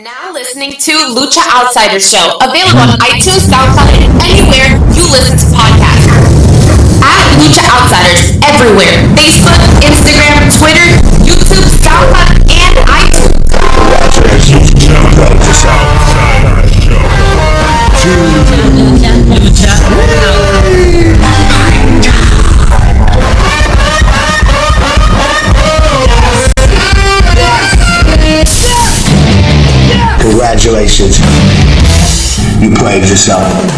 Now listening to Lucha Outsiders Show, available on iTunes, SoundCloud, and anywhere you listen to podcasts. At Lucha Outsiders everywhere: Facebook, Instagram, Twitter, YouTube, SoundCloud, Played yourself.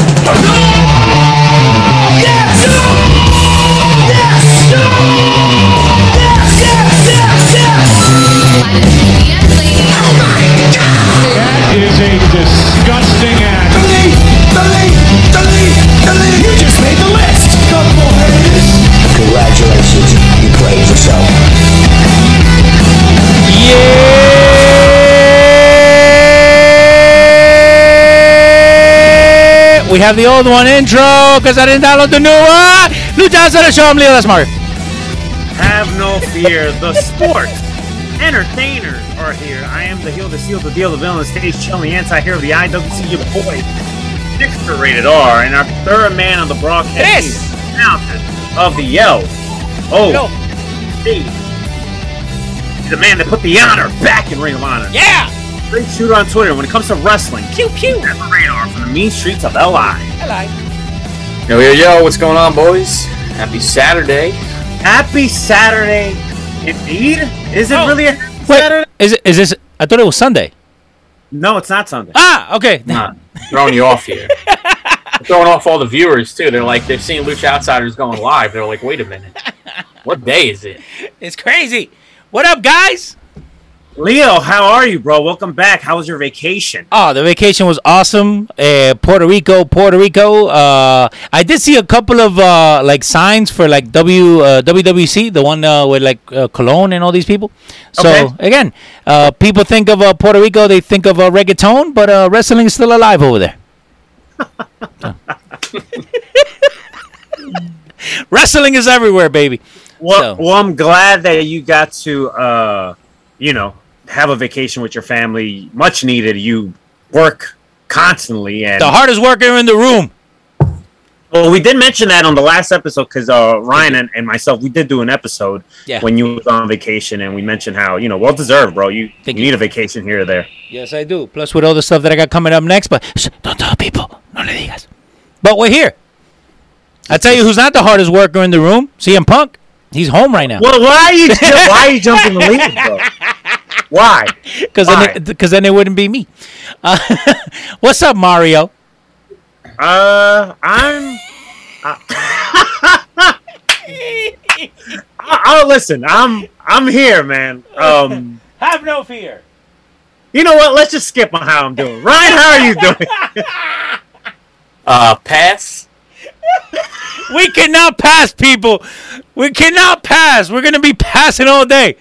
We have the old one intro because I didn't download the new one. Lucha Outsiders Show. I'm Leo. That's Mario. Have no fear. The sports entertainers are here. I am the heel, the seal, the deal, the villain, the stage chill, the anti-hero, the IWC, your boy, Dixter rated R, and our third man on the broadcast Yes. team, mountain of the Yo. Oh. He's the man that put the honor back in Ring of Honor. Yeah! Great shooter on Twitter. When it comes to wrestling, Pew pew. Mean streets of LI. Yo, yo, yo, what's going on, boys? Happy Saturday. Happy Saturday, indeed. Is it Oh. really a Wait, Saturday? is it? Is this? I thought it was Sunday. No, it's not Sunday. Ah, okay. Nah, throwing you off here. throwing off all the viewers, too. They're like, they're seeing Lucha Outsiders going live. They're like, wait a minute. What day is it? It's crazy. What up, guys? Leo, how are you, bro? Welcome back. How was your vacation? Oh, the vacation was awesome. Uh, Puerto Rico, Puerto Rico. Uh, I did see a couple of uh, like signs for like W uh, WWC, the one uh, with like uh, Colón and all these people. So Okay. again, uh, people think of uh, Puerto Rico, they think of uh, reggaeton, but uh, wrestling is still alive over there. wrestling is everywhere, baby. Well, So- well, I'm glad that you got to, uh, you know, have a vacation with your family. Much needed. You work constantly, and The hardest worker in the room. well, we did mention that on the last episode because uh, Ryan and, and myself, we did do an episode Yeah. when you was on vacation, and we mentioned how you know, well deserved, bro. You, you you. need a vacation here or there. Yes, I do. Plus with all the stuff that I got coming up next, but shh, don't tell people. No le digas. But we're here. I tell you who's not the hardest worker in the room? CM Punk. He's home right now. Well, why are you why are you jumping the lead, bro? Why? Because then, it- 'cause then it wouldn't be me. Uh, what's up, Mario? Uh, I'm. I, oh, listen, I'm I'm here, man. Um, Have no fear. you know what? Let's just skip on how I'm doing. Ryan, how are you doing? Uh, pass. We cannot pass, people. We cannot pass. We're going to be passing all day.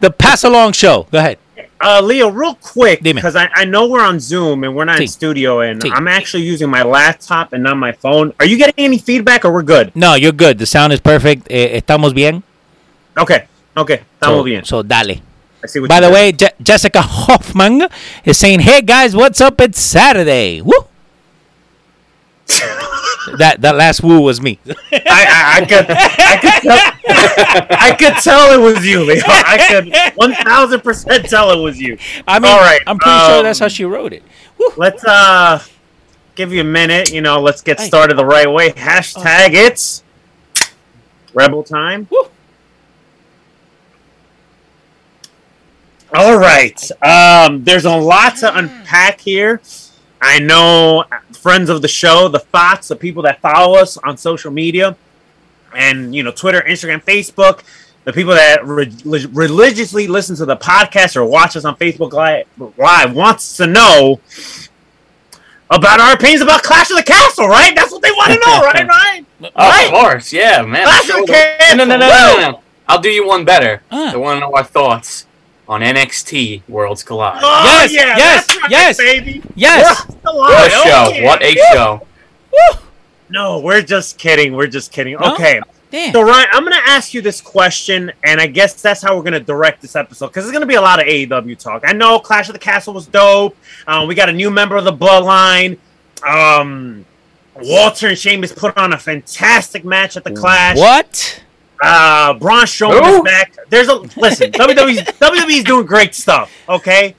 The pass along show. Go ahead. Uh, Leo, real quick, because I, I know we're on Zoom and we're not Sí. in studio, and. I'm actually using my laptop and not my phone. Are you getting any feedback, or we're good? No, you're good. The sound is perfect. Eh, estamos bien. Okay, okay, So, estamos bien. so dale. I see what By the way, Je- Jessica Hoffman is saying, "Hey guys, what's up? It's Saturday." Woo! That that last woo was me. I, I, I could, I could, tell, I could tell it was you, Leo. I could one thousand percent tell it was you. I mean, All right, I'm pretty sure that's how um, she wrote it. Woo! Let's uh give you a minute. You know, let's get started the right way. Hashtag it's Rebel time. Woo! All right. Um, there's a lot to unpack here. I know friends of the show, the thoughts, the people that follow us on social media, and you know, Twitter, Instagram, Facebook, the people that re- religiously listen to the podcast or watch us on Facebook Live, Live wants to know about our opinions about Clash of the Castle, right? That's what they want to know, right, Ryan? Of Right? course, yeah, man. Clash Show of them- No, no, no, no, no, no. I'll do you one better. Ah. I want to know our thoughts on NXT Worlds Collide. Oh, Yes, yeah, yes, right, yes. baby. Yes. What a show. okay. What a show. Woo! No, we're just kidding. We're just kidding. No? Okay. Damn. So Ryan, I'm gonna ask you this question, and I guess that's how we're gonna direct this episode because there's gonna be a lot of AEW talk. I know Clash of the Castle was dope. Um, we got a new member of the Bloodline. Um, Walter and Sheamus put on a fantastic match at the Clash. What? Uh, Braun Strowman back. There's a listen. WWE's WWE's doing great stuff. Okay,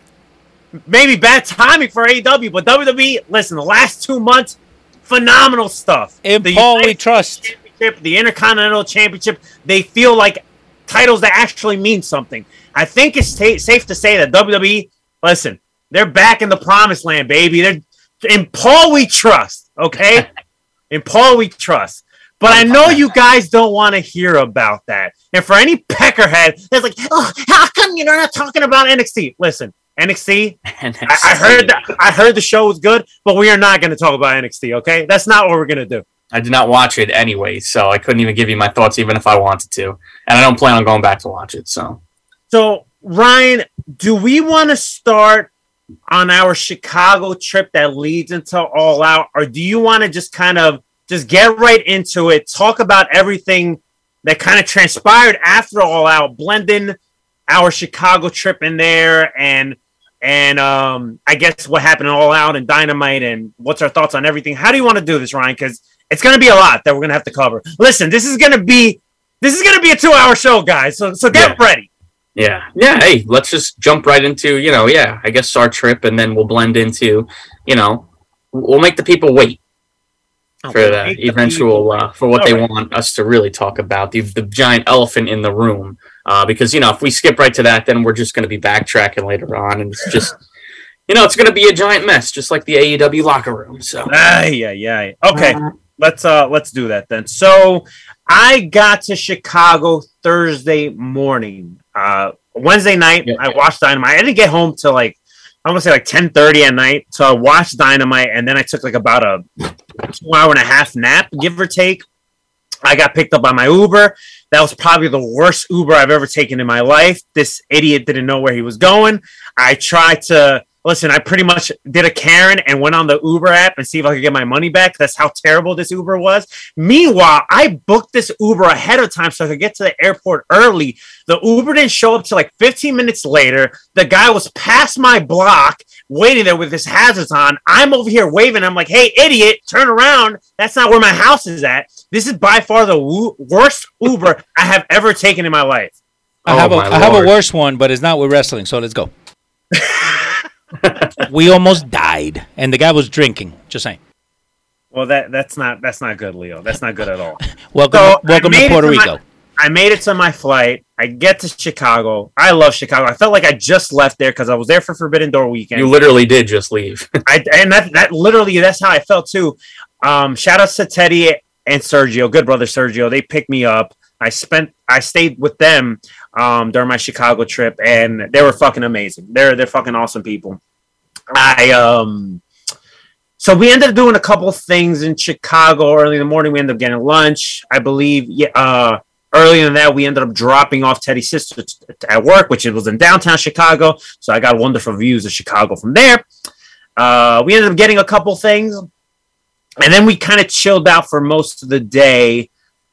maybe bad timing for AEW, but WWE. Listen, the last two months, phenomenal stuff. In The Paul we trust. Championship, the Intercontinental Championship, they feel like titles that actually mean something. I think it's ta safe to say that WWE, listen, they're back in the promised land, baby. They're in Paul we trust, okay? in Paul we trust. But I know you guys don't want to hear about that. And for any peckerhead that's like, oh, how come you're not talking about NXT? Listen, NXT, I, I heard that I heard the show was good, but we are not going to talk about NXT, okay? That's not what we're going to do. I did not watch it anyway, so I couldn't even give you my thoughts, even if I wanted to. And I don't plan on going back to watch it. So So, Ryan, do we want to start on our Chicago trip that leads into All Out, or do you want to just kind of just get right into it, talk about everything that kind of transpired after All Out, blending our Chicago trip in there, and and um, I guess what happened All Out and Dynamite, and what's our thoughts on everything? How do you want to do this, Ryan? Because it's going to be a lot that we're going to have to cover. Listen, this is going to be this is going to be a two hour show, guys. So so get Yeah. ready. yeah, yeah. Hey, let's just jump right into you know, yeah. I guess our trip, and then we'll blend into, you know, we'll make the people wait for the eventual uh, for what they Alright. want us to really talk about the the giant elephant in the room. Uh, because you know, if we skip right to that, then we're just going to be backtracking later on, and it's just. You know, it's going to be a giant mess, just like the AEW locker room. So, yeah, yeah. Okay, let's uh let's do that then. So I got to Chicago Thursday morning. Uh Wednesday night, Yeah. I watched Dynamite. I didn't get home till like I'm gonna say like 10 30 at night. So I watched Dynamite and then I took like about a two hour and a half nap, give or take. I got picked up by my Uber. That was probably the worst Uber I've ever taken in my life. This idiot didn't know where he was going. I tried to listen. I pretty much did a Karen and went on the Uber app and see if I could get my money back. That's how terrible this Uber was. Meanwhile, I booked this Uber ahead of time so I could get to the airport early. The Uber didn't show up till like 15 minutes later. The guy was past my block waiting there with his hazards on. I'm over here waving. I'm like, hey, idiot, turn around. That's not where my house is at. This is by far the wo- worst Uber I have ever taken in my life. I Oh, have a, my have a worse one, but it's not with wrestling. So let's go. we almost died, and the guy was drinking. Just saying. Well, that that's not that's not good, Leo. That's not good at all. Welcome, So, welcome to Puerto to my- Rico. I made it to my flight. I get to Chicago. I love Chicago. I felt like I just left there because I was there for Forbidden Door weekend. you literally did just leave. I, and that, that literally that's how I felt too. Um, shout out to Teddy and Sergio, good brother Sergio. They picked me up. I spent I stayed with them um, during my Chicago trip, and they were fucking amazing. They're they're fucking awesome people. I um so we ended up doing a couple things in Chicago early in the morning. We ended up getting lunch, I believe. Yeah, uh, earlier than that, we ended up dropping off Teddy's sister at work, which it was in downtown Chicago. So I got wonderful views of Chicago from there. Uh, we ended up getting a couple things, and then we kind of chilled out for most of the day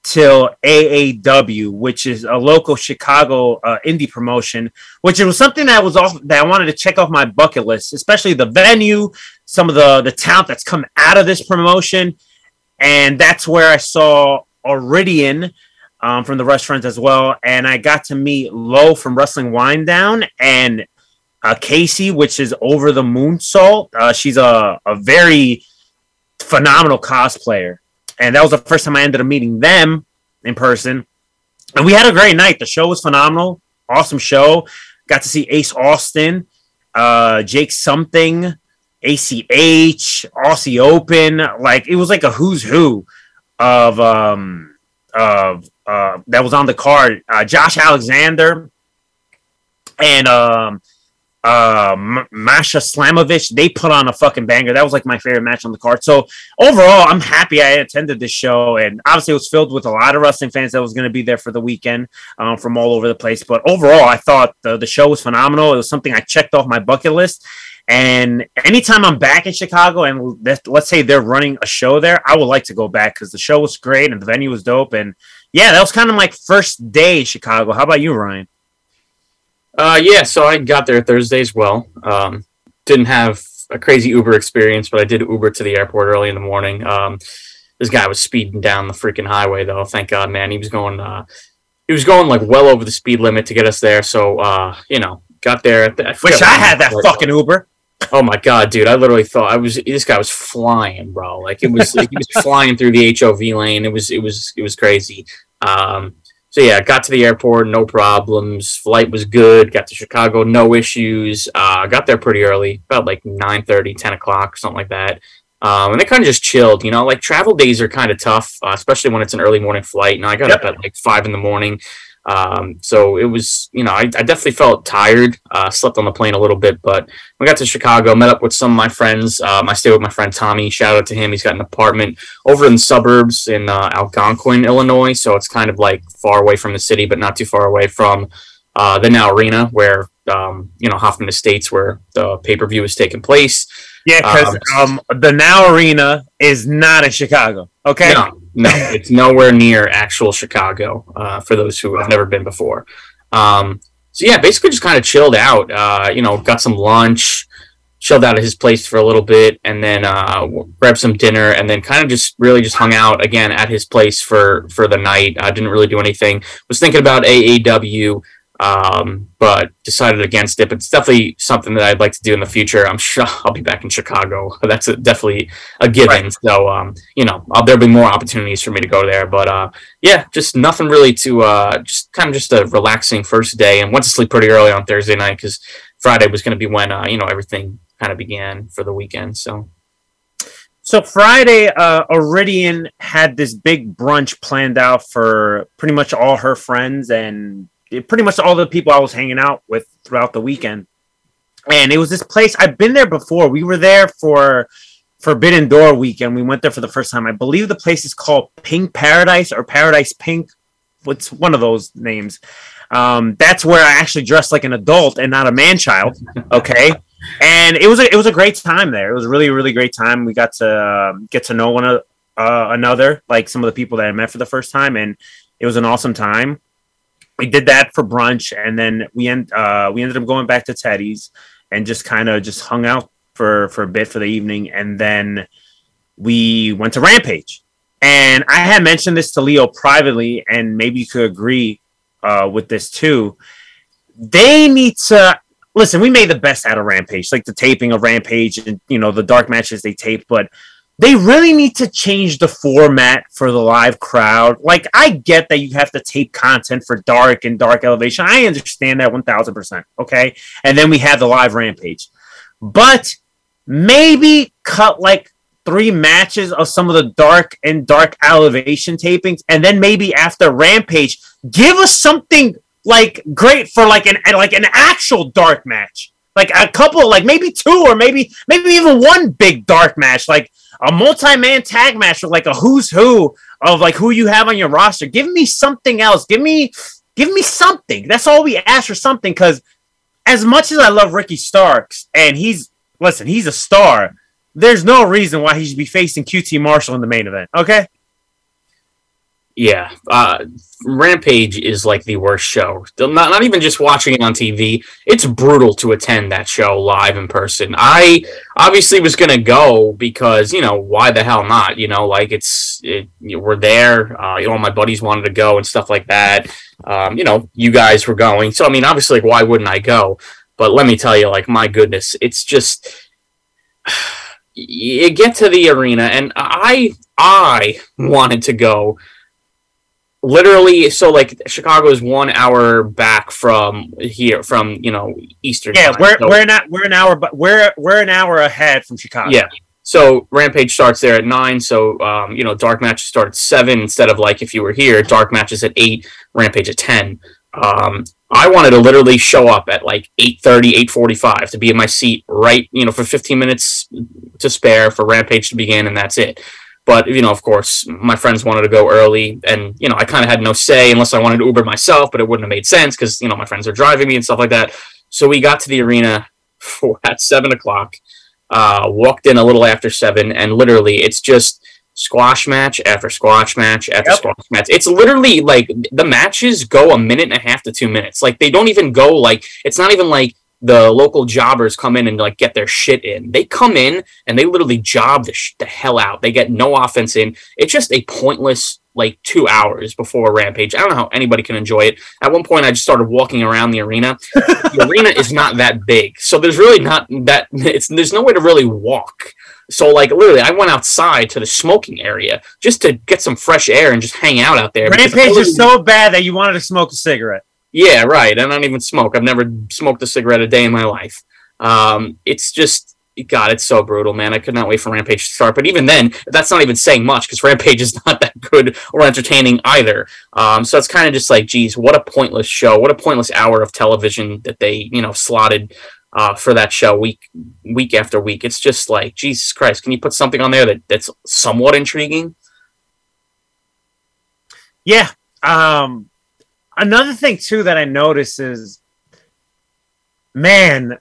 till AAW, which is a local Chicago uh, indie promotion. Which it was something that was off that I wanted to check off my bucket list, especially the venue, some of the the talent that's come out of this promotion, and that's where I saw Iridian. Um, from the restaurant as well, and I got to meet Lo from Wrestling Wine Down and uh, Casey, which is over the moonsault. Uh, she's a, a very phenomenal cosplayer. And that was the first time I ended up meeting them in person. And we had a great night. The show was phenomenal. Awesome show. Got to see Ace Austin, uh, Jake Something, ACH, Aussie Open. Like it was like a who's who of um of uh that was on the card. Uh, Josh Alexander and um uh M- Masha Slamovich, they put on a fucking banger. That was like my favorite match on the card. So overall, I'm happy I attended this show, and obviously it was filled with a lot of wrestling fans that was going to be there for the weekend um, from all over the place. But overall, I thought the the show was phenomenal. It was something I checked off my bucket list. And anytime I'm back in Chicago, and let- let's say they're running a show there, I would like to go back because the show was great and the venue was dope. And yeah, that was kind of my first day in Chicago. How about you, Ryan? Uh, yeah, so I got there Thursday as well. Um, didn't have a crazy Uber experience, but I did Uber to the airport early in the morning. Um, this guy was speeding down the freaking highway, though. Thank God, man. He was going, uh, he was going like well over the speed limit to get us there. So, uh, you know, got there. At the, I Wish I had that was. fucking Uber. Oh my god, dude! I literally thought I was. This guy was flying, bro. Like it was. he was flying through the HOV lane. It was. It was. It was crazy. Um, so yeah, got to the airport, no problems. Flight was good. Got to Chicago, no issues. Uh, got there pretty early, about like 9 30, 10 o'clock, something like that. Um, and they kind of just chilled, you know. Like travel days are kind of tough, uh, especially when it's an early morning flight. And I got Yep. up at like five in the morning. Um, so it was, you know, I, I definitely felt tired. Uh, slept on the plane a little bit, but we got to Chicago, met up with some of my friends. Um, I stayed with my friend Tommy. Shout out to him. He's got an apartment over in the suburbs in uh, Algonquin, Illinois. So it's kind of like far away from the city, but not too far away from uh, the Now Arena, where um, you know Hoffman Estates, where the pay per view is taking place. Yeah, because um, the Now Arena is not in Chicago. Okay. No, no, it's nowhere near actual Chicago. Uh, for those who have never been before. Um, so yeah, basically just kind of chilled out. Uh, you know, got some lunch, chilled out at his place for a little bit, and then uh, grabbed some dinner, and then kind of just really just hung out again at his place for for the night. I didn't really do anything. Was thinking about AAW. Um, but decided against it. But it's definitely something that I'd like to do in the future. I'm sure I'll be back in Chicago. That's a, definitely a given. So, um, you know, uh, there'll be more opportunities for me to go there. But uh, yeah, just nothing really to uh, just kind of just a relaxing first day, and went to sleep pretty early on Thursday night because Friday was going to be when uh, you know everything kind of began for the weekend. So So Friday, uh, Iridian had this big brunch planned out for pretty much all her friends and pretty much all the people I was hanging out with throughout the weekend. And it was this place I've been there before. We were there for Forbidden Door weekend. We went there for the first time. I believe the place is called Pink Paradise or Paradise Pink. What's one of those names? Um, that's where I actually dressed like an adult and not a man child. Okay and it was a it was a great time there. It was really really great time. We got to um, get to know one uh, another, like some of the people that I met for the first time, and it was an awesome time. We did that for brunch, and then we end uh, we ended up going back to Teddy's and just kind of just hung out for for a bit for the evening, and then we went to Rampage. And I had mentioned this to Leo privately, and maybe you could agree uh, with this too. They need to listen, we made the best out of Rampage, like the taping of Rampage and you know the dark matches they taped, but they really need to change the format for the live crowd. Like I get that you have to tape content for dark and dark elevation. I understand that 1000%, okay? And then we have the live Rampage. But maybe cut like three matches of some of the dark and dark elevation tapings and then maybe after Rampage give us something like great for like an like an actual dark match. Like a couple, like maybe two or maybe maybe even one big dark match, like a multi-man tag match with like a who's who of like who you have on your roster. Give me something else. Give me give me something. That's all we ask for something. Because as much as I love Ricky Starks and he's listen, he's a star. There's no reason why he should be facing QT Marshall in the main event. Okay. Yeah, uh, Rampage is like the worst show. Not not even just watching it on TV. It's brutal to attend that show live in person. I obviously was gonna go because you know why the hell not? You know, like it's it, you know, we're there. Uh, you know, all my buddies wanted to go and stuff like that. Um, you know, you guys were going, so I mean, obviously, like, why wouldn't I go? But let me tell you, like, my goodness, it's just you get to the arena, and I I wanted to go literally so like chicago is one hour back from here from you know eastern Yeah, time. we're So- we're not we're an hour, but we're we're an hour ahead from Chicago. yeah so rampage starts there at nine so um, you know dark matches start at seven instead of like if you were here dark matches at eight rampage at 10 um, i wanted to literally show up at like 8.30 8.45 to be in my seat right you know for 15 minutes to spare for rampage to begin and that's it but you know of course my friends wanted to go early and you know i kind of had no say unless i wanted to uber myself but it wouldn't have made sense because you know my friends are driving me and stuff like that so we got to the arena for at seven o'clock uh, walked in a little after seven, and literally, it's just squash match after squash match after Yep. squash match. It's literally like the matches go a minute and a half to two minutes. Like they don't even go like it's not even like the local jobbers come in and like get their shit in. They come in and they literally job the, sh- the hell out. They get no offense in. It's just a pointless like two hours before Rampage. I don't know how anybody can enjoy it. At one point, I just started walking around the arena. the arena is not that big, so there's really not that. It's there's no way to really walk. So like literally, I went outside to the smoking area just to get some fresh air and just hang out out there. Rampage is so bad that you wanted to smoke a cigarette. Yeah, right. I don't even smoke. I've never smoked a cigarette a day in my life. Um, it's just God, it's so brutal, man. I could not wait for Rampage to start. But even then, that's not even saying much because Rampage is not that good or entertaining either. Um, so it's kind of just like, geez, what a pointless show. What a pointless hour of television that they, you know, slotted uh, for that show week week after week. It's just like, Jesus Christ, can you put something on there that, that's somewhat intriguing? Yeah. Um, another thing too that I notice is, man,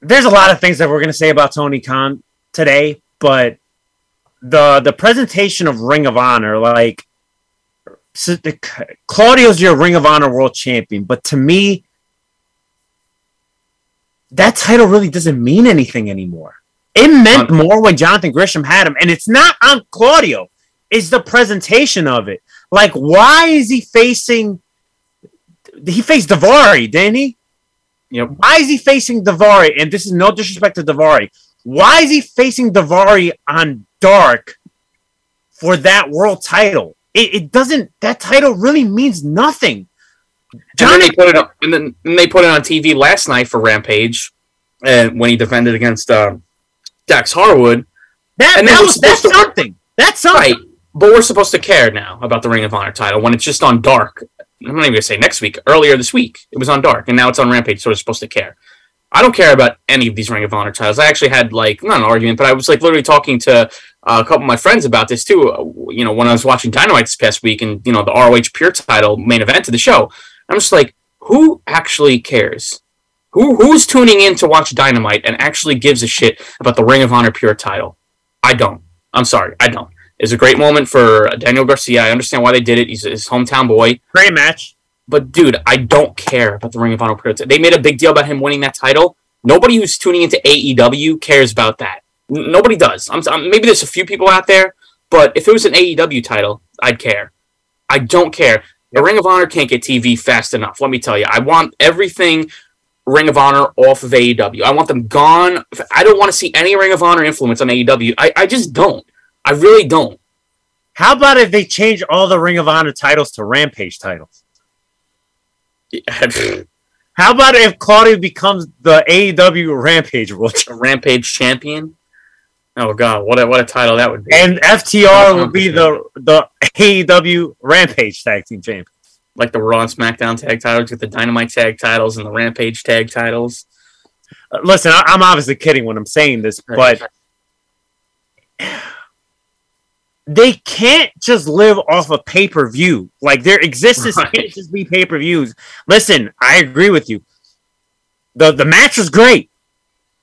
there's a lot of things that we're gonna say about Tony Khan today, but the the presentation of Ring of Honor, like so the, Claudio's your Ring of Honor World Champion, but to me, that title really doesn't mean anything anymore. It meant more when Jonathan Gresham had him, and it's not on Claudio. It's the presentation of it. Like, why is he facing? He faced Daivari, didn't he? Yep. Why is he facing Daivari? And this is no disrespect to Daivari. Why is he facing Daivari on Dark for that world title? It, it doesn't. That title really means nothing. And then Johnny, they put it on, and then and they put it on TV last night for Rampage, and when he defended against uh, Dax Harwood, that, and that was that's to- something. That's something. right? But we're supposed to care now about the Ring of Honor title when it's just on Dark. I'm not even gonna say next week. Earlier this week, it was on Dark, and now it's on Rampage. So we're supposed to care. I don't care about any of these Ring of Honor titles. I actually had like not an argument, but I was like literally talking to uh, a couple of my friends about this too. Uh, you know, when I was watching Dynamite this past week, and you know the ROH Pure title main event of the show, I'm just like, who actually cares? Who who's tuning in to watch Dynamite and actually gives a shit about the Ring of Honor Pure title? I don't. I'm sorry, I don't. It's a great moment for uh, Daniel Garcia. I understand why they did it. He's his hometown boy. Great match. But dude, I don't care about the Ring of Honor Pure. They made a big deal about him winning that title. Nobody who's tuning into AEW cares about that. N- nobody does. I'm, I'm- maybe there's a few people out there, but if it was an AEW title, I'd care. I don't care. The Ring of Honor can't get TV fast enough. Let me tell you, I want everything Ring of Honor off of AEW. I want them gone. I don't want to see any Ring of Honor influence on AEW. I, I just don't. I really don't. How about if they change all the Ring of Honor titles to Rampage titles? How about if Claudio becomes the AEW Rampage World Champion? Rampage champion. Oh god, what a what a title that would be! and FTR will be the the AEW Rampage Tag Team Champion? like the Raw and SmackDown tag titles with the Dynamite tag titles and the Rampage tag titles. Uh, Listen, I, I'm obviously kidding when I'm saying this, but they can't just live off of pay per view. Like their existence Right. can't just be pay per views. Listen, I agree with you. the The match was great.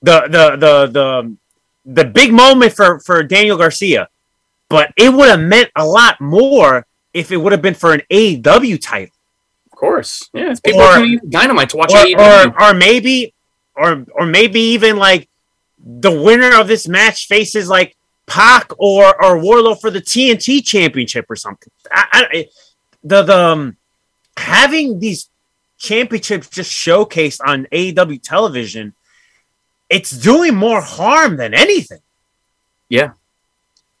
The the the the the big moment for for Daniel Garcia, but it would have meant a lot more if it would have been for an AEW title. Of course, yeah, it's people Or- are Dynamite to watch or, AEW. or, or maybe or or maybe even like the winner of this match faces like Pac or or Wardlow for the TNT championship or something. I, I, the the um, having these championships just showcased on AEW television, it's doing more harm than anything. yeah,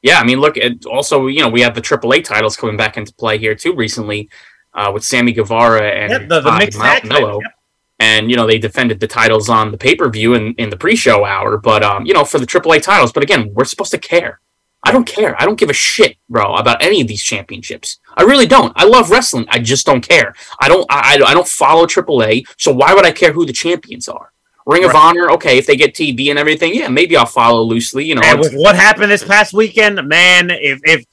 yeah. I mean, look, it also you know we have the AAA titles coming back into play here too recently uh, with Sammy Guevara and the, the mixed Mel- Melo. Yep. And you know they defended the titles on the pay per view in, in the pre show hour, but um, you know for the AAA titles. But again, we're supposed to care. I don't care. I don't give a shit, bro, about any of these championships. I really don't. I love wrestling. I just don't care. I don't. I, I I don't follow AAA, so why would I care who the champions are? Ring of Right. Honor, okay, if they get TV and everything, yeah, maybe I'll follow loosely. You know, And with what happened this past weekend, man, if if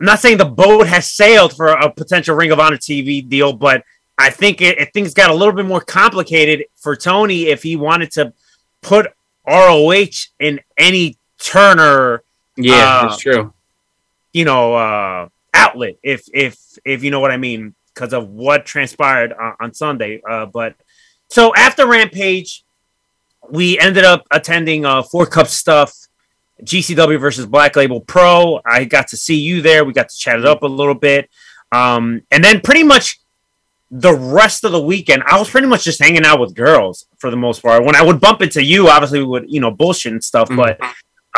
I'm not saying the boat has sailed for a potential Ring of Honor TV deal, but I think it, it things got a little bit more complicated for Tony if he wanted to put ROH in any Turner yeah, uh, that's true. you know uh, outlet if if if you know what I mean because of what transpired on, on Sunday. Uh, but so after Rampage, we ended up attending uh, Four Cup stuff. GCW versus Black Label Pro. I got to see you there. We got to chat it up a little bit. Um, and then pretty much the rest of the weekend, I was pretty much just hanging out with girls for the most part. When I would bump into you, obviously we would, you know, bullshit and stuff. But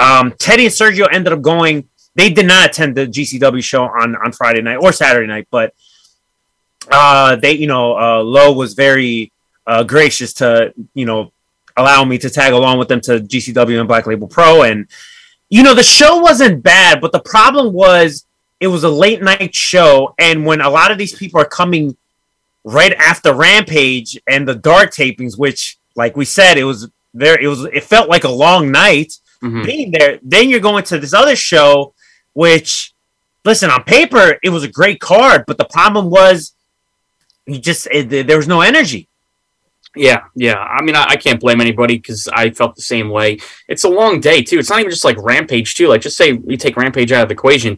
um, Teddy and Sergio ended up going. They did not attend the GCW show on on Friday night or Saturday night, but uh, they, you know, uh, Lowe was very uh, gracious to, you know, allow me to tag along with them to GCW and Black Label Pro. And, you know, the show wasn't bad, but the problem was it was a late night show. And when a lot of these people are coming right after Rampage and the dark tapings, which, like we said, it was there, it was, it felt like a long night Mhm. being there. Then you're going to this other show, which, listen, on paper, it was a great card, but the problem was you just, it, there was no energy. Yeah, yeah. I mean, I, I can't blame anybody because I felt the same way. It's a long day too. It's not even just like Rampage too. Like, just say we take Rampage out of the equation.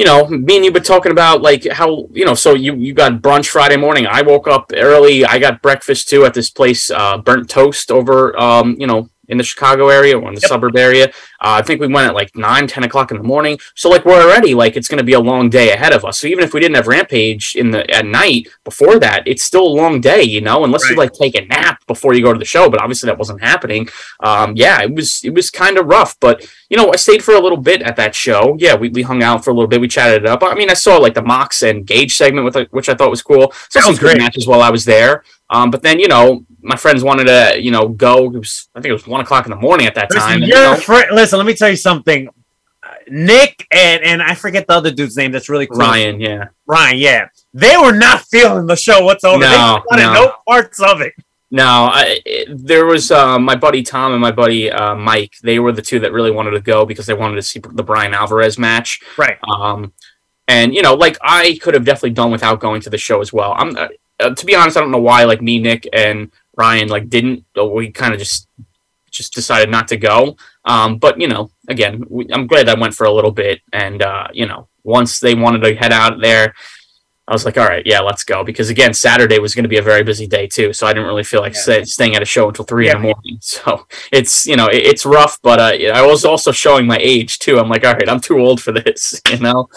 You know, me and you been talking about like how you know. So you you got brunch Friday morning. I woke up early. I got breakfast too at this place, uh, Burnt Toast over, um, you know, in the Chicago area or in the suburb area. Uh, I think we went at like 9, 10 o'clock in the morning. So like we're already like it's going to be a long day ahead of us. So even if we didn't have Rampage in the at night before that, it's still a long day, you know, unless you like take a nap before you go to the show. But obviously that wasn't happening. Um, yeah, it was it was kind of rough. But you know, I stayed for a little bit at that show. Yeah, we, we hung out for a little bit. We chatted it up. I mean, I saw like the Mox and Gage segment with which I thought was cool. So some was great matches while I was there. Um, but then you know, my friends wanted to you know go. It was I think it was one o'clock in the morning at that time. Listen, and, you know, fri- listen, let me tell you something. Nick and and I forget the other dude's name. That's really cool. Ryan, yeah. Ryan, yeah, they were not feeling the show whatsoever. No, they wanted no. no parts of it. No, I, there was uh, my buddy Tom and my buddy uh, Mike. They were the two that really wanted to go because they wanted to see the Brian Alvarez match. Right. Um, and you know, like I could have definitely done without going to the show as well. I'm uh, to be honest, I don't know why. Like me, Nick, and Ryan, like didn't. We kind of just just decided not to go. Um, but you know, again, we, I'm glad I went for a little bit. And uh, you know, once they wanted to head out there, I was like, all right, yeah, let's go. Because again, Saturday was going to be a very busy day too, so I didn't really feel like Yeah. stay, staying at a show until three in the morning. So it's you know, it, it's rough. But uh, I was also showing my age too. I'm like, all right, I'm too old for this. You know,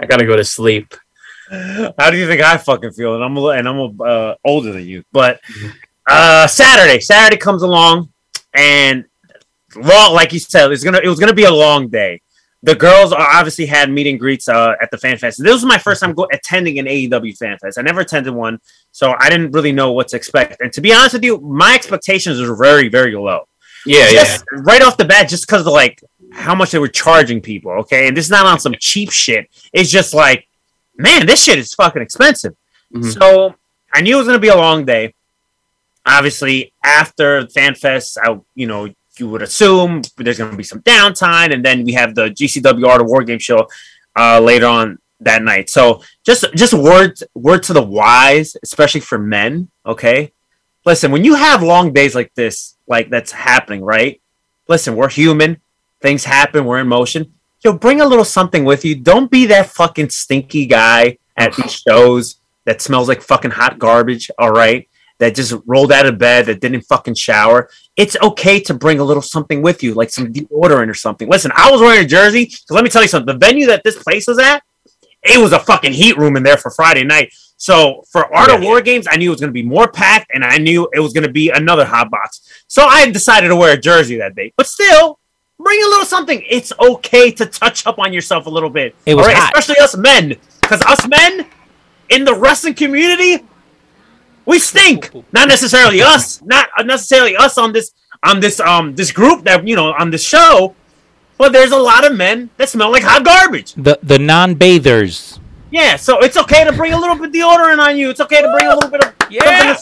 I got to go to sleep. How do you think I fucking feel? And I'm a, and I'm uh, older than you. But Mhm. uh, Saturday, Saturday comes along, and long, like you said, it's gonna it was gonna be a long day. The girls are obviously had meet and greets uh, at the fan fest. This was my first time go- attending an AEW fan fest. I never attended one, so I didn't really know what to expect. And to be honest with you, my expectations were very, very low. Yeah, yeah. right off the bat, just because of like how much they were charging people. Okay, and this is not on some cheap shit. It's just like, man, this shit is fucking expensive. Mhm. So I knew it was gonna be a long day. Obviously, after FanFest, I you know you would assume there's gonna be some downtime, and then we have the GCW Art of War Game show uh, later on that night. So just just word word to the wise, especially for men. Okay, listen, when you have long days like this, like that's happening, right? Listen, we're human. Things happen. We're in motion. Yo, bring a little something with you. Don't be that fucking stinky guy at these shows that smells like fucking hot garbage. All right, that just rolled out of bed, that didn't fucking shower. It's okay to bring a little something with you, like some deodorant or something. Listen, I was wearing a jersey. So let me tell you something. The venue that this place was at, it was a fucking heat room in there for Friday night. So for Art of Yeah. War games, I knew it was going to be more packed, and I knew it was going to be another hot box. So I decided to wear a jersey that day. But still, bring a little something. It's okay to touch up on yourself a little bit. It was hot. especially us men, because us men in the wrestling community, we stink. Not necessarily us, not necessarily us on this on this um this group that you know on this show, but there's a lot of men that smell like hot garbage. The the non-bathers. Yeah, so it's okay to bring a little bit of deodorant on you. It's okay to bring a little bit of Yeah.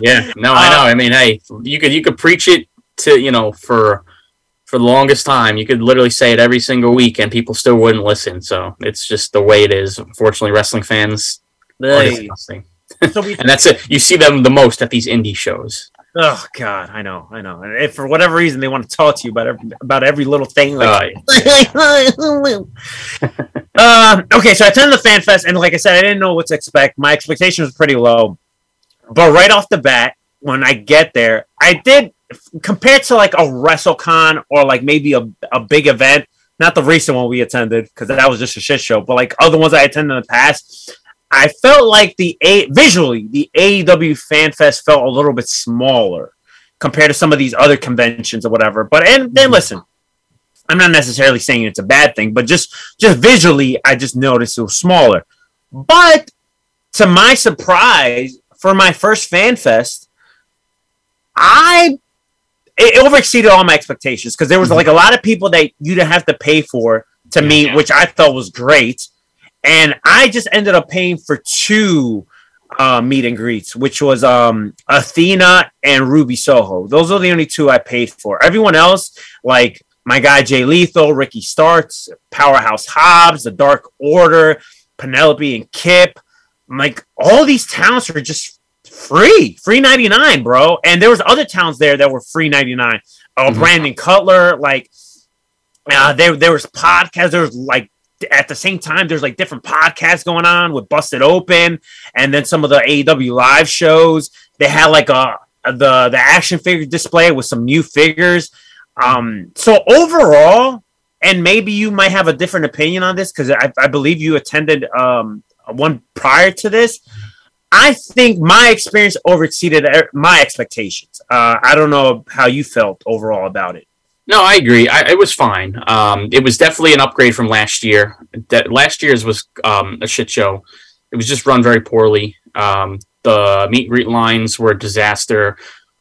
yeah no i know i mean hey you could you could preach it to you know for for the longest time you could literally say it every single week and people still wouldn't listen so it's just the way it is unfortunately wrestling fans are Hey. disgusting. So we and that's it you see them the most at these indie shows Oh God, I know, I know. And if for whatever reason they want to talk to you about every, about every little thing, like um, okay, so I attended the fan fest, and like I said, I didn't know what to expect. My expectations were pretty low, but right off the bat, when I get there, I did compared to like a WrestleCon or like maybe a, a big event, not the recent one we attended because that was just a shit show, but like other ones I attended in the past, I felt like the a visually the AEW Fan Fest felt a little bit smaller compared to some of these other conventions or whatever. But and then mm-hmm. listen, I'm not necessarily saying it's a bad thing, but just just visually, I just noticed it was smaller. But to my surprise, for my first fan fest, I it over exceeded all my expectations because there was mm-hmm. like a lot of people that you didn't have to pay for to meet, which I thought was great. And I just ended up paying for two uh, meet and greets, which was um, Athena and Ruby Soho. Those are the only two I paid for. Everyone else, like my guy Jay Lethal, Ricky Starks, Powerhouse Hobbs, The Dark Order, Penelope and Kip, like all these talents are just free, free ninety nine, bro. And there was other towns there that were free ninety nine. Oh, Brandon Cutler, like uh, there there was podcasts. There was like at the same time, there's like different podcasts going on with Busted Open, and then some of the AEW live shows. They had like a the the action figure display with some new figures. Um, so overall, and maybe you might have a different opinion on this because I, I believe you attended um one prior to this. I think my experience overexceeded er- my expectations. Uh, I don't know how you felt overall about it. No, I agree. I, it was fine. Um, it was definitely an upgrade from last year. That last year's was um, a shit show. It was just run very poorly. Um, the meet and greet lines were a disaster.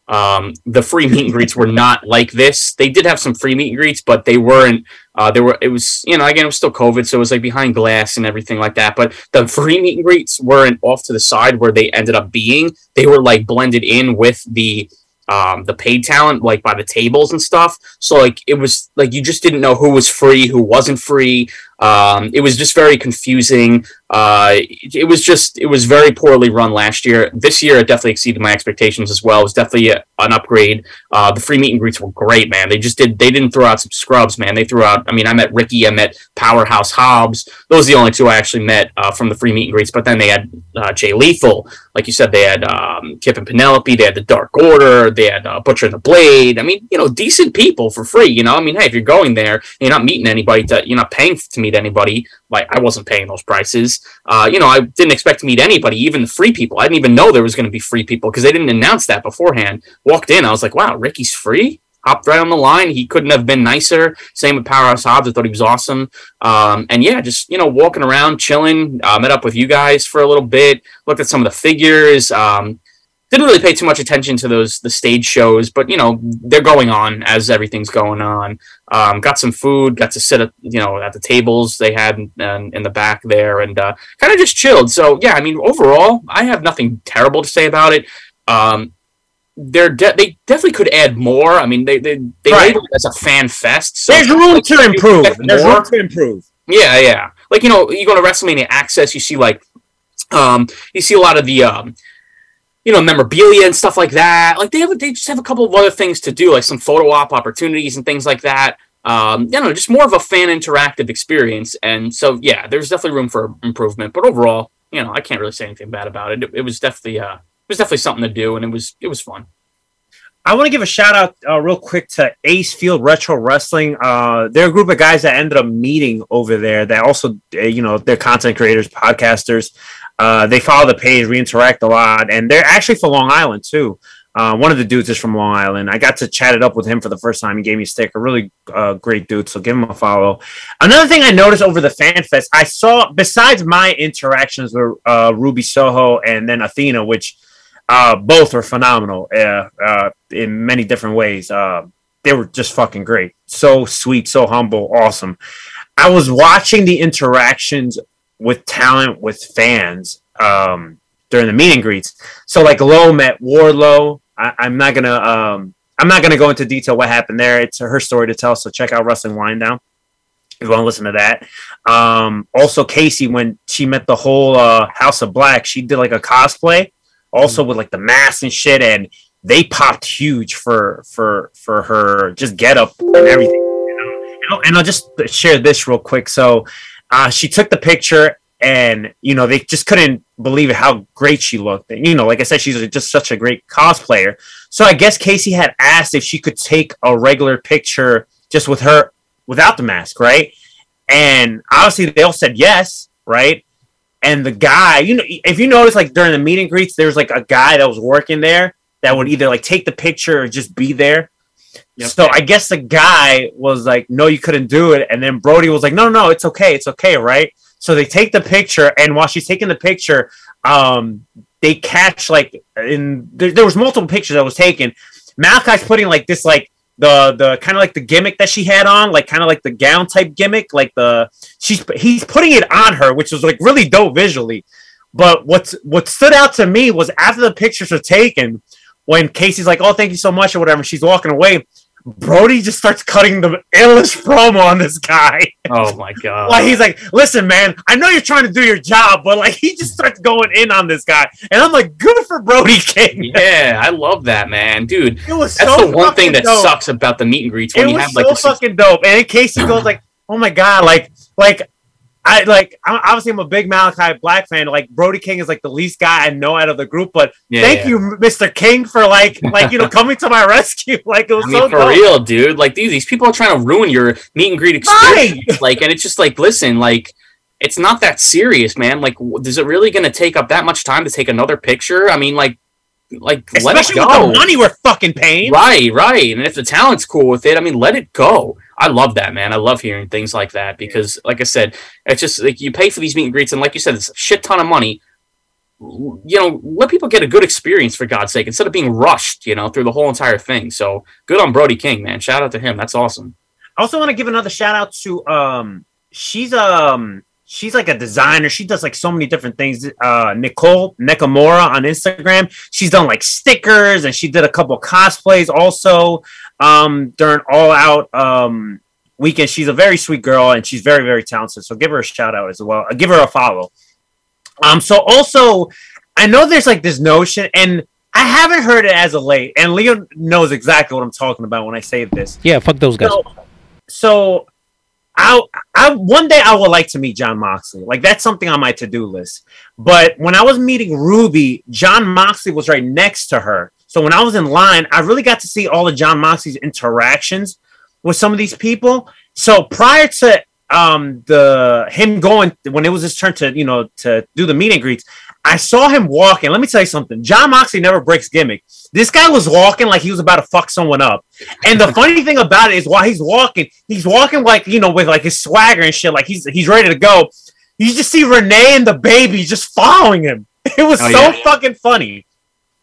Um, the free meet and greets were not like this. They did have some free meet and greets, but they weren't. Uh, they were. It was you know again it was still COVID, so it was like behind glass and everything like that. But the free meet and greets weren't off to the side where they ended up being. They were like blended in with the um, the paid talent, like by the tables and stuff. So like it was like you just didn't know who was free, who wasn't free. Um, it was just very confusing. Uh, it, was just it was very poorly run last year. This year it definitely exceeded my expectations as well. It was definitely an upgrade. Uh, the free meet and greets were great, man. They just did they didn't throw out some scrubs, man. They threw out. I mean, I met Ricky, I met Powerhouse Hobbs. Those are the only two I actually met uh, from the free meet and greets. But then they had uh, Jay Lethal, like you said. They had um, Kip and Penelope. They had the Dark Order. They had uh, Butcher and the Blade. I mean, you know, decent people for free. You know, I mean, hey, if you're going there, you're not meeting anybody. To, you're not paying to meet anybody. Like I wasn't paying those prices. Uh, you know, I didn't expect to meet anybody, even the free people. I didn't even know there was going to be free people because they didn't announce that beforehand. Walked in, I was like, wow, Ricky's free. Hopped right on the line. He couldn't have been nicer. Same with Powerhouse Hobbs. I thought he was awesome. Um, and yeah, just you know, walking around, chilling. Uh, met up with you guys for a little bit. Looked at some of the figures. Um, didn't really pay too much attention to those the stage shows, but you know they're going on as everything's going on. Um, got some food, got to sit at you know at the tables they had in, in the back there, and uh, kind of just chilled. So yeah, I mean overall, I have nothing terrible to say about it. Um, they're de- they definitely could add more. I mean they they they Right. as a fan fest. So There's room to improve. There's more. room to improve. Yeah, yeah. Like you know, you go to WrestleMania Access, you see like, um, you see a lot of the um, you know, memorabilia and stuff like that. Like they have, they just have a couple of other things to do, like some photo op opportunities and things like that. Um, you know, just more of a fan interactive experience. And so, yeah, there's definitely room for improvement. But overall, you know, I can't really say anything bad about it. It, it was definitely, uh, it was definitely something to do, and it was, it was fun. I want to give a shout out uh, real quick to Ace Field Retro Wrestling. Uh, they're a group of guys that ended up meeting over there. That also, uh, you know, they're content creators, podcasters. Uh, they follow the page, we interact a lot, and they're actually from Long Island too. Uh, one of the dudes is from Long Island. I got to chat it up with him for the first time. He gave me a stick. A really uh, great dude. So give him a follow. Another thing I noticed over the fan fest, I saw besides my interactions with Ruby Soho and then Athena, which uh, both are phenomenal uh, uh, in many different ways. Uh, they were just fucking great. So sweet, so humble, awesome. I was watching the interactions with talent with fans um, during the meet and greets. So like Low met Wardlow. I, I'm not gonna um, I'm not gonna go into detail what happened there. It's her story to tell. So check out Wrestling Wind Down if you want to listen to that. Um, also Casey when she met the whole uh, House of Black, she did like a cosplay also with like the mask and shit and they popped huge for for for her just get up and everything. You know? And I'll- just share this real quick. So uh, she took the picture and you know they just couldn't believe how great she looked and you know like i said she's just such a great cosplayer so i guess casey had asked if she could take a regular picture just with her without the mask right and obviously they all said yes right and the guy you know if you notice like during the meet and greets there's like a guy that was working there that would either like take the picture or just be there Yep. so I guess the guy was like, "No, you couldn't do it," and then Brody was like, "No, no, it's okay, it's okay, right?" So they take the picture, and while she's taking the picture, um, they catch like in there, there was multiple pictures that was taken. Malachi's putting like this like the the kind of like the gimmick that she had on, like kind of like the gown type gimmick, like the she's he's putting it on her, which was like really dope visually. But what's what stood out to me was after the pictures were taken, when Casey's like, "Oh, thank you so much" or whatever, she's walking away. Brody just starts cutting the illest promo on this guy. Oh my god. Like he's like, listen, man, I know you're trying to do your job, but like he just starts going in on this guy, and I'm like, good for Brody King. yeah, I love that man, dude. It was That's so the one thing that dope. sucks about the meet and greets when It you was have like so fucking dope. And Casey goes like, oh my god, like like. I like. I'm, obviously, I'm a big Malachi Black fan. Like Brody King is like the least guy I know out of the group. But Yeah, thank yeah. you, Mr. King, for like, like you know, coming to my rescue. Like it was I mean, so for dope. real, dude. Like, dude, these people are trying to ruin your meet and greet experience. Like, and it's just like, listen, like, it's not that serious, man. Like, w- is it really going to take up that much time to take another picture? I mean, like, like, let it Especially with the money we're fucking paying. Right, right. And if the talent's cool with it, I mean, let it go. I love that, man. I love hearing things like that because, like I said, it's just like you pay for these meet and greets, and like you said, it's a shit ton of money. You know, let people get a good experience for God's sake instead of being rushed, you know, through the whole entire thing. So good on Brody King, man. Shout out to him. That's awesome. I also want to give another shout out to um she's um she's like a designer. She does like so many different things. Uh Nicole Nakamura on Instagram. She's done like stickers and she did a couple cosplays also um during all out um weekend. She's a very sweet girl and she's very, very talented. So give her a shout out as well. Uh, give her a follow. Um so also I know there's like this notion and I haven't heard it as of late, and Leo knows exactly what I'm talking about when I say this. Yeah, fuck those guys. So, so I, I one day I would like to meet Jon Moxley. Like that's something on my to-do list. But when I was meeting Ruby, Jon Moxley was right next to her. So when I was in line, I really got to see all of Jon Moxley's interactions with some of these people. So prior to um the him going when it was his turn to you know to do the meet and greets, I saw him walking. Let me tell you something. Jon Moxley never breaks gimmick. This guy was walking like he was about to fuck someone up. And the funny thing about it is while he's walking, he's walking like, you know, with like his swagger and shit, like he's he's ready to go. You just see Renee and the baby just following him. It was Oh, so yeah. fucking funny.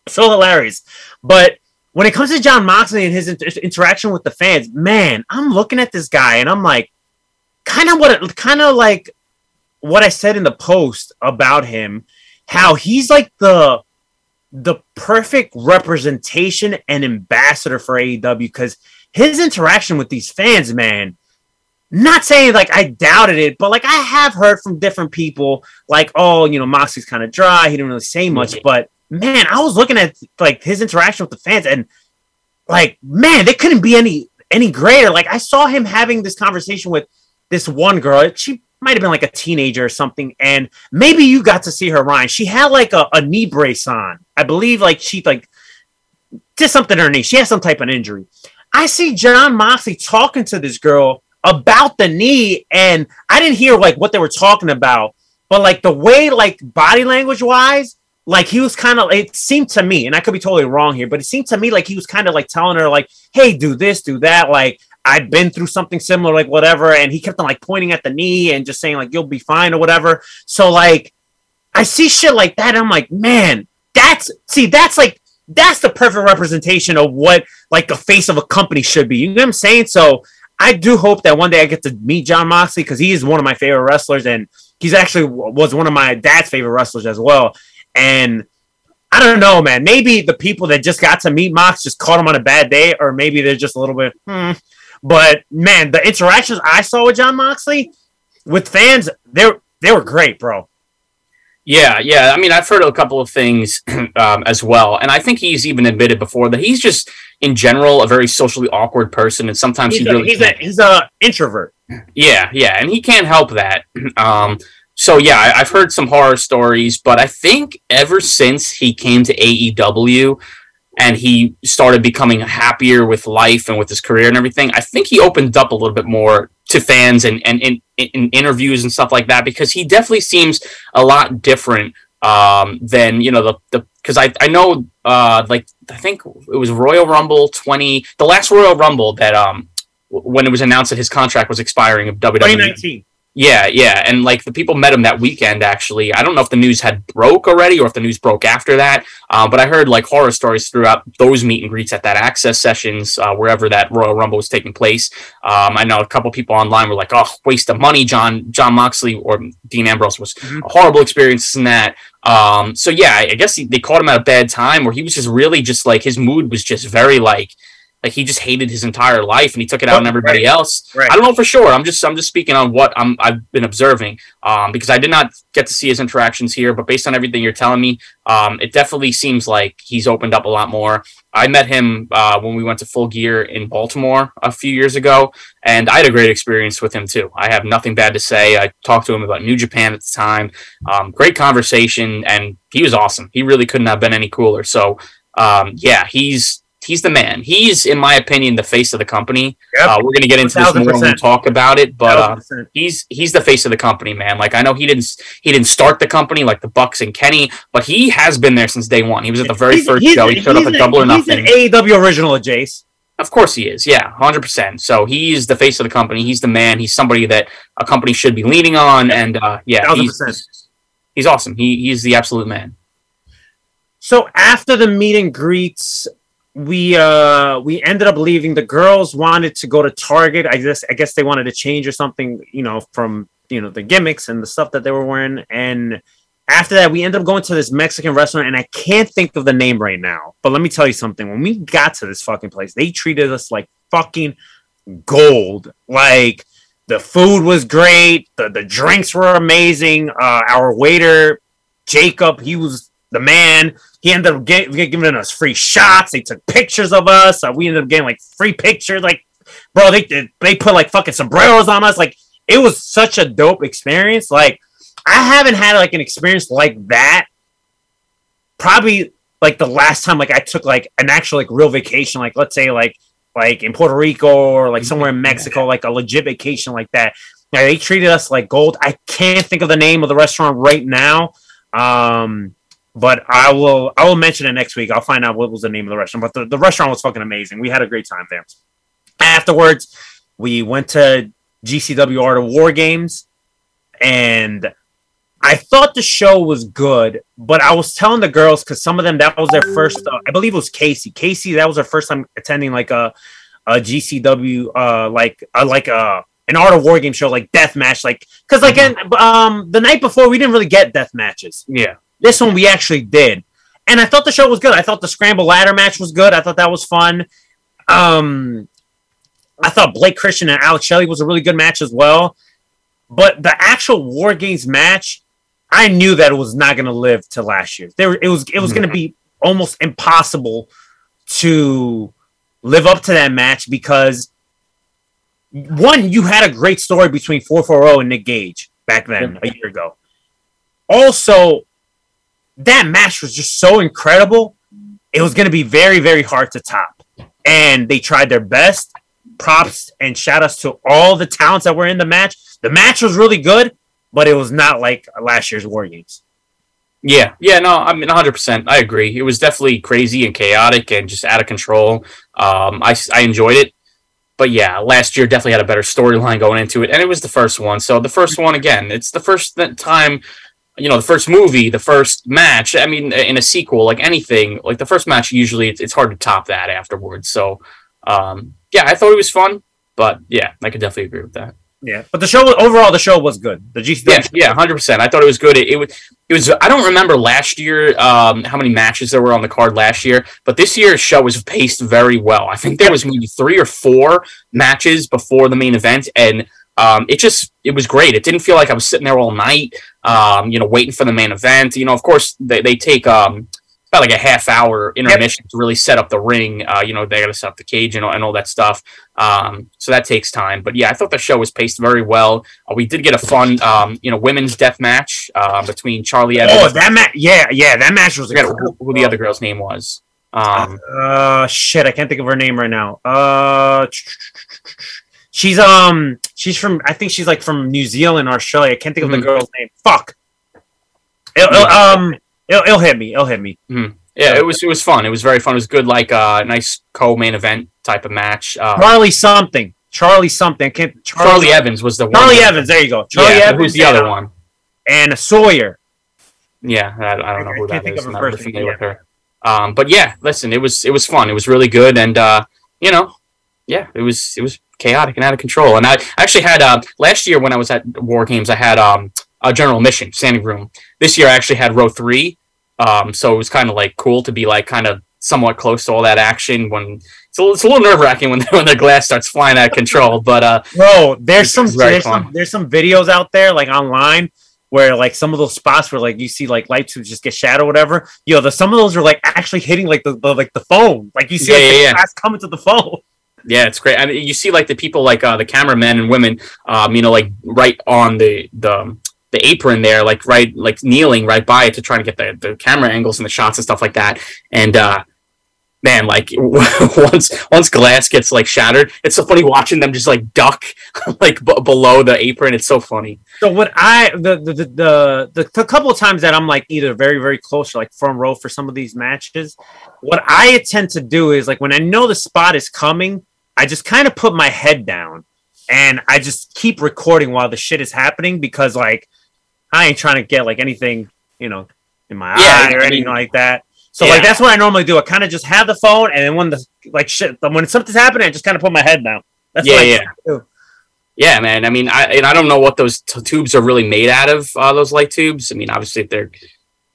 So hilarious. But when it comes to Jon Moxley and his inter- interaction with the fans, man, I'm looking at this guy and I'm like, kind of what, kind of like what I said in the post about him, how he's like the the perfect representation and ambassador for AEW because his interaction with these fans, man. Not saying like I doubted it, but like I have heard from different people, like, oh, you know, Moxley's kind of dry. He didn't really say much, but man, I was looking at like his interaction with the fans, and like, man, they couldn't be any any greater. Like I saw him having this conversation with this one girl. She might have been like a teenager or something, and maybe you got to see her, Ryan. She had like a, a knee brace on. I believe like she like did something to her knee. She had some type of injury. I see Jon Moxley talking to this girl about the knee, and I didn't hear like what they were talking about, but like the way like body language wise, like he was kind of it seemed to me, and I could be totally wrong here, but it seemed to me like he was kind of like telling her like, "Hey, do this, do that," like. I've been through something similar, like whatever, and he kept on like pointing at the knee and just saying like you'll be fine or whatever. So like, I see shit like that, I'm like, man, that's see, that's like that's the perfect representation of what like the face of a company should be. You know what I'm saying? So I do hope that one day I get to meet Jon Moxley because he is one of my favorite wrestlers, and he's actually was one of my dad's favorite wrestlers as well. And I don't know, man. Maybe the people that just got to meet Mox just caught him on a bad day, or maybe they're just a little bit. Hmm. But man, the interactions I saw with Jon Moxley with fans, they they were great, bro. Yeah, yeah. I mean, I've heard a couple of things um, as well, and I think he's even admitted before that he's just, in general, a very socially awkward person, and sometimes He's he a, really he's a he's a introvert. Yeah, yeah, and he can't help that. Um, so yeah, I, I've heard some horror stories, but I think ever since he came to AEW and he started becoming happier with life and with his career and everything, I think he opened up a little bit more to fans and and in, in interviews and stuff like that because he definitely seems a lot different um, than you know the the because I I know uh, like I think it was Royal Rumble twenty the last Royal Rumble that um when it was announced that his contract was expiring of WWE 2019. Yeah, yeah, and like the people met him that weekend. Actually, I don't know if the news had broke already or if the news broke after that. Um, but I heard like horror stories throughout those meet and greets at that Axxess sessions, uh, wherever that Royal Rumble was taking place. Um, I know a couple people online were like, "Oh, waste of money." Jon Jon Moxley or Dean Ambrose was a horrible experiences in that. Um, so yeah, I I guess he, they caught him at a bad time where he was just really just like his mood was just very like. Like he just hated his entire life, and he took it out on everybody Right. else. Right. I don't know for sure. I'm just I'm just speaking on what I'm I've been observing um, because I did not get to see his interactions here, but based on everything you're telling me, um, it definitely seems like he's opened up a lot more. I met him uh, when we went to Full Gear in Baltimore a few years ago, and I had a great experience with him too. I have nothing bad to say. I talked to him about New Japan at the time. Um, great conversation, and he was awesome. He really couldn't have been any cooler. So um, yeah, he's he's the man. He's, in my opinion, the face of the company. Yep. Uh, we're gonna get into this more when we talk about it, but uh, he's he's the face of the company, man. Like I know he didn't he didn't start the company like the Bucks and Kenny, but he has been there since day one. He was at the very He's- first he's- show. He showed up he's at Double or He's Nothing. an AEW original, Jace. Of course he is. Yeah, hundred percent. So he's the face of the company. He's the man. He's somebody that a company should be leaning on. And uh, yeah, he's, he's awesome. He he's the absolute man. So after the meet and greets, we uh we ended up leaving. The girls wanted to go to Target. I guess I guess they wanted to change or something, you know, from you know the gimmicks and the stuff that they were wearing. And after that, we ended up going to this Mexican restaurant, and I can't think of the name right now. But let me tell you something. When we got to this fucking place, they treated us like fucking gold. Like the food was great, the the drinks were amazing. Uh, our waiter Jacob, he was the man. He ended up get, giving us free shots. They took pictures of us. Uh, we ended up getting like free pictures. Like, bro, they they- put like fucking sombreros on us. Like, it was such a dope experience. Like, I haven't had like an experience like that. Probably like the last time like I took like an actual like real vacation. Like, let's say like like in Puerto Rico or like somewhere in Mexico, like a legit vacation like that. Now, they treated us like gold. I can't think of the name of the restaurant right now. Um, but I will I will mention it next week. I'll find out what was the name of the restaurant. But the, the restaurant was fucking amazing. We had a great time there. Afterwards, we went to GCW Art of War Games, and I thought the show was good. But I was telling the girls because some of them that was their first. Uh, I believe it was Casey. Casey that was her first time attending like a a GCW uh like uh, like a an Art of War game show like death match like because like in, um the night before we didn't really get death matches. Yeah. This one we actually did. And I thought the show was good. I thought the scramble ladder match was good. I thought that was fun. Um I thought Blake Christian and Alex Shelley was a really good match as well. But the actual War Games match, I knew that it was not going to live to last year. There, it was it was going to be almost impossible to live up to that match because one, you had a great story between 440 and Nick Gage back then, a year ago. Also, that match was just so incredible. It was going to be very, very hard to top. And they tried their best. Props and shout outs to all the talents that were in the match. The match was really good, but it was not like last year's War Games. Yeah, yeah, no, I mean, 100%. I agree. It was definitely crazy and chaotic and just out of control. Um, I, I enjoyed it. But yeah, last year definitely had a better storyline going into it. And it was the first one. So the first one, again, it's the first time, you know, the first movie, the first match. I mean, in a sequel, like anything, like the first match, usually it's, it's hard to top that afterwards. So, um, yeah, I thought it was fun. But yeah, I could definitely agree with that. Yeah, but the show overall, the show was good. The GCW, Yeah, yeah, hundred percent. I thought it was good. It, it was. It was. I don't remember last year um, how many matches there were on the card last year, but this year's show was paced very well. I think there was maybe three or four matches before the main event, and um, it just it was great. It didn't feel like I was sitting there all night. Um, you know, waiting for the main event. You know, of course, they, they take um, about like a half hour intermission to really set up the ring. Uh, you know, they got to set up the cage and all, and all that stuff. Um, so that takes time. But yeah, I thought the show was paced very well. Uh, we did get a fun, um, you know, women's death match uh, between Charli Evans. Oh, that match! Yeah, yeah, that match was I who, who the other girl's name was. Um, Uh, shit, I can't think of her name right now. Uh, she's um, she's from I think she's like from New Zealand or Australia. I can't think of Mhm. the girl's name. Fuck. It'll, it'll, um, it'll, it'll hit me. It'll hit me. yeah, it was it was fun. It was very fun. It was good, like uh, nice co-main event type of match. Uh, Charli something. Charli something. I can't. Charli Evans was the one. Charli Evans. There you go. Charli yeah, Evans. who's the other one? And Sawyer. Yeah, I, I don't know I who can't that think is. of I'm not familiar with her. Um, but yeah, listen, it was it was fun. It was really good, and uh, you know, yeah, it was it was chaotic and out of control. And I actually had uh, last year when I was at War Games, I had um, a general mission standing room. This year, I actually had row three, um, so it was kind of like cool to be like kind of somewhat close to all that action. When it's a, little- it's a little nerve wracking when when the glass starts flying out of control, but uh, Bro, there's some there's fun. some there's some videos out there like online where like some of those spots where like you see like lights would just get shadowed or whatever. Yo, the some of those are like actually hitting like the, the like the phone. Like you see Yeah, like, yeah, the yeah. glass coming to the phone. Yeah, it's great. I mean, you see like the people like uh, the cameramen and women, um, you know, like right on the the the apron there, like right like kneeling right by it to try to get the, the camera angles and the shots and stuff like that. And uh, man, like once once glass gets like shattered, it's so funny watching them just like duck like b- below the apron. It's so funny. So what I the the the, the the couple of times that I'm like either very very close or like front row for some of these matches, what I tend to do is like when I know the spot is coming, I just kind of put my head down and I just keep recording while the shit is happening because like I ain't trying to get like anything you know in my Yeah, eye or I anything mean- like that. So Yeah. like that's what I normally do. I kind of just have the phone and then when the like shit when something's happening, I just kind of put my head down. That's Yeah, what I yeah. do. Yeah, man. I mean, I and I don't know what those t- tubes are really made out of. Uh, those light tubes. I mean, obviously, if they're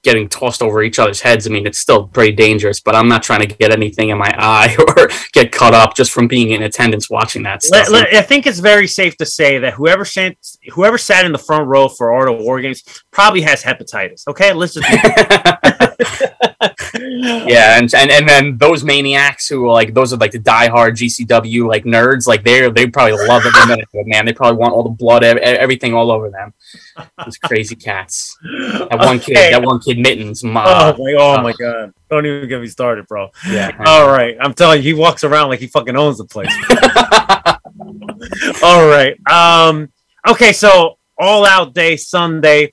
getting tossed over each other's heads, I mean, it's still pretty dangerous. But I'm not trying to get anything in my eye or get cut up just from being in attendance watching that stuff. Let- let- I think it's very safe to say that whoever sat, whoever sat in the front row for Art of War Games probably has hepatitis. Okay, let's just. yeah, and, and and then those maniacs who are like those are like the diehard GCW like nerds, like they they probably love it. every minute Man, they probably want all the blood, everything all over them. Those crazy cats. That one kid, that one kid, mittens. Oh my, oh my god! Don't even get me started, bro. yeah. All right, I'm telling you, he walks around like he fucking owns the place. All right. Um. Okay, so all out day Sunday.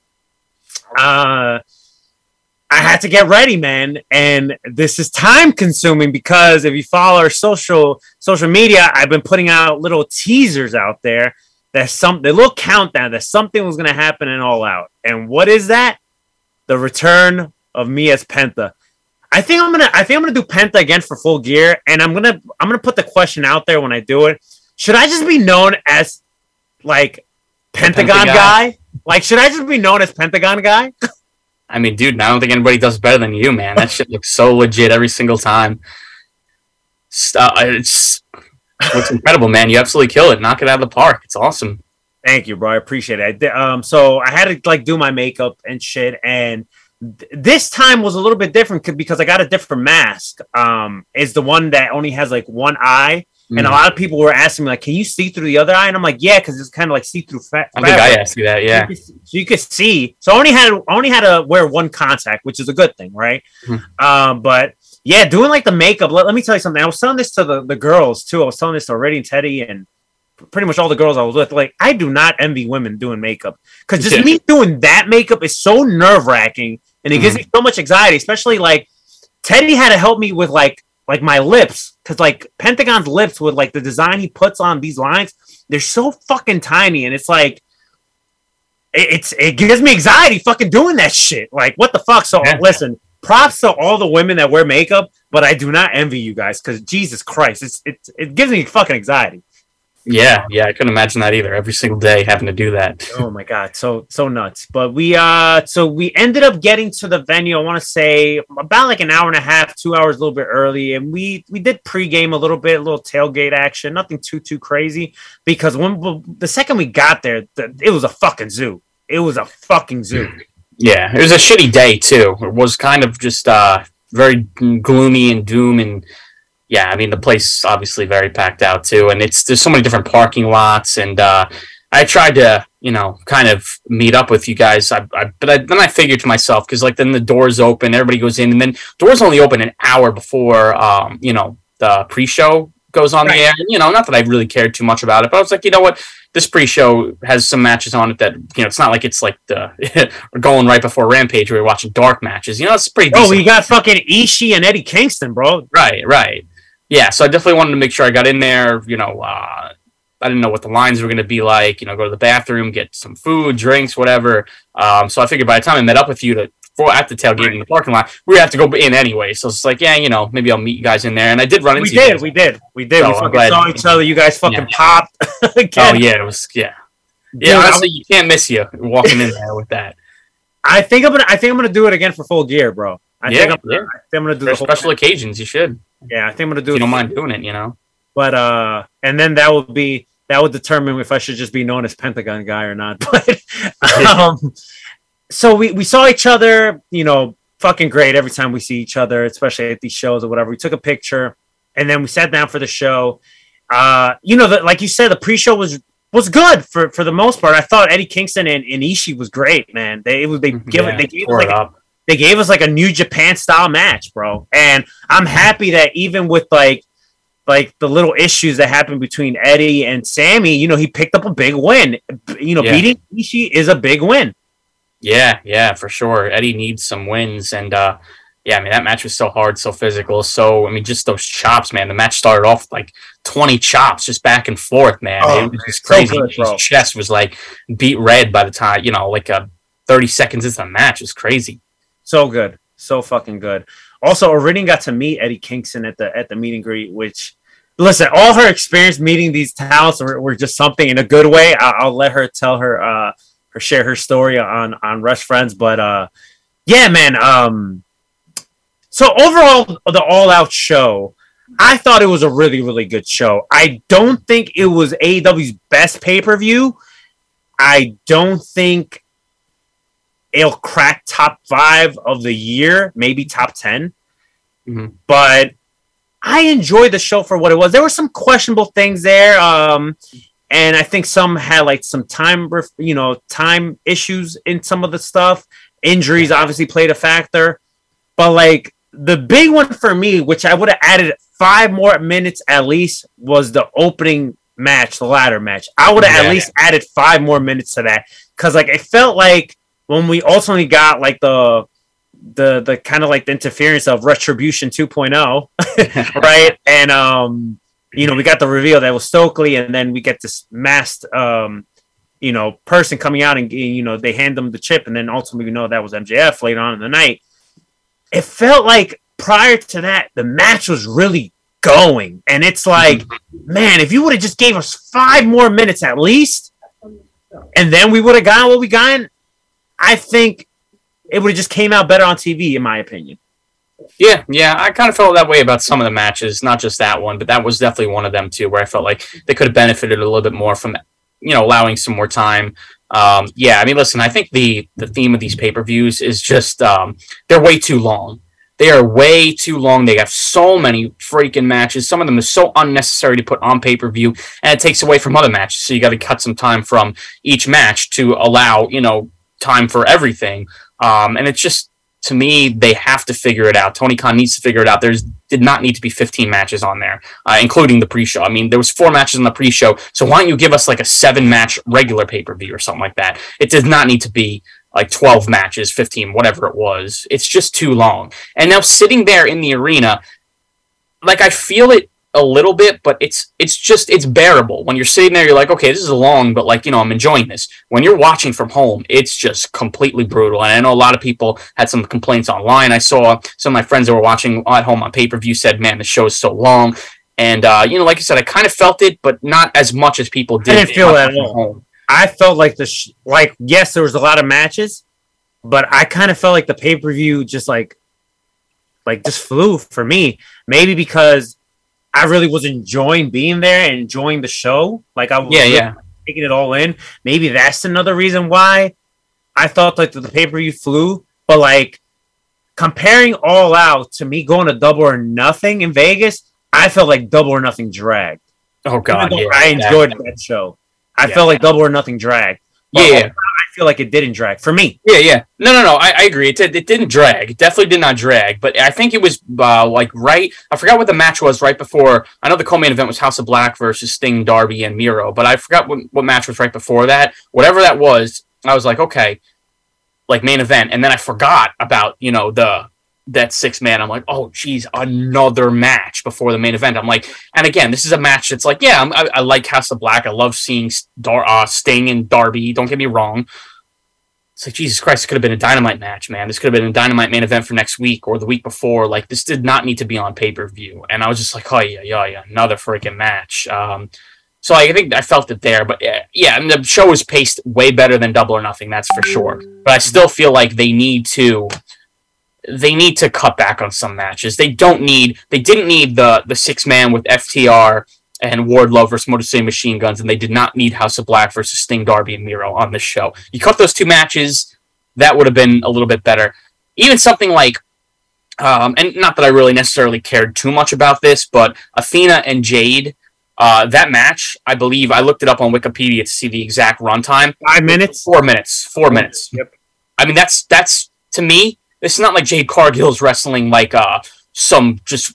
Uh, I had to get ready, man, and this is time consuming because if you follow our social social media, I've been putting out little teasers out there. That some the little countdown that something was gonna happen in all out, and what is that? The return of me as Penta. I think I'm gonna I think I'm gonna do Penta again for full gear, and I'm gonna I'm gonna put the question out there when I do it. Should I just be known as like Pentagon Pentagon. guy? Like, should I just be known as Pentagon guy? I mean, dude, I don't think anybody does better than you, man. That shit looks so legit every single time. Uh, It's it's incredible, man. You absolutely kill it. Knock it out of the park. It's awesome. Thank you, bro. I appreciate it. I um, so I had to like do my makeup and shit, and th- this time was a little bit different because I got a different mask. Um, is the one that only has like one eye, and a Mm. lot of people were asking me like, "Can you see through the other eye?" And I'm like, "Yeah," because it's kind of like see through fat. I think I asked you that. Yeah. So you, could, so you could see. So I only had I only had to wear one contact, which is a good thing, right? Mhm. Um, but yeah, doing like the makeup. Let, let me tell you something. I was telling this to the, the girls too. I was telling this to Already and Teddy and pretty much all the girls I was with. Like, I do not envy women doing makeup because just Yeah. me doing that makeup is so nerve wracking and it gives me so much anxiety. Especially like Teddy had to help me with like like my lips because like Pentagon's lips with like the design he puts on these lines, they're so fucking tiny and it's like it- it's it gives me anxiety fucking doing that shit. Like what the fuck? So Yeah. listen, props to all the women that wear makeup, but I do not envy you guys because Jesus Christ, it's it it gives me fucking anxiety. Yeah. Yeah. I couldn't imagine that either. Every single day having to do that. Oh my god, so so nuts. But we uh so we ended up getting to the venue, I want to say about like an hour and a half, two hours a little bit early, and we we did pregame a little bit, a little tailgate action, nothing too too crazy. Because when the second we got there, the, it was a fucking zoo. it was a fucking zoo. Yeah, it was a shitty day too. It was kind of just uh, very gloomy and doom, and yeah, I mean the place obviously very packed out too, and it's there's so many different parking lots, and uh, I tried to you know kind of meet up with you guys, I, I, but I, then I figured to myself because like then the doors open, everybody goes in, and then doors only open an hour before um, you know the pre-show goes on Right. the air. And, you know, not that I really cared too much about it, but I was like, you know what, this pre-show has some matches on it that you know it's not like it's like the we're going right before Rampage where we're watching dark matches. You know, it's pretty. Oh, we got fucking Ishii and Eddie Kingston, bro. Right, right. Yeah, so I definitely wanted to make sure I got in there. You know, uh, I didn't know what the lines were going to be like. You know, go to the bathroom, get some food, drinks, whatever. Um, so I figured by the time I met up with you to for at the tailgate in the parking lot, we would have to go in anyway. So it's like, yeah, you know, maybe I'll meet you guys in there. And I did run We into you did, guys. we did, we did. So, we fucking glad- saw each other. You guys fucking Yeah. popped Oh yeah, it was yeah. Yeah, honestly, you can't miss you walking in there with that. I think I'm gonna. I think I'm gonna do it again for full gear, bro. I Yeah, think I'm, yeah. I think I'm gonna do it For the special occasions, you should. Yeah, I think I'm gonna do If you don't mind doing it, you know. But uh, and then that would be that would determine if I should just be known as Pentagon guy or not. But um, so we we saw each other, you know, fucking great every time we see each other, especially at these shows or whatever. We took a picture, and then we sat down for the show. Uh, you know, the, like you said, the pre-show was was good for for the most part. I thought Eddie Kingston and, and Ishii was great, man. They it was they give Yeah, it they gave us like it up. They gave us like a new Japan style match, bro. And I'm happy that even with like like the little issues that happened between Eddie and Sammy, you know, he picked up a big win. You know, Yeah. beating Ishii is a big win. Yeah, yeah, for sure. Eddie needs some wins, and uh, yeah, I mean that match was so hard, so physical. So I mean, just those chops, man. The match started off like twenty chops, just back and forth, man. Oh, it was just so crazy. good. His chest was like beat red by the time you know, like uh, thirty seconds into the match. It was crazy. So good. So fucking good. Also, Iridian got to meet Eddie Kingston at the at the meet and greet, which listen, all her experience meeting these talents were, were just something in a good way. I, I'll let her tell her uh her share her story on on Rush Friends, but uh yeah, man. Um so overall the all out show, I thought it was a really, really good show. I don't think it was AEW's best pay-per-view. I don't think it'll crack top five of the year, maybe top 10. Mhm. But I enjoyed the show for what it was. There were some questionable things there. Um, and I think some had like some time, ref- you know, time issues in some of the stuff. Injuries obviously played a factor. But like the big one for me, which I would have added five more minutes at least, was the opening match, the ladder match. I would have Yeah. at least added five more minutes to that because like it felt like when we ultimately got like the the the kind of like the interference of retribution 2.0 right? And um you know we got the reveal that was stokely and then we get this masked um you know person coming out and you know they hand them the chip and then ultimately we know that was mjf later on in the night. It felt like prior to that the match was really going and it's like man if you would have just gave us five more minutes at least and then we would have gotten what we got i think it would have just came out better on tv in my opinion Yeah, yeah, I kind of felt that way about some of the matches, not just that one, but that was definitely one of them too, where I felt like they could have benefited a little bit more from, you know, allowing some more time. Um, yeah, I mean, listen, I think the the theme of these pay per views is just um, they're way too long. They are way too long. They have so many freaking matches. Some of them are so unnecessary to put on pay per view, and it takes away from other matches. So you got to cut some time from each match to allow, you know, time for everything. Um, and it's just to me, they have to figure it out. Tony Khan needs to figure it out. There's did not need to be 15 matches on there, uh, including the pre-show. I mean, there was four matches on the pre-show, so why don't you give us like a seven-match regular pay-per-view or something like that? It does not need to be like 12 matches, 15, whatever it was. It's just too long. And now sitting there in the arena, like I feel it a little bit, but it's it's just it's bearable. When you're sitting there, you're like, okay, this is long, but like you know, I'm enjoying this. When you're watching from home, it's just completely brutal. And I know a lot of people had some complaints online. I saw some of my friends that were watching at home on pay per view said, "Man, the show is so long." And uh, you know, like I said, I kind of felt it, but not as much as people did. I didn't feel that at all. home. I felt like the sh- like yes, there was a lot of matches, but I kind of felt like the pay per view just like like just flew for me. Maybe because I really was enjoying being there and enjoying the show. Like I was Yeah, really yeah. taking it all in. Maybe that's another reason why I thought like the pay per view flew, but like comparing All Out to me going to Double or Nothing in Vegas, I felt like Double or Nothing dragged. Oh God, yeah, I enjoyed that- that show. I Yeah. felt like Double or Nothing dragged. But Yeah, Feel like it didn't drag for me. Yeah, yeah. No, no, no. I, I agree. It, did- it didn't drag. It definitely did not drag. But I think it was uh, like right. I forgot what the match was right before. I know the co-main event was House of Black versus Sting, Darby, and Miro. But I forgot what, what match was right before that. Whatever that was, I was like, okay, like main event. And then I forgot about you know the that six man. I'm like, oh geez, another match before the main event. I'm like, and again, this is a match that's like, yeah, I, I like House of Black. I love seeing Dar- uh, Sting and Darby. Don't get me wrong. It's like Jesus Christ, this could have been a dynamite match, man. This could have been a dynamite main event for next week or the week before. Like this did not need to be on pay per view. And I was just like, oh yeah, yeah, yeah, another freaking match. Um, so I think I felt it there, but yeah, yeah, and the show was paced way better than Double or Nothing, that's for sure. But I still feel like they need to, they need to cut back on some matches. They don't need, they didn't need the the six man with FTR and Wardlow versus Motor City Machine Guns, and they did not need House of Black versus Sting, Darby, and Miro on this show. You cut those two matches, that would have been a little bit better. Even something like, um, and not that I really necessarily cared too much about this, but Athena and Jade, uh, that match, I believe I looked it up on Wikipedia to see the exact runtime. Five minutes. Four minutes. Four minutes. Yep. I mean, that's that's to me. It's not like Jade Cargill's wrestling like uh some just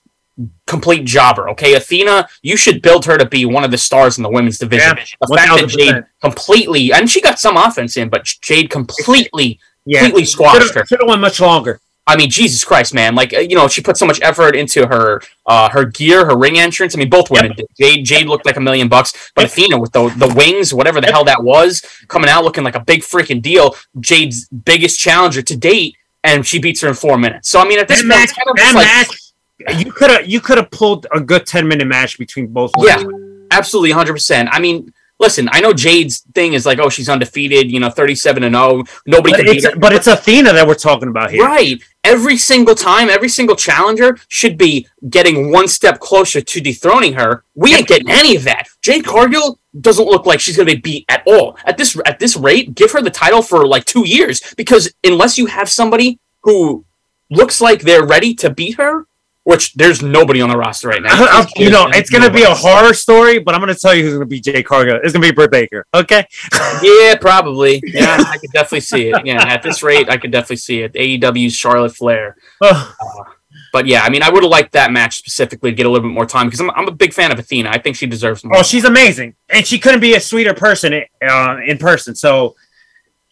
complete jobber. Okay, Athena, you should build her to be one of the stars in the women's division. Yeah, the fact that Jade completely and she got some offense in, but Jade completely Yeah. completely squashed her. Should have went much longer. I mean, Jesus Christ, man! Like you know, she put so much effort into her uh, her gear, her ring entrance. I mean, both women did. Jade Jade looked like a million bucks, but Yep. Athena with the the wings, whatever the hell that was, coming out looking like a big freaking deal. Jade's biggest challenger to date, and she beats her in four minutes. So I mean, at this That point, match, kind of that like, match, you could have you could have pulled a good ten minute match between both. Yeah. women. absolutely 100%. I mean, listen, I know Jade's thing is like, oh, she's undefeated, you know, 37 and 0. Nobody but can beat it's her. but it's Athena that we're talking about here. Right. Every single time, every single challenger should be getting one step closer to dethroning her. We ain't getting any of that. Jade Cargill doesn't look like she's gonna be beat at all. At this at this rate, give her the title for like two years because unless you have somebody who looks like they're ready to beat her, which there's nobody on the roster right now. You know, it's gonna be a horror story, but I'm gonna tell you who's gonna be Jade Cargill. It's gonna be Britt Baker. Okay. Yeah, probably. Yeah, I could definitely see it. Yeah, at this rate, I could definitely see it. AEW's Charlotte Flair. Ugh. But yeah, I mean, I would have liked that match specifically to get a little bit more time because I'm, I'm a big fan of Athena. I think she deserves more. Oh, she's amazing, and she couldn't be a sweeter person uh, in person. So,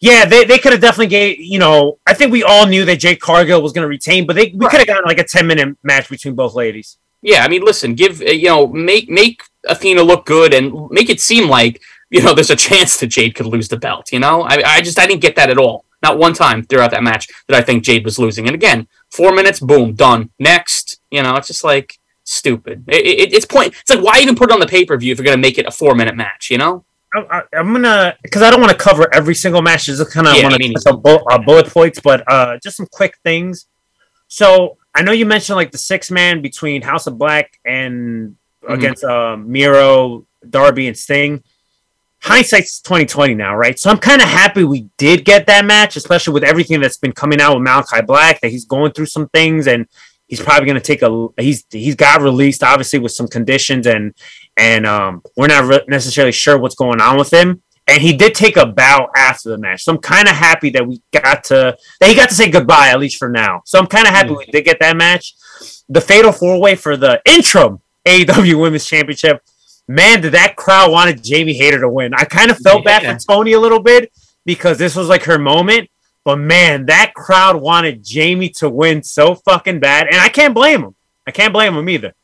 yeah, they, they could have definitely gave. You know, I think we all knew that Jade Cargill was going to retain, but they we Right. could have gotten like a ten minute match between both ladies. yeah, I mean, listen, give uh, you know, make make Athena look good and make it seem like you know there's a chance that Jade could lose the belt. You know, I I just I didn't get that at all. Not one time throughout that match that I think Jade was losing. And again, four minutes, boom, done. Next, you know, it's just like stupid. It, it, it's point. It's like why even put it on the pay per view if you're gonna make it a four minute match? You know. I, I, I'm gonna because I don't want to cover every single match. Just kind of Yeah, want to neither. touch on bu- uh, bullet points, but uh, just some quick things. So I know you mentioned like the six man between House of Black and Mhm. against uh, Miro, Darby, and Sting. Hindsight's twenty twenty now, right? So I'm kind of happy we did get that match, especially with everything that's been coming out with Malachi Black. That he's going through some things, and he's probably going to take a. He's he's got released obviously with some conditions, and and um, we're not re- necessarily sure what's going on with him. And he did take a bow after the match, so I'm kind of happy that we got to that he got to say goodbye at least for now. So I'm kind of happy we did get that match. The fatal four way for the interim AEW Women's Championship. Man, did that crowd wanted Jamie Hayter to win. I kind of felt bad for Toni a little bit because this was like her moment. But man, that crowd wanted Jamie to win so fucking bad, and I can't blame him. I can't blame him either.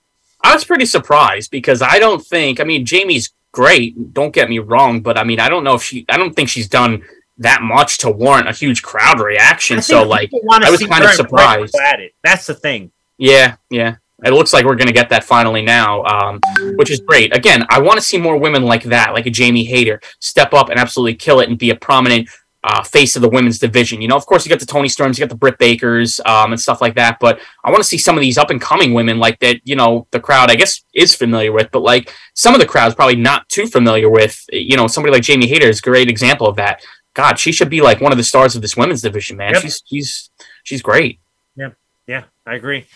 I was pretty surprised because I don't think. I mean, Jamie's great. Don't get me wrong, but I mean, I don't know if she. I don't think she's done that much to warrant a huge crowd reaction. So, like, I was kind of surprised. At it. That's the thing. yeah, yeah. It looks like we're gonna get that finally now, um, which is great. Again, I want to see more women like that, like a Jamie Hayter, step up and absolutely kill it and be a prominent. Uh, face of the women's division. You know, of course, you got the Toni Storms, you got the Britt Bakers, um, and stuff like that. But I want to see some of these up and coming women like that. You know, the crowd, I guess, is familiar with, but like some of the crowd's probably not too familiar with. You know, somebody like Jamie Hayter is a great example of that. God, she should be like one of the stars of this women's division, man. Yep. She's she's she's great. Yeah, yeah, I agree.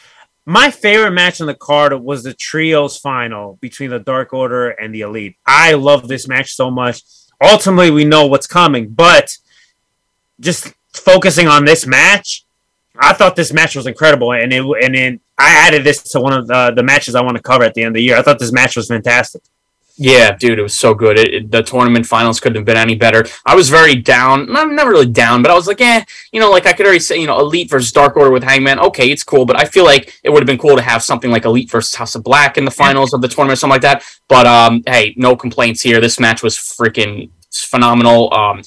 My favorite match on the card was the trios final between the Dark Order and the Elite. I love this match so much. Ultimately, we know what's coming, but just focusing on this match, I thought this match was incredible, and it and it, I added this to one of the, the matches I want to cover at the end of the year. I thought this match was fantastic. Yeah, dude, it was so good. It, it- the tournament finals couldn't have been any better. I was very down. I'm never really down, but I was like, eh, you know, like I could already say, you know, Elite versus Dark Order with Hangman. Okay, it's cool, but I feel like it would have been cool to have something like Elite versus House of Black in the finals of the tournament, or something like that. But um, hey, no complaints here. This match was freaking phenomenal. Um,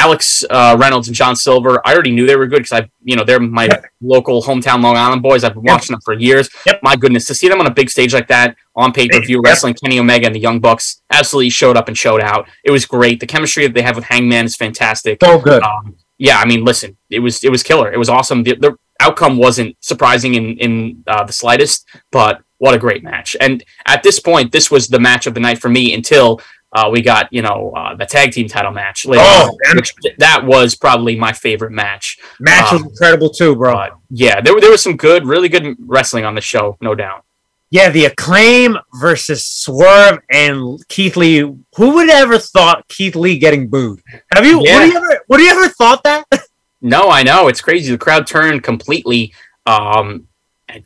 Alex uh, Reynolds and John Silver. I already knew they were good because I, you know, they're my local hometown Long Island boys. I've been Yep. watching them for years. Yep. My goodness, to see them on a big stage like that on pay per view Yep. wrestling Kenny Omega and the Young Bucks absolutely showed up and showed out. It was great. The chemistry that they have with Hangman is fantastic. So good. Um, yeah, I mean, listen, it was it was killer. It was awesome. The, the outcome wasn't surprising in in uh, the slightest, but what a great match. And at this point, this was the match of the night for me until uh, we got you know uh, the tag team title match. Later Oh, on, which, that was probably my favorite match. Match was um, incredible too, bro. But yeah, there, were- there was some good, really good wrestling on the show, no doubt. Yeah, the acclaim versus Swerve and Keith Lee. Who would ever thought Keith Lee getting booed? Have you? Yeah. Would you ever? Would you ever thought that? No, I know it's crazy. The crowd turned completely. Um,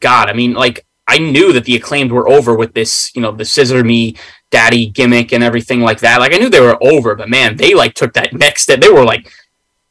God, I mean, like I knew that the acclaimed were over with this, you know, the scissor me daddy gimmick and everything like that. Like I knew they were over, but man, they like took that next step. They were like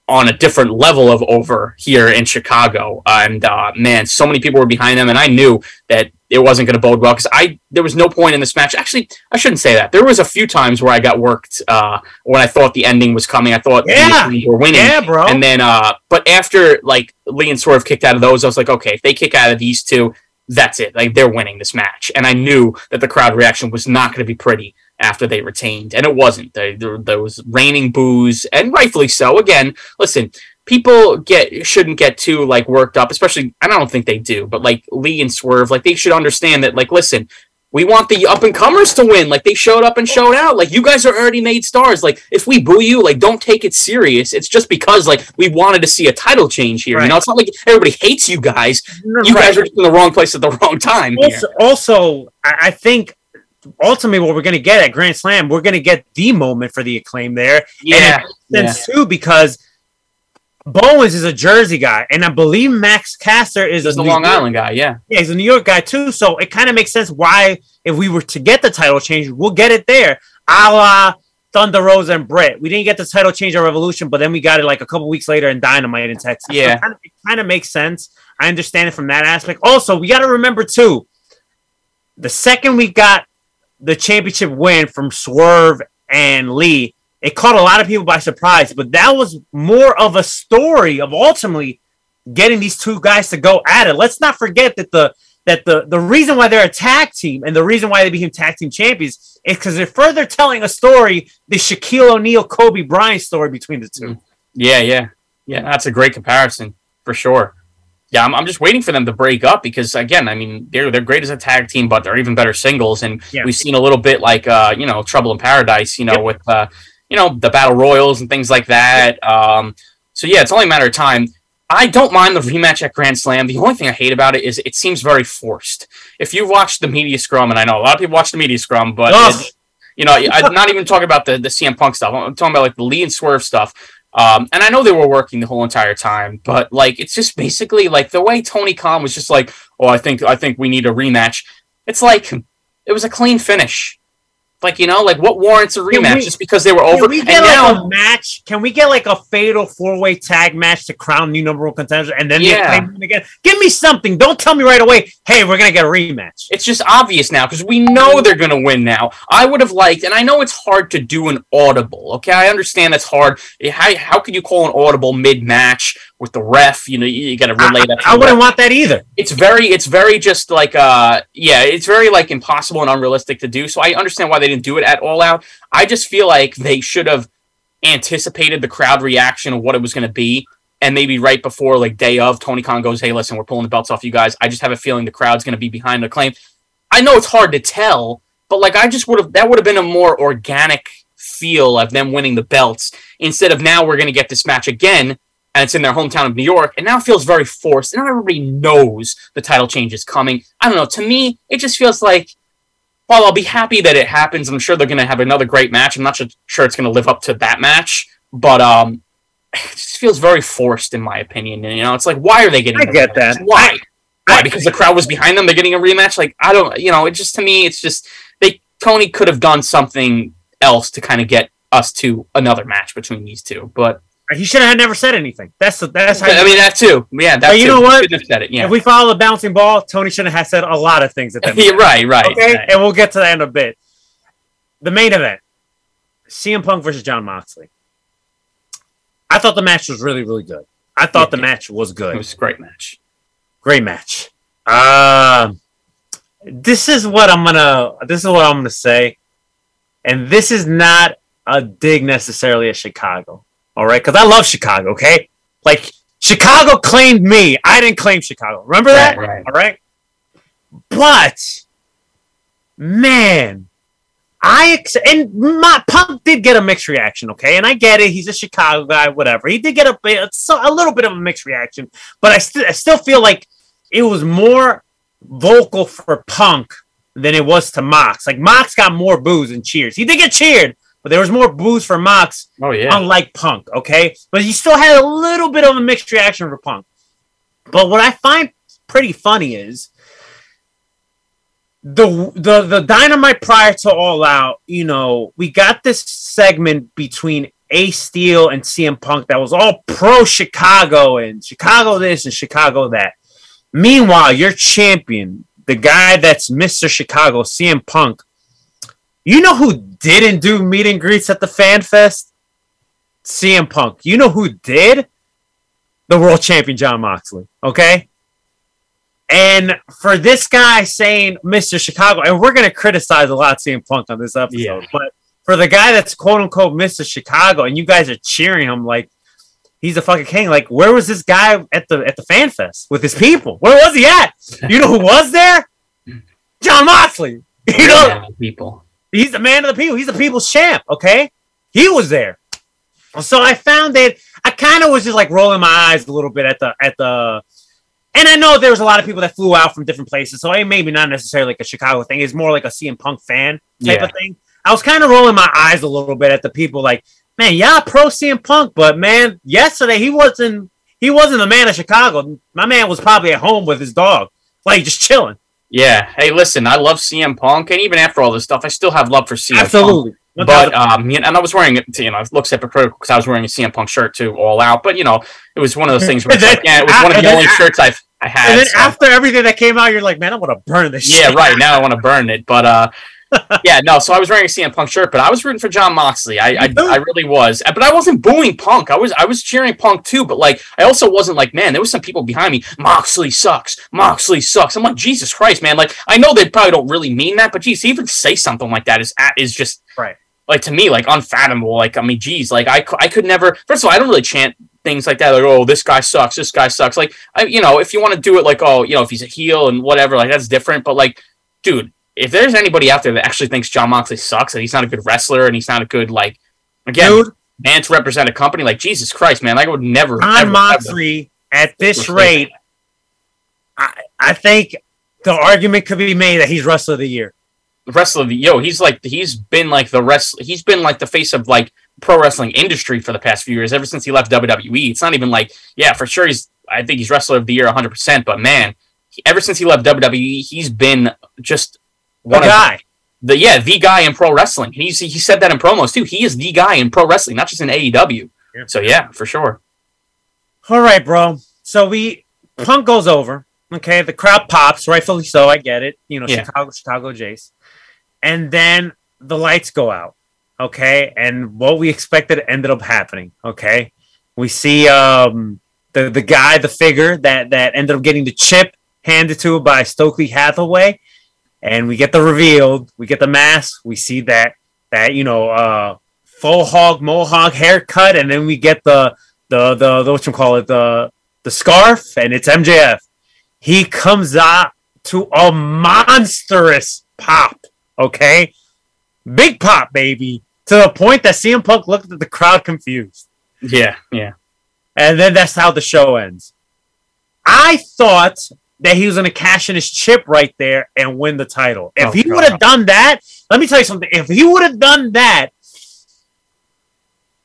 on a different level of over here in Chicago, and uh, man, so many people were behind them, and I knew that it wasn't going to bode well because I there was no point in this match. Actually, I shouldn't say that. There was a few times where I got worked uh, when I thought the ending was coming. I thought Yeah. Acclaimed were winning. yeah, bro. And then, uh, but after like Lee and Swerve kicked out of those, I was like, okay, if they kick out of these two, that's it. Like they're winning this match. And I knew that the crowd reaction was not going to be pretty after they retained, and it wasn't. There was raining boos, and rightfully so. Again, listen, people get shouldn't get too like worked up, especially. I don't think they do, but like Lee and Swerve, like they should understand that. Like, listen. We want the up and comers to win. Like they showed up and showed out. Like you guys are already made stars. Like if we boo you, like don't take it serious. It's just because like we wanted to see a title change here. Right. You know, it's not like everybody hates you guys. Mm-hmm. You Right. guys are just in the wrong place at the wrong time. Also, also I, think ultimately what we're going to get at Grand Slam, we're going to get the moment for the acclaim there. Yeah, And sense too because Bowens is a Jersey guy, and I believe Max Caster is he's a New Long York- Island guy. Yeah, Yeah, he's a New York guy too, so it kind of makes sense why if we were to get the title change, we'll get it there, a la Thunder Rosa and Britt. We didn't get the title change at Revolution, but then we got it like a couple weeks later in Dynamite in Texas. Yeah. it kind of, it kind of makes sense. I understand it from that aspect. Also, we got to remember too, the second we got the championship win from Swerve and Lee, it caught a lot of people by surprise. But that was more of a story of ultimately getting these two guys to go at it. Let's not forget that the that the the reason why they're a tag team and the reason why they became tag team champions is because they're further telling a story, the Shaquille O'Neal, Kobe Bryant story between the two. yeah, yeah, yeah. That's a great comparison for sure. Yeah, I'm, I'm just waiting for them to break up because again, I mean, they're they're great as a tag team, but they're even better singles. And Yeah. we've seen a little bit like uh, you know, Trouble in Paradise, you know, Yep. with uh, you know, the battle royals and things like that. Um, so yeah, it's only a matter of time. I don't mind the rematch at Grand Slam. The only thing I hate about it is it seems very forced. If you watched the media scrum, and I know a lot of people watch the media scrum, but it- you know, I'm not even talking about the the CM Punk stuff. I'm talking about like the Lee and Swerve stuff. Um, and I know they were working the whole entire time, but like it's just basically like the way Tony Khan was just like, "Oh, I think I think we need a rematch." It's like it was a clean finish. Like you know, like what warrants a rematch we- just because they were over? Can we and get like now, a match? Can we get like a fatal four way tag match to crown new number one contender and then Yeah. Win again? Give me something. Don't tell me right away. Hey, we're gonna get a rematch. it's just obvious now because we know they're going to win now. I would have liked, and I know it's hard to do an audible. Okay, I understand that's hard. How how could you call an audible mid match with the ref? You know, you, you got to relay that. I, I wouldn't ref. want that either. it's very it's very just like uh yeah it's very like impossible and unrealistic to do so i understand why they didn't do it at all out i just feel like they should have anticipated the crowd reaction of what it was going to be and maybe right before like day of tony khan goes hey listen we're pulling the belts off you guys i just have a feeling the crowd's going to be behind the claim i know it's hard to tell but like i just would have that would have been a more organic feel of them winning the belts instead of now we're going to get this match again and it's in their hometown of New York and now it feels very forced and everybody knows the title change is coming. I don't know. To me, it just feels like while I'll be happy that it happens, I'm sure they're going to have another great match. I'm not sure it's going to live up to that match, but um, it just feels very forced in my opinion. And you know, it's like why are they getting? I get that. Why? Why? Because the crowd was behind them. They're getting a rematch. Like I don't, you know, it just to me, it's just they Tony could have done something else to kind of get us to another match between these two. But He should have never said anything. That's the, that's how. I mean that too. Yeah, that But you too. know what? Have said it. Yeah, If we follow the bouncing ball, Tony shouldn't have said a lot of things at that. yeah right, right. Okay, right. and we'll get to that in a bit. The main event: CM Punk versus Jon Moxley. I thought the match was really, really good. I thought Yeah. the match was good. It was a great match. Great match. Um, this is what I'm gonna. This is what I'm gonna say, and this is not a dig necessarily at Chicago. All right, because I love Chicago. Okay, like Chicago claimed me. I didn't claim Chicago. Remember that? Right, right. All right. But man, I ex- and my Punk did get a mixed reaction. Okay, and I get it. He's a Chicago guy. Whatever. He did get a bit, so- a little bit of a mixed reaction. But I still, I still feel like it was more vocal for Punk than it was to Mox. Like Mox got more boos and cheers. He did get cheered, but there was more boos for Mox Oh yeah. unlike Punk, okay? But he still had a little bit of a mixed reaction for Punk. But what I find pretty funny is the the the dynamite prior to All Out. You know, we got this segment between Ace Steel and CM Punk that was all pro Chicago and Chicago this and Chicago that. Meanwhile, your champion, the guy that's Mr. Chicago, CM Punk. You know who didn't do meet and greets at the Fan Fest? CM Punk. You know who did? The world champion Jon Moxley. Okay. And for this guy saying Mr. Chicago, and we're gonna criticize a lot CM Punk on this episode, Yeah. but for the guy that's quote unquote Mr. Chicago, and you guys are cheering him like he's a fucking king. Like, where was this guy at the at the fan fest with his people? Where was he at? You know who was there? Jon Moxley. You know, people. He's the man of the people. He's the people's champ. Okay, he was there. So I found that I kind of was just like rolling my eyes a little bit at the at the, and I know there was a lot of people that flew out from different places. So it maybe not necessarily like a Chicago thing. It's more like a CM Punk fan type Yeah. of thing. I was kind of rolling my eyes a little bit at the people like, man, yeah, pro CM Punk, but man, yesterday he wasn't he wasn't the man of Chicago. My man was probably at home with his dog, like just chilling. Yeah. Hey, listen, I love CM Punk, and even after all this stuff, I still have love for CM Punk. Absolutely. But um, you know, and I was wearing it. You know, it looks hypocritical because I was wearing a CM Punk shirt too, all out. But you know, it was one of those things where it's And like, then- yeah, it was one of the only a- shirts I've I had. and then so- after everything that came out, you're like, man, I want to burn this. Shit. Yeah, shit. right. Now I want to burn it, but uh, yeah, no. So I was wearing a CM Punk shirt, but I was rooting for Jon Moxley. I, I. I really was, but I wasn't booing Punk. I was, I was cheering Punk too. But like, I also wasn't like, man, there was some people behind me. Moxley sucks. Moxley sucks. I'm like, Jesus Christ, man. Like, I know they probably don't really mean that, but geez, even say something like that is is just Right. Like to me, like unfathomable. Like, I mean, geez, like I, I could never. First of all, I don't really chant things like that. Like, oh, this guy sucks. This guy sucks. Like, I, you know, if you want to do it, like, oh, you know, if he's a heel and whatever, like that's different. But like, dude, if there's anybody out there that actually thinks Jon Moxley sucks and he's not a good wrestler and he's not a good like again Dude, man to represent a company, like Jesus Christ, man, like I would never John ever, ever- Moxley at this rate, I, I think the argument could be made that he's wrestler of the year. wrestler of the yo, he's like he's been like the rest he's been like the face of like pro wrestling industry for the past few years, ever since he left WWE. It's not even like, yeah, for sure he's I think he's wrestler of the year 100, percent but man, ever since he left WWE, he's been just The one guy. the yeah the guy in pro wrestling. He's he said that in promos too. He is the guy in pro wrestling, not just in AEW. Yeah. So yeah, for sure. All right, bro. So we Punk goes over. Okay, the crowd pops, rightfully so. I get it. You know, Yeah. Chicago, Chicago, Jace, and then the lights go out. Okay, and what we expected ended up happening. Okay, we see um the the guy, the figure that that ended up getting the chip handed to him by Stokely Hathaway, and we get the revealed. We get the mask. We see that that you know uh faux hawk mohawk haircut, and then we get the the the, the what you call it the the scarf, and it's MJF. He comes out to a monstrous pop. Okay, big pop, baby. to the point that CM Punk looked at the crowd confused. Yeah, yeah. And then that's how the show ends. I thought that he was going to cash in his chip right there and win the title. If Oh, he would have done that, let me tell you something. If he would have done that,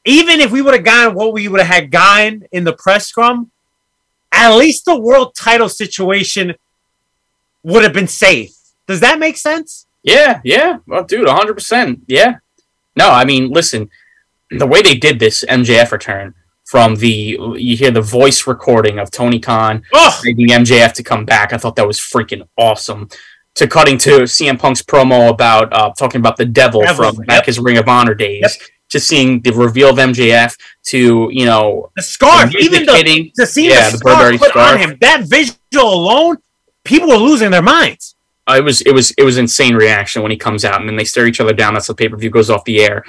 even if we would have gotten what we would have had gotten in the press scrum, at least the world title situation would have been safe. Does that make sense? Yeah, yeah. Well, dude, 100%. Yeah. No, I mean, listen, the way they did this MJF return from the, you hear the voice recording of Tony Khan Oh, begging MJF to come back. I thought that was freaking awesome. To cutting to CM Punk's promo about uh, talking about the devil, Devil, from back yep. his Ring of Honor days, Yep. to seeing the reveal of MJF, to you know, the scarf, the even the, hitting. to see Yeah, the, the scarf Burberry put scarf. on him, that visual alone, people were losing their minds. Uh, it was it was it was insane reaction when he comes out and then they stare each other down. That's the pay per view goes off the air.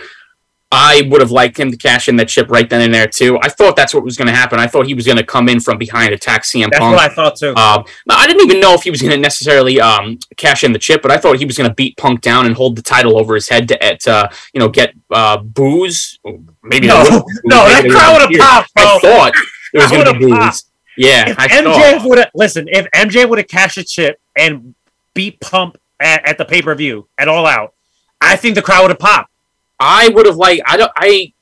I would have liked him to cash in that chip right then and there too. I thought that's what was going to happen. I thought he was going to come in from behind, attack CM That's Punk. what I thought too. Now, I didn't even know if he was going to necessarily um, cash in the chip, but I thought he was going to beat Punk down and hold the title over his head to, at, uh, you know, get uh, boos. Maybe No, they boos, no, that crowd would've would've popped, bro. I thought it was going to be boos. popped. Yeah, if I thought. would have listen, if MJ would have cashed a chip and beat Punk at, at the pay per view at All Out, I think the crowd would have popped. I would have liked. I don't. I.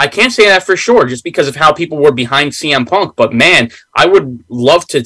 I can't say that for sure, just because of how people were behind CM Punk. But man, I would love to.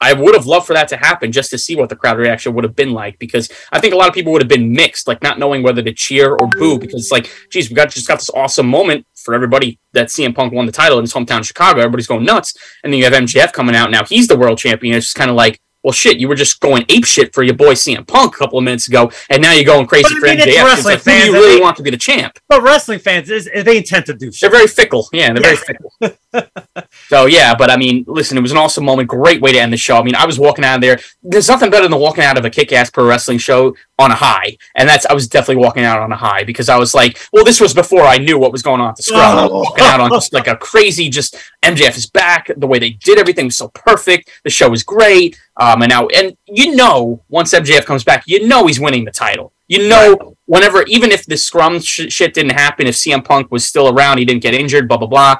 I would have loved for that to happen just to see what the crowd reaction would have been like. Because I think a lot of people would have been mixed, like not knowing whether to cheer or boo. Because it's like, geez, we got just got this awesome moment for everybody that CM Punk won the title in his hometown, Chicago. Everybody's going nuts, and then you have MJF coming out now. He's the world champion. It's just kind of like. Well, shit! You were just going ape shit for your boy CM Punk a couple of minutes ago, and now you're going crazy But I for mean, MJF. Wrestling like, who do fans, you really they- want to be the champ? But wrestling fans is they intend to do They're very fickle. Yeah, they're very fickle. so yeah, but I mean, listen, it was an awesome moment. Great way to end the show. I mean, I was walking out of there. There's nothing better than walking out of a kick-ass pro wrestling show on a high, and that's I was definitely walking out on a high because I was like, well, this was before I knew what was going on at the scrum. I oh. was walking out on just like a crazy, just MJF is back. The way they did everything was so perfect. The show was great. Uh, Um, and now, and you know, once MJF comes back, you know he's winning the title. You know, whenever, even if the scrum sh- shit didn't happen, if CM Punk was still around, he didn't get injured, blah blah blah.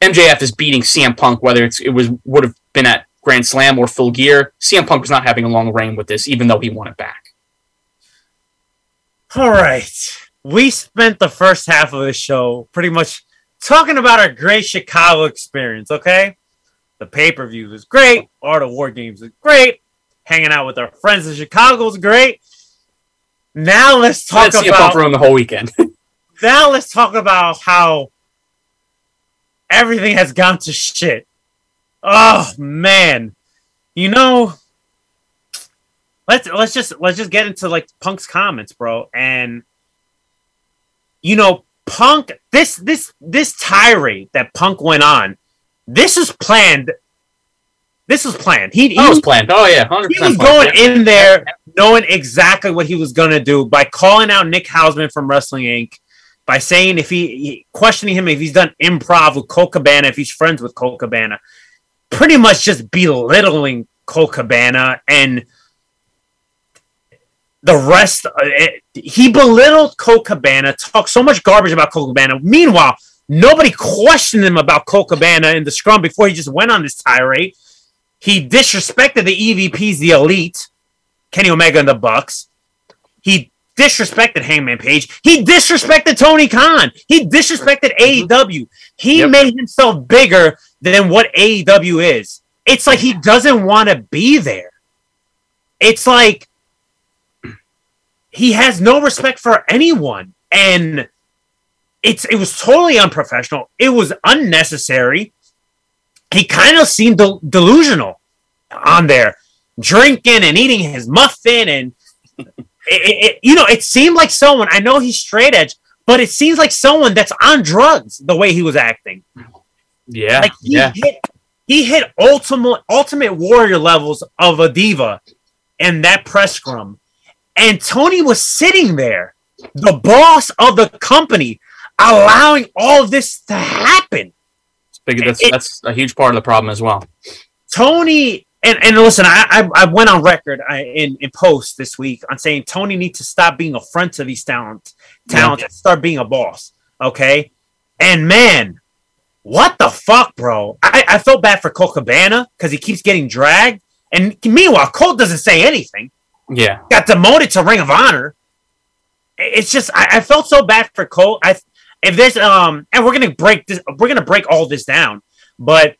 MJF is beating CM Punk, whether it's it was would have been at Grand Slam or Full Gear. CM Punk was not having a long reign with this, even though he won it back. All right. We spent the first half of the show pretty much talking about our great Chicago experience, okay? The pay per view was great. Art of War Games was great. Hanging out with our friends in Chicago was great. Now let's talk Let CM about Punk ruin the whole weekend. now let's talk about how everything has gone to shit. Oh man. You know, let's let's just let's just get into like Punk's comments, bro. And you know, Punk this this this tirade that Punk went on, this is planned. This was planned. He, he was planned. Oh yeah, hundred he was going in there knowing exactly what he was going to do by calling out Nick Hausman from Wrestling Inc. By saying if he, questioning him if he's done improv with Colt Cabana, if he's friends with Colt Cabana, pretty much just belittling Colt Cabana and the rest. uh, it- he belittled Colt Cabana, talked so much garbage about Colt Cabana. Meanwhile, nobody questioned him about Colt Cabana in the scrum before he just went on this tirade. He disrespected the EVPs, the Elite, Kenny Omega and the Bucks. He disrespected Hangman Page. He disrespected Tony Khan. He disrespected mm-hmm. AEW. He Yep. made himself bigger than what AEW is. It's like he doesn't want to be there. It's like he has no respect for anyone. And it's it was totally unprofessional. It was unnecessary. He kind of seemed del- delusional on there, drinking and eating his muffin, and it, it, you know, it seemed like someone. I know he's straight edge, but it seems like someone that's on drugs. The way he was acting, Yeah, like he yeah. hit, he hit ultimate ultimate warrior levels of a diva in that press scrum, and Tony was sitting there, the boss of the company, allowing all of this to happen. It's big, that's it- that's a huge part of the problem as well. Tony and and listen, I I, I went on record I, in in post this week on saying Tony needs to stop being a friend to these talents, talents, and start being a boss. Okay, and man, what the fuck, bro? I, I felt bad for Colt Cabana because he keeps getting dragged, and meanwhile, Colt doesn't say anything. Yeah. Got demoted to Ring of Honor. It's just I, I felt so bad for Colt. I if this um and we're gonna break this we're gonna break all this down, but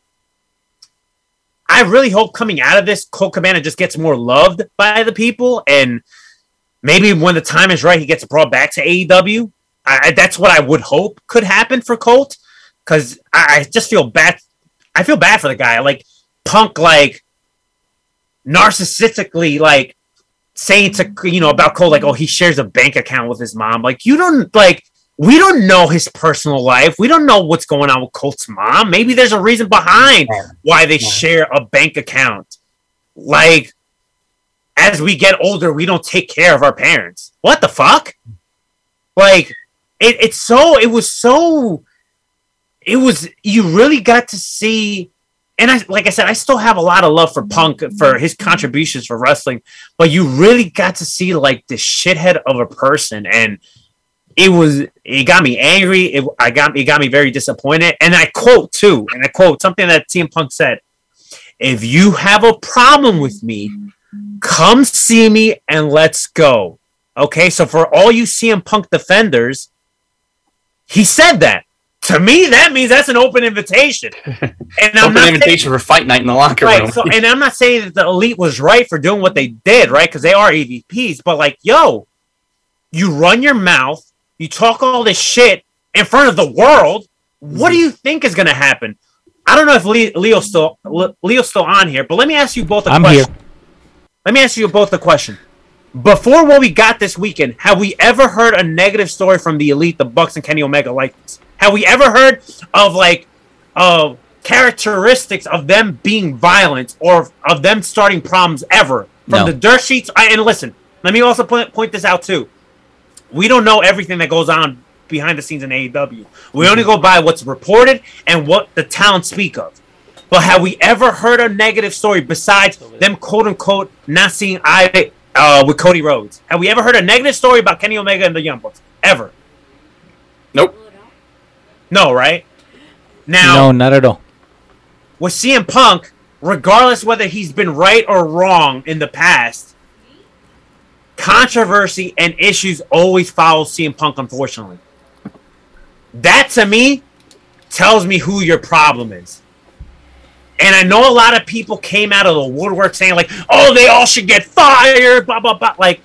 I really hope coming out of this, Colt Cabana just gets more loved by the people, and maybe when the time is right, he gets brought back to AEW. I, that's what I would hope could happen for Colt, because I, I just feel bad. I feel bad for the guy. Like Punk, like narcissistically, like saying to you know about Colt, like, oh, he shares a bank account with his mom. Like you don't like. We don't know his personal life. We don't know what's going on with Colt's mom. Maybe there's a reason behind why they share a bank account. Like, as we get older, we don't take care of our parents. What the fuck? Like, it, it's so, it was so, it was, you really got to see, and I, like I said, I still have a lot of love for Punk, for his contributions for wrestling, but you really got to see, like, the shithead of a person. And, it was it got me angry. It I got it got me very disappointed. And I quote too, and I quote something that CM Punk said: "If you have a problem with me, come see me and let's go." Okay, so for all you CM Punk defenders, he said that. To me, that means that's an open invitation. And I'm Open not saying- invitation for fight night in the locker room. So, and I'm not saying that the elite was right for doing what they did, right? Because they are EVPs. But like, yo, you run your mouth, you talk all this shit in front of the world. What do mm-hmm. you think is going to happen? I don't know if Le- Leo's still Le- Leo's still on here, but let me ask you both a I'm question. here. Let me ask you both a question. Before what we got this weekend, have we ever heard a negative story from the elite, the Bucks and Kenny Omega like this? Have we ever heard of like of characteristics of them being violent or of them starting problems ever from No. the dirt sheets? I, and listen, let me also point, point this out too. We don't know everything that goes on behind the scenes in AEW. We only go by what's reported and what the town speak of. But have we ever heard a negative story besides them quote unquote not seeing eye uh, with Cody Rhodes? Have we ever heard a negative story about Kenny Omega and the Young Bucks? Ever? nope. No, right? Now No, not at all. with CM Punk, regardless whether he's been right or wrong in the past, controversy and issues always follow CM Punk, unfortunately. That to me tells me who your problem is. And I know a lot of people came out of the woodwork saying, like, oh, they all should get fired, blah, blah, blah. Like,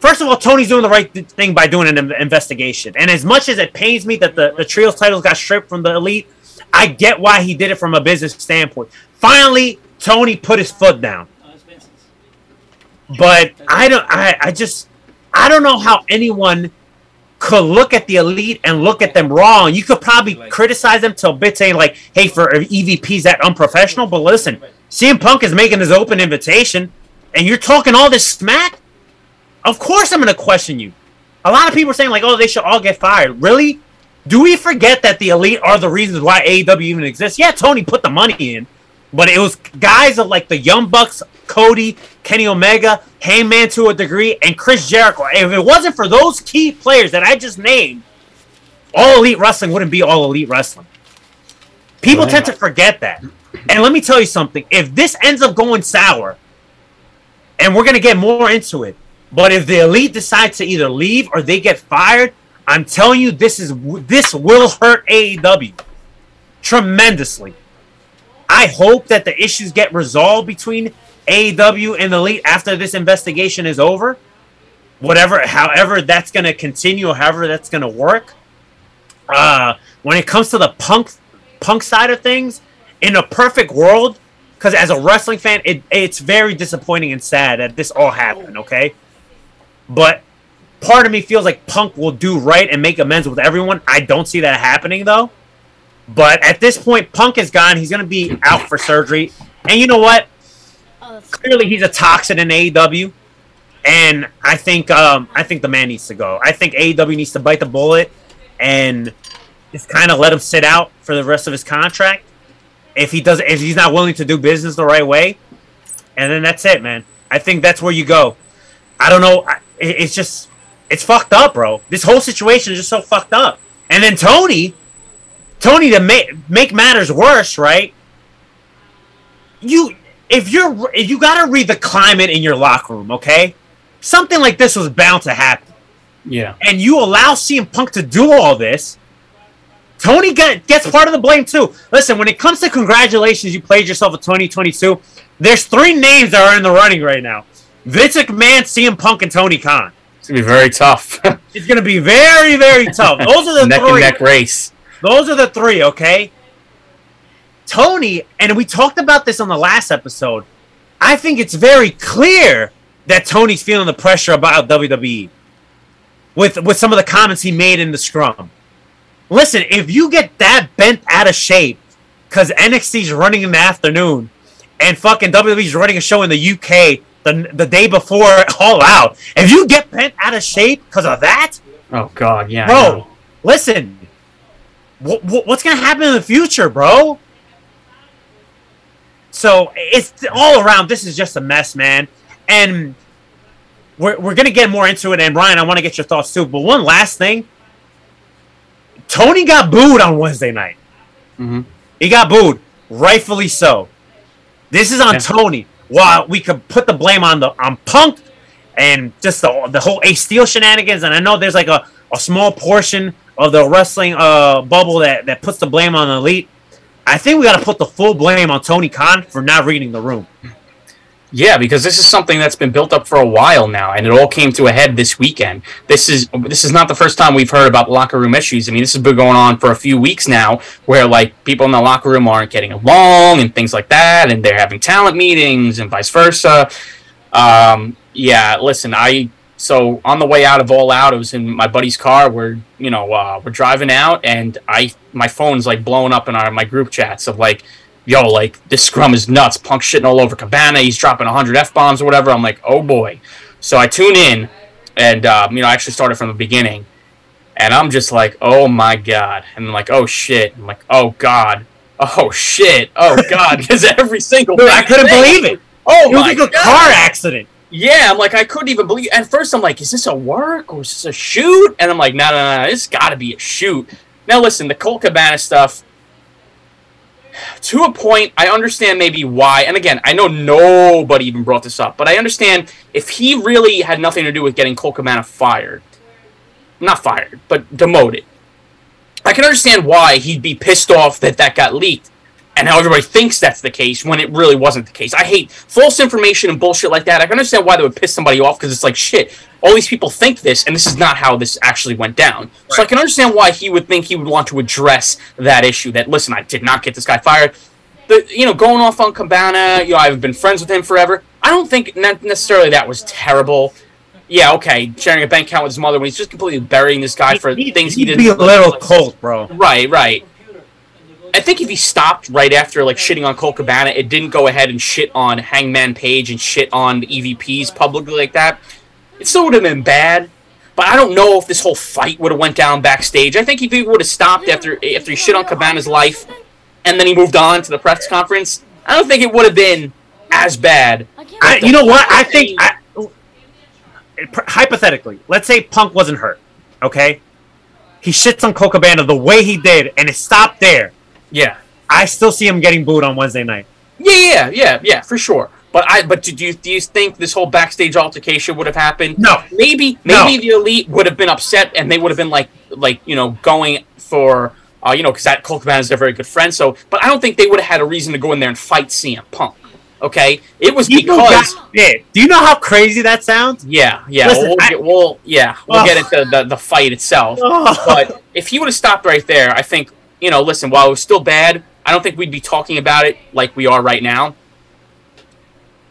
first of all, Tony's doing the right th- thing by doing an in- investigation. And as much as it pains me that the, the trios titles got stripped from the elite, I get why he did it from a business standpoint. Finally, Tony put his foot down. But I don't I, I just I don't know how anyone could look at the elite and look at them wrong. You could probably criticize them till a bit saying like, hey, for EVPs that unprofessional. But listen, CM Punk is making his open invitation and you're talking all this smack. Of course I'm gonna question you. A lot of people are saying like, oh, they should all get fired. Really? Do we forget that the elite are the reasons why AEW even exists? Yeah, Tony put the money in, but it was guys of like the Young Bucks, Cody, Kenny Omega, Hangman to a degree, and Chris Jericho. If it wasn't for those key players that I just named, all elite wrestling wouldn't be all elite wrestling. People tend to forget that. And let me tell you something. If this ends up going sour, and we're gonna get more into it, but if the elite decides to either leave or they get fired, I'm telling you, this is this will hurt AEW tremendously. I hope that the issues get resolved between AEW and the elite after this investigation is over. Whatever, however that's going to continue, however that's going to work. Uh, when it comes to the punk punk side of things, in a perfect world, because as a wrestling fan, it, it's very disappointing and sad that this all happened. Okay, but part of me feels like Punk will do right and make amends with everyone. I don't see that happening though. But at this point, Punk is gone. He's going to be out for surgery. And you know what? Clearly, he's a toxin in AEW. And I think um, I think the man needs to go. I think AEW needs to bite the bullet and just kind of let him sit out for the rest of his contract. If he does, if he's not willing to do business the right way, and then that's it, man. I think that's where you go. I don't know. It's just, it's fucked up, bro. This whole situation is just so fucked up. And then Tony, Tony, to make make matters worse, right? You, if you're, if you gotta read the climate in your locker room, okay? Something like this was bound to happen, Yeah. and you allow CM Punk to do all this. Tony get, gets part of the blame too. Listen, when it comes to congratulations, you played yourself a 2022. There's three names that are in the running right now: Vince McMahon, CM Punk, and Tony Khan. It's gonna be very tough. It's gonna be very, very tough. Those are the neck three. and neck race. Those are the three, okay? Tony, and we talked about this on the last episode. I think it's very clear that Tony's feeling the pressure about WWE with with some of the comments he made in the scrum. Listen, if you get that bent out of shape because NXT's running in the afternoon and fucking WWE's running a show in the UK the, the day before All Out, if you get bent out of shape because of that, Oh God, yeah. Bro, listen. What, what's gonna happen in the future, bro? So it's all around. This is just a mess, man. And we're, we're gonna get more into it. And Ryan, I want to get your thoughts too. But one last thing, Tony got booed on Wednesday night. Mhm. He got booed, rightfully so. This is on Yeah. Tony. While we could put the blame on the on Punk and just the the whole Ace Steel shenanigans. And I know there's like a, a small portion of the wrestling uh bubble that, that puts the blame on the elite. I think we got to put the full blame on Tony Khan for not reading the room. Yeah, because this is something that's been built up for a while now, and it all came to a head this weekend. This is this is not the first time we've heard about locker room issues. I mean, this has been going on for a few weeks now, where like people in the locker room aren't getting along and things like that, and they're having talent meetings and vice versa. Um, yeah, listen, I so on the way out of All Out, I was in my buddy's car. We're you know uh, we're driving out, and I my phone's like blowing up in our my group chats of like yo, like this scrum is nuts. Punk shitting all over Cabana. He's dropping 100 f bombs or whatever. I'm like, oh boy. So I tune in, and um, you know, I actually started from the beginning, and I'm just like, oh my god, and I'm like, oh shit. I'm like, oh god, oh shit, oh god, because every single Dude, I couldn't believe it. Oh It was like a car accident. Yeah, I'm like, I couldn't even believe. At first, I'm like, is this a work or is this a shoot? And I'm like, no, no, no, this got to be a shoot. Now, listen, the Colt Cabana stuff. To a point, I understand maybe why. And again, I know nobody even brought this up, but I understand if he really had nothing to do with getting Colt Cabana fired, not fired, but demoted. I can understand why he'd be pissed off that that got leaked and how everybody thinks that's the case when it really wasn't the case. I hate false information and bullshit like that. I can understand why they would piss somebody off because it's like shit. All these people think this, and this is not how this actually went down. So I can understand why he would think he would want to address that issue. That listen, I did not get this guy fired. The you know going off on Cabana, you know I've been friends with him forever. I don't think necessarily that was terrible. Yeah, okay, sharing a bank account with his mother when he's just completely burying this guy for things he didn't. be a little cold, bro. Right, right. I think if he stopped right after like shitting on Colt Cabana, it didn't go ahead and shit on Hangman Page and shit on the EVPs publicly like that. It still would have been bad, but I don't know if this whole fight would have went down backstage. I think if he would have stopped after after he shit on Cabana's life, and then he moved on to the press conference, I don't think it would have been as bad. I, you know what? I think I, hypothetically, let's say Punk wasn't hurt. Okay, he shits on Colt Cabana the way he did, and it stopped there. Yeah. I still see him getting booed on Wednesday night. Yeah, yeah, yeah, yeah, for sure. But I, but do you do you think this whole backstage altercation would have happened? No. Maybe, No. maybe the elite would have been upset, and they would have been like, like you know, going for, uh, you know, because that Colt Cabana is their very good friend. So, but I don't think they would have had a reason to go in there and fight CM Punk. Okay, it was People because. got it. Do you know how crazy that sounds? Yeah, yeah. Listen, we'll, I- get, we'll yeah, we'll Ugh. get into the, the fight itself. Ugh. But if he would have stopped right there, I think you know. Listen, while it was still bad, I don't think we'd be talking about it like we are right now.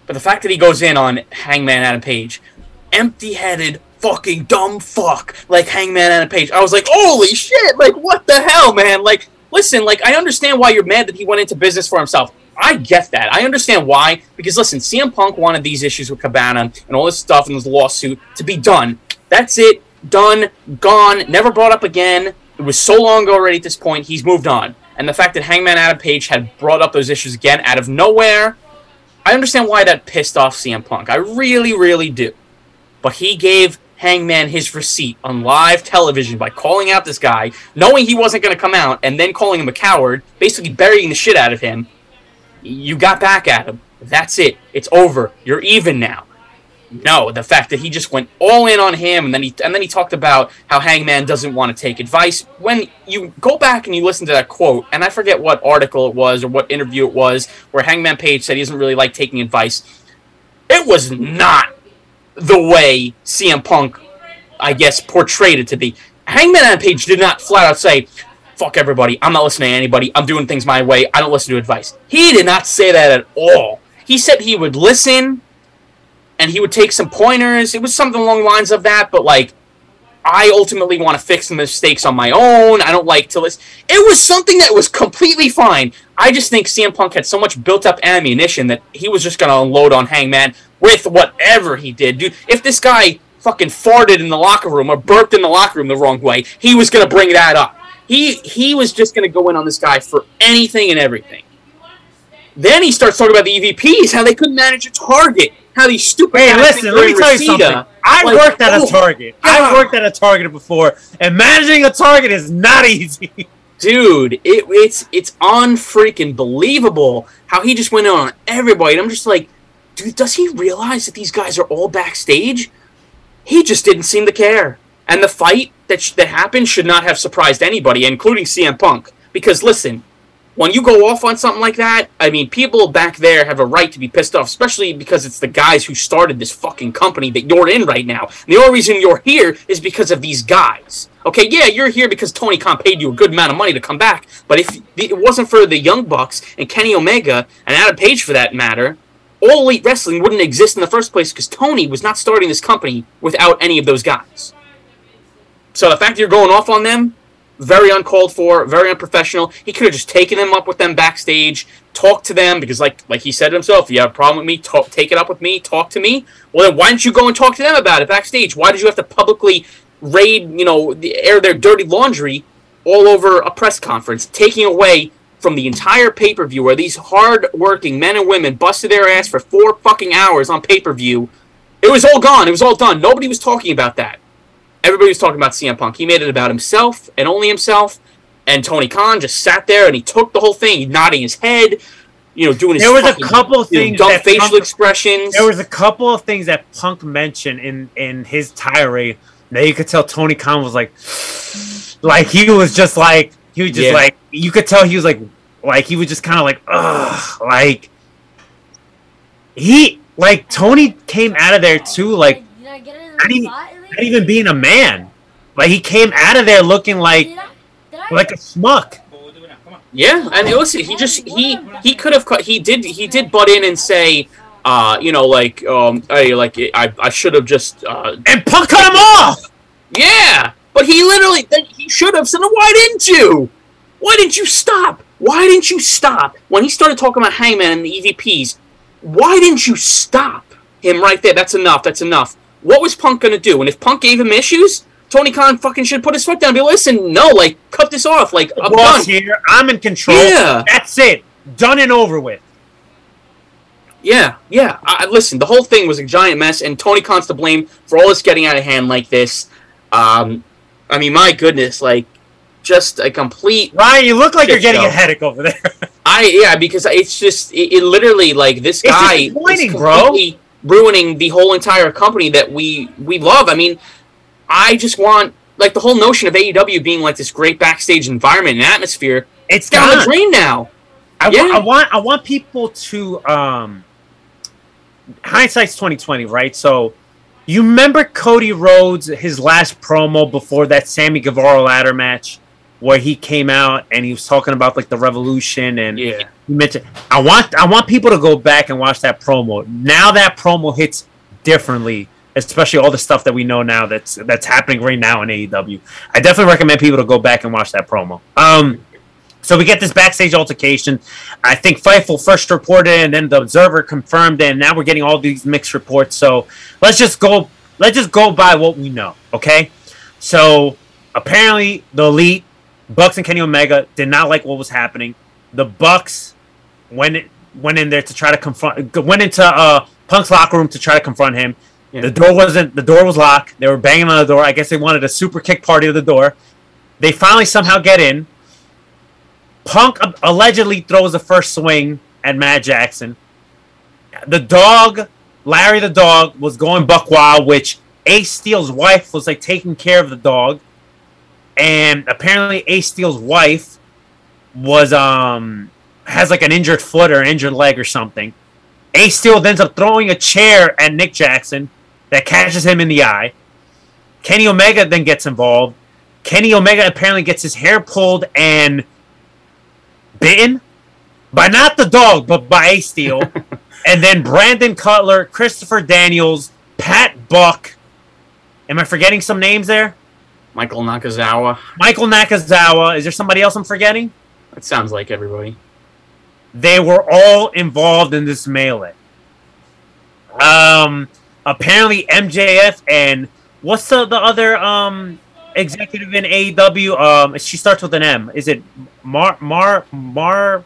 But the fact that he goes in on Hangman Adam Page, empty-headed, fucking dumb fuck like Hangman Adam Page, I was like, holy shit! Like what the hell, man? Like, listen, like I understand why you're mad that he went into business for himself. I get that. I understand why. Because listen, CM Punk wanted these issues with Cabana and all this stuff and this lawsuit to be done. That's it. Done. Gone. Never brought up again. It was so long ago already at this point. He's moved on. And the fact that Hangman Adam Page had brought up those issues again out of nowhere, I understand why that pissed off CM Punk. I really, really do. But he gave Hangman his receipt on live television by calling out this guy, knowing he wasn't going to come out, and then calling him a coward, basically burying the shit out of him. You got back at him. That's it. It's over. You're even now. No, the fact that he just went all in on him, and then he and then he talked about how Hangman doesn't want to take advice. When you go back and you listen to that quote, and I forget what article it was or what interview it was, where Hangman Page said he doesn't really like taking advice. It was not the way CM Punk, I guess, portrayed it to be. Hangman Page did not flat out say, "Fuck everybody. I'm not listening to anybody. I'm doing things my way. I don't listen to advice." He did not say that at all. He said he would listen and he would take some pointers. It was something along the lines of that, but like I ultimately want to fix the mistakes on my own. I don't like to listen. It was something that was completely fine. I just think CM Punk had so much built up ammunition that he was just going to unload on Hangman with whatever he did. Dude, if this guy fucking farted in the locker room or burped in the locker room the wrong way, he was going to bring that up. He he was just going to go in on this guy for anything and everything. Then he starts talking about the EVPs, how they couldn't manage a target, how these stupid. Hey, listen, let me tell you something. I Like, worked at oh, a Target. God. I worked at a Target before, and managing a Target is not easy. dude, it, it's it's unfreaking believable how he just went on everybody. And I'm just like, dude, does he realize that these guys are all backstage? He just didn't seem to care. And the fight that sh- that happened should not have surprised anybody, including CM Punk. Because listen, when you go off on something like that, I mean, people back there have a right to be pissed off, especially because it's the guys who started this fucking company that you're in right now. And the only reason you're here is because of these guys. Okay, yeah, you're here because Tony Khan paid you a good amount of money to come back. But if it wasn't for the Young Bucks and Kenny Omega and Adam Page for that matter, All Elite Wrestling wouldn't exist in the first place because Tony was not starting this company without any of those guys. So the fact that you're going off on them, very uncalled for, very unprofessional. He could have just taken them up with them backstage, talked to them because, like, like he said himself, if you have a problem with me, talk, take it up with me, talk to me. Well, then why didn't you go and talk to them about it backstage? Why did you have to publicly raid, you know, air their dirty laundry all over a press conference, taking away from the entire pay per view where these hard working men and women busted their ass for four fucking hours on pay per view? It was all gone. It was all done. Nobody was talking about that everybody was talking about CM Punk. He made it about himself and only himself. And Tony Khan just sat there and he took the whole thing, nodding his head, you know, doing his. There was a couple of you know, things dumb that facial Punk- expressions. There was a couple of things that Punk mentioned in in his tirade that you could tell Tony Khan was like, like he was just like he was just Yeah. like you could tell he was like like he was just kind of like ugh like he like Tony came out of there too like Did I get it in not even, spot at least? not even being a man like he came out of there looking like Did I? Did I? like a schmuck Yeah, and listen, he just he he could have cut. He did he did butt in and say, uh, you know, like um, hey, like I I should have just uh, and Punk cut him off Yeah, but he literally he should have. So then why didn't you? Why didn't you stop? Why didn't you stop when he started talking about Hangman and the EVPs? Why didn't you stop him right there? That's enough. That's enough. What was Punk gonna do? And if Punk gave him issues, Tony Khan fucking should put his foot down and be listen, no, like cut this off. Like I'm done. here I'm in control Yeah. that's it done and over with Yeah, yeah. I, listen, the whole thing was a giant mess, and Tony Khan's to blame for all this getting out of hand like this. Um, I mean, my goodness, like just a complete Ryan you look like you're getting show. a headache over there I yeah, because it's just it, it literally like this It's guy disappointing, is bro. Ruining the whole entire company that we we love. I mean, I just want like the whole notion of AEW being like this great backstage environment and atmosphere. it's down the gone. drain now. I, wa- Yeah. I want I want people to um hindsight's twenty twenty, right? So you remember Cody Rhodes his last promo before that Sammy Guevara ladder match where he came out and he was talking about like the revolution and Yeah, he mentioned I want I want people to go back and watch that promo. Now that promo hits differently, especially all the stuff that we know now that's that's happening right now in AEW. I definitely recommend people to go back and watch that promo. Um so we get this backstage altercation. I think Fightful first reported and then the Observer confirmed it, and now we're getting all these mixed reports. So let's just go let's just go by what we know, okay? So apparently the elite Bucks and Kenny Omega did not like what was happening. The Bucks when it, went in there to try to confront. Went into uh, Punk's locker room to try to confront him. Yeah. The door wasn't. The door was locked. They were banging on the door. I guess they wanted a super kick party of the door. They finally somehow get in. Punk allegedly throws the first swing at Matt Jackson. The dog, Larry the dog, was going buck wild, which Ace Steel's wife was like taking care of the dog, and apparently Ace Steel's wife was um has like an injured foot or an injured leg or something. Ace Steel ends up throwing a chair at Nick Jackson that catches him in the eye. Kenny Omega then gets involved. Kenny Omega apparently gets his hair pulled and bitten by not the dog, but by Ace Steel. and then Brandon Cutler, Christopher Daniels, Pat Buck. Am I forgetting some names there? Michael Nakazawa. Michael Nakazawa. Is there somebody else I'm forgetting? It sounds like everybody. They were all involved in this melee. Um, apparently MJF and what's the, the other um executive in AEW? Um, she starts with an M. Is it Mar Mar Mar?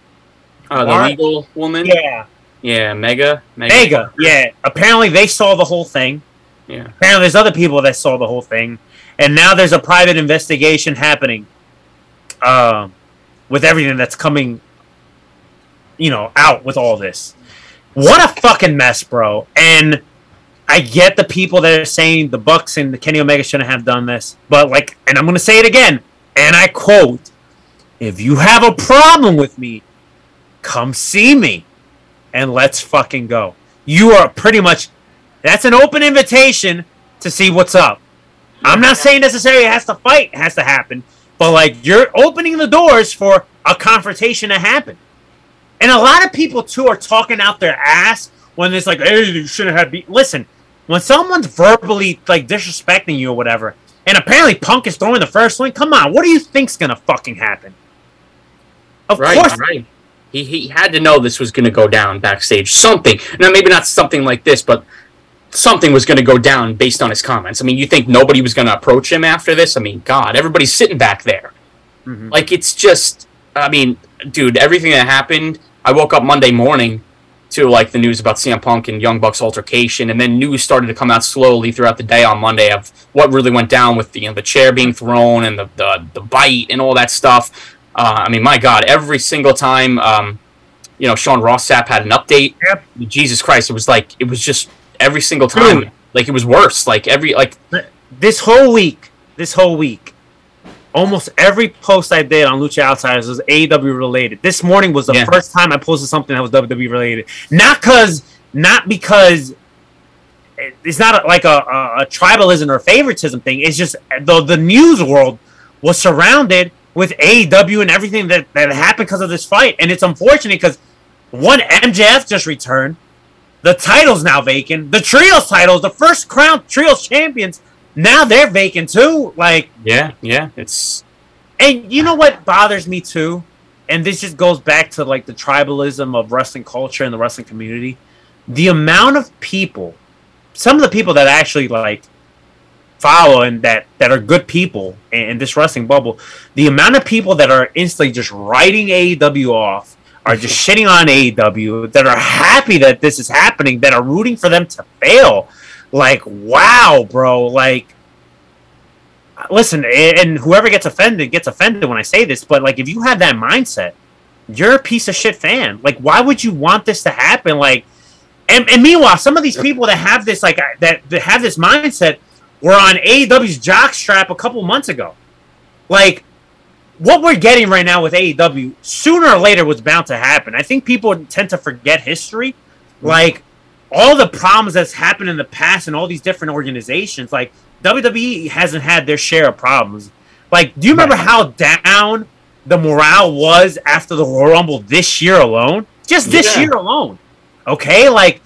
Uh, the Mar- legal woman. Yeah, Yeah, Megha. Megha. Yeah. Apparently they saw the whole thing. Yeah. Apparently there's other people that saw the whole thing, and now there's a private investigation happening. Um, with everything that's coming, you know, out with all this. What a fucking mess, bro. And I get the people that are saying the Bucks and the Kenny Omega shouldn't have done this, but like, and I'm gonna say it again, and I quote: "If you have a problem with me, come see me, and let's fucking go." You are pretty much. That's an open invitation to see what's up. I'm not saying necessarily it has to fight, it has to happen, but like you're opening the doors for a confrontation to happen. And a lot of people too are talking out their ass when it's like, hey, you shouldn't have be listen, when someone's verbally like disrespecting you or whatever, and apparently Punk is throwing the first swing, come on, what do you think's gonna fucking happen? Of Right, course right. He, he had to know this was going to go down backstage. Something. Now, maybe not something like this, but something was going to go down based on his comments. I mean, you think nobody was going to approach him after this? I mean, God, everybody's sitting back there. Mhm. Like, it's just, I mean, dude, everything that happened, I woke up Monday morning to, like, the news about CM Punk and Young Bucks altercation, and then news started to come out slowly throughout the day on Monday of what really went down with the, you know, the chair being thrown and the, the, the bite and all that stuff. Uh, I mean, my God, every single time, um, you know, Sean Ross Sapp had an update. Yep. Jesus Christ, it was like it was just every single time, Dude. like it was worse. Like every like this whole week, this whole week, almost every post I did on Lucha Outsiders was AEW related. This morning was the Yeah. first time I posted something that was WWE related. Not cause, not because it's not a, like a, a, a tribalism or favoritism thing. It's just the the news world was surrounded with AEW and everything that that happened because of this fight, and it's unfortunate because one MJF just returned. The title's now vacant. The trios titles, the first crown trios champions, now they're vacant too. Like, yeah, yeah, it's and you know what bothers me too? And this just goes back to like the tribalism of wrestling culture and the wrestling community. The amount of people, some of the people that actually like follow and that that are good people in, in this wrestling bubble, the amount of people that are instantly just writing AEW off, are just shitting on AEW, that are happy that this is happening, that are rooting for them to fail. Like, wow, bro, like listen, and whoever gets offended gets offended when I say this, but like if you have that mindset, you're a piece of shit fan. Like, why would you want this to happen? Like, and, and meanwhile, some of these people that have this like that, that have this mindset were on AEW's jockstrap a couple months ago. Like, what we're getting right now with AEW, sooner or later was bound to happen. I think people tend to forget history. Mm-hmm. Like, all the problems that's happened in the past in all these different organizations, like WWE hasn't had their share of problems. Like, do you remember how down the morale was after the Royal Rumble this year alone? Just this Yeah. year alone. Okay, like,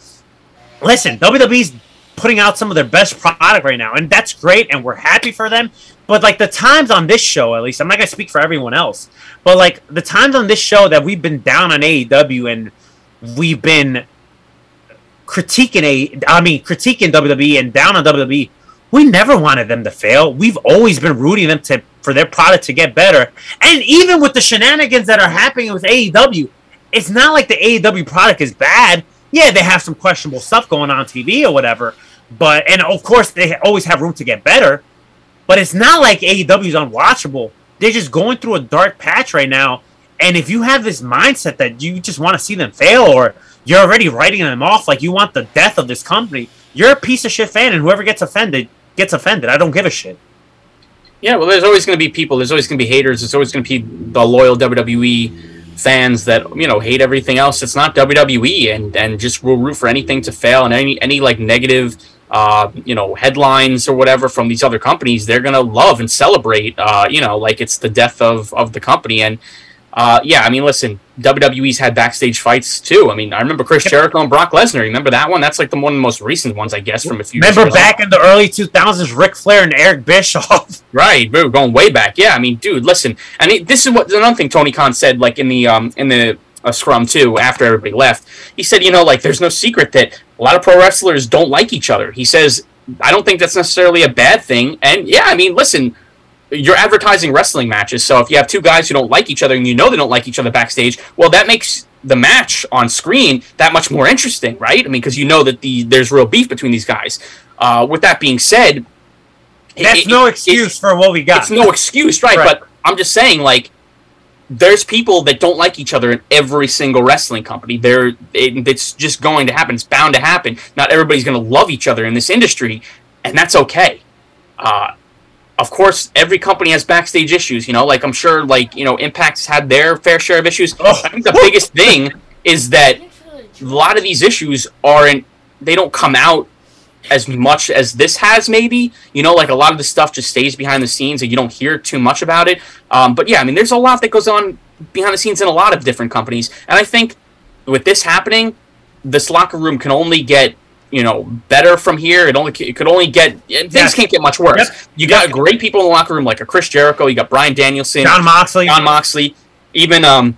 listen, WWE's putting out some of their best product right now, and that's great, and we're happy for them. But like the times on this show, at least, I'm not gonna speak for everyone else, but like the times on this show that we've been down on AEW and we've been critiquing a, I mean critiquing WWE and down on WWE. We never wanted them to fail. We've always been rooting them to for their product to get better. And even with the shenanigans that are happening with AEW, it's not like the AEW product is bad. Yeah, they have some questionable stuff going on TV or whatever, but and of course they always have room to get better. But it's not like AEW is unwatchable. They're just going through a dark patch right now. And if you have this mindset that you just want to see them fail, or you're already writing them off like you want the death of this company, you're a piece of shit fan, and whoever gets offended gets offended. I don't give a shit. Yeah, well, there's always going to be people. There's always going to be haters. There's always going to be the loyal WWE fans that you know hate everything else. It's not WWE, and and just will root for anything to fail and any any like negative, uh, you know, headlines or whatever from these other companies. They're gonna love and celebrate. Uh, you know, like it's the death of of the company. And uh, yeah, I mean, listen, WWE's had backstage fights too. I mean, I remember Chris Jericho and Brock Lesnar. Remember that one? That's like the one of the most recent ones, I guess, from a few. Remember years ago. back in the early 2000s, Ric Flair and Eric Bischoff. Right, we were going way back. Yeah, I mean, dude, listen, and it, this is what another thing Tony Khan said, like in the um in the uh, scrum too, after everybody left. He said, you know, like there's no secret that a lot of pro wrestlers don't like each other. He says, I don't think that's necessarily a bad thing. And yeah, I mean, listen, you're advertising wrestling matches, so if you have two guys who don't like each other and you know they don't like each other backstage, well, that makes the match on screen that much more interesting, right? I mean, because you know that the there's real beef between these guys. Uh, with that being said, it- That's it- no it- excuse for what we got. it's no excuse, right? Right. But I'm just saying, like, there's people that don't like each other in every single wrestling company. There, it, it's just going to happen. It's bound to happen. Not everybody's going to love each other in this industry, and that's okay. Uh, of course, every company has backstage issues. You know, like I'm sure, like you know, Impact's had their fair share of issues. Oh. I think the biggest thing is that a lot of these issues aren't. They don't come out as much as this has maybe you know like a lot of the stuff just stays behind the scenes and you don't hear too much about it um, but yeah i mean there's a lot that goes on behind the scenes in a lot of different companies and i think with this happening this locker room can only get you know better from here it only it could only get things Yes. can't get much worse Yep. you got great people in the locker room like a chris jericho you got bryan danielson Jon Moxley. Jon Moxley, even um,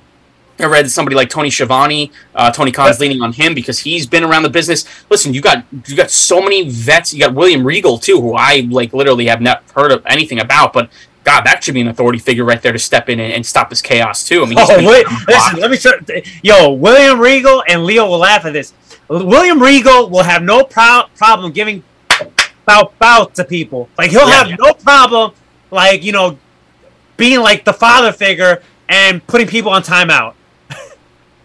I read somebody like Tony Schiavone. Uh, Tony Khan's leaning on him because he's been around the business. Listen, you got you got so many vets. You got William Regal too, who I like literally have not heard of anything about, but. God, that should be an authority figure right there to step in and, and stop this chaos too. I mean, Oh wait, around the block. listen. Let me show. Yo, William Regal and Leo will laugh at this. William Regal will have no pro- problem giving bow bout to people. Like he'll Yeah. have no problem, like you know, being like the father figure and putting people on timeout.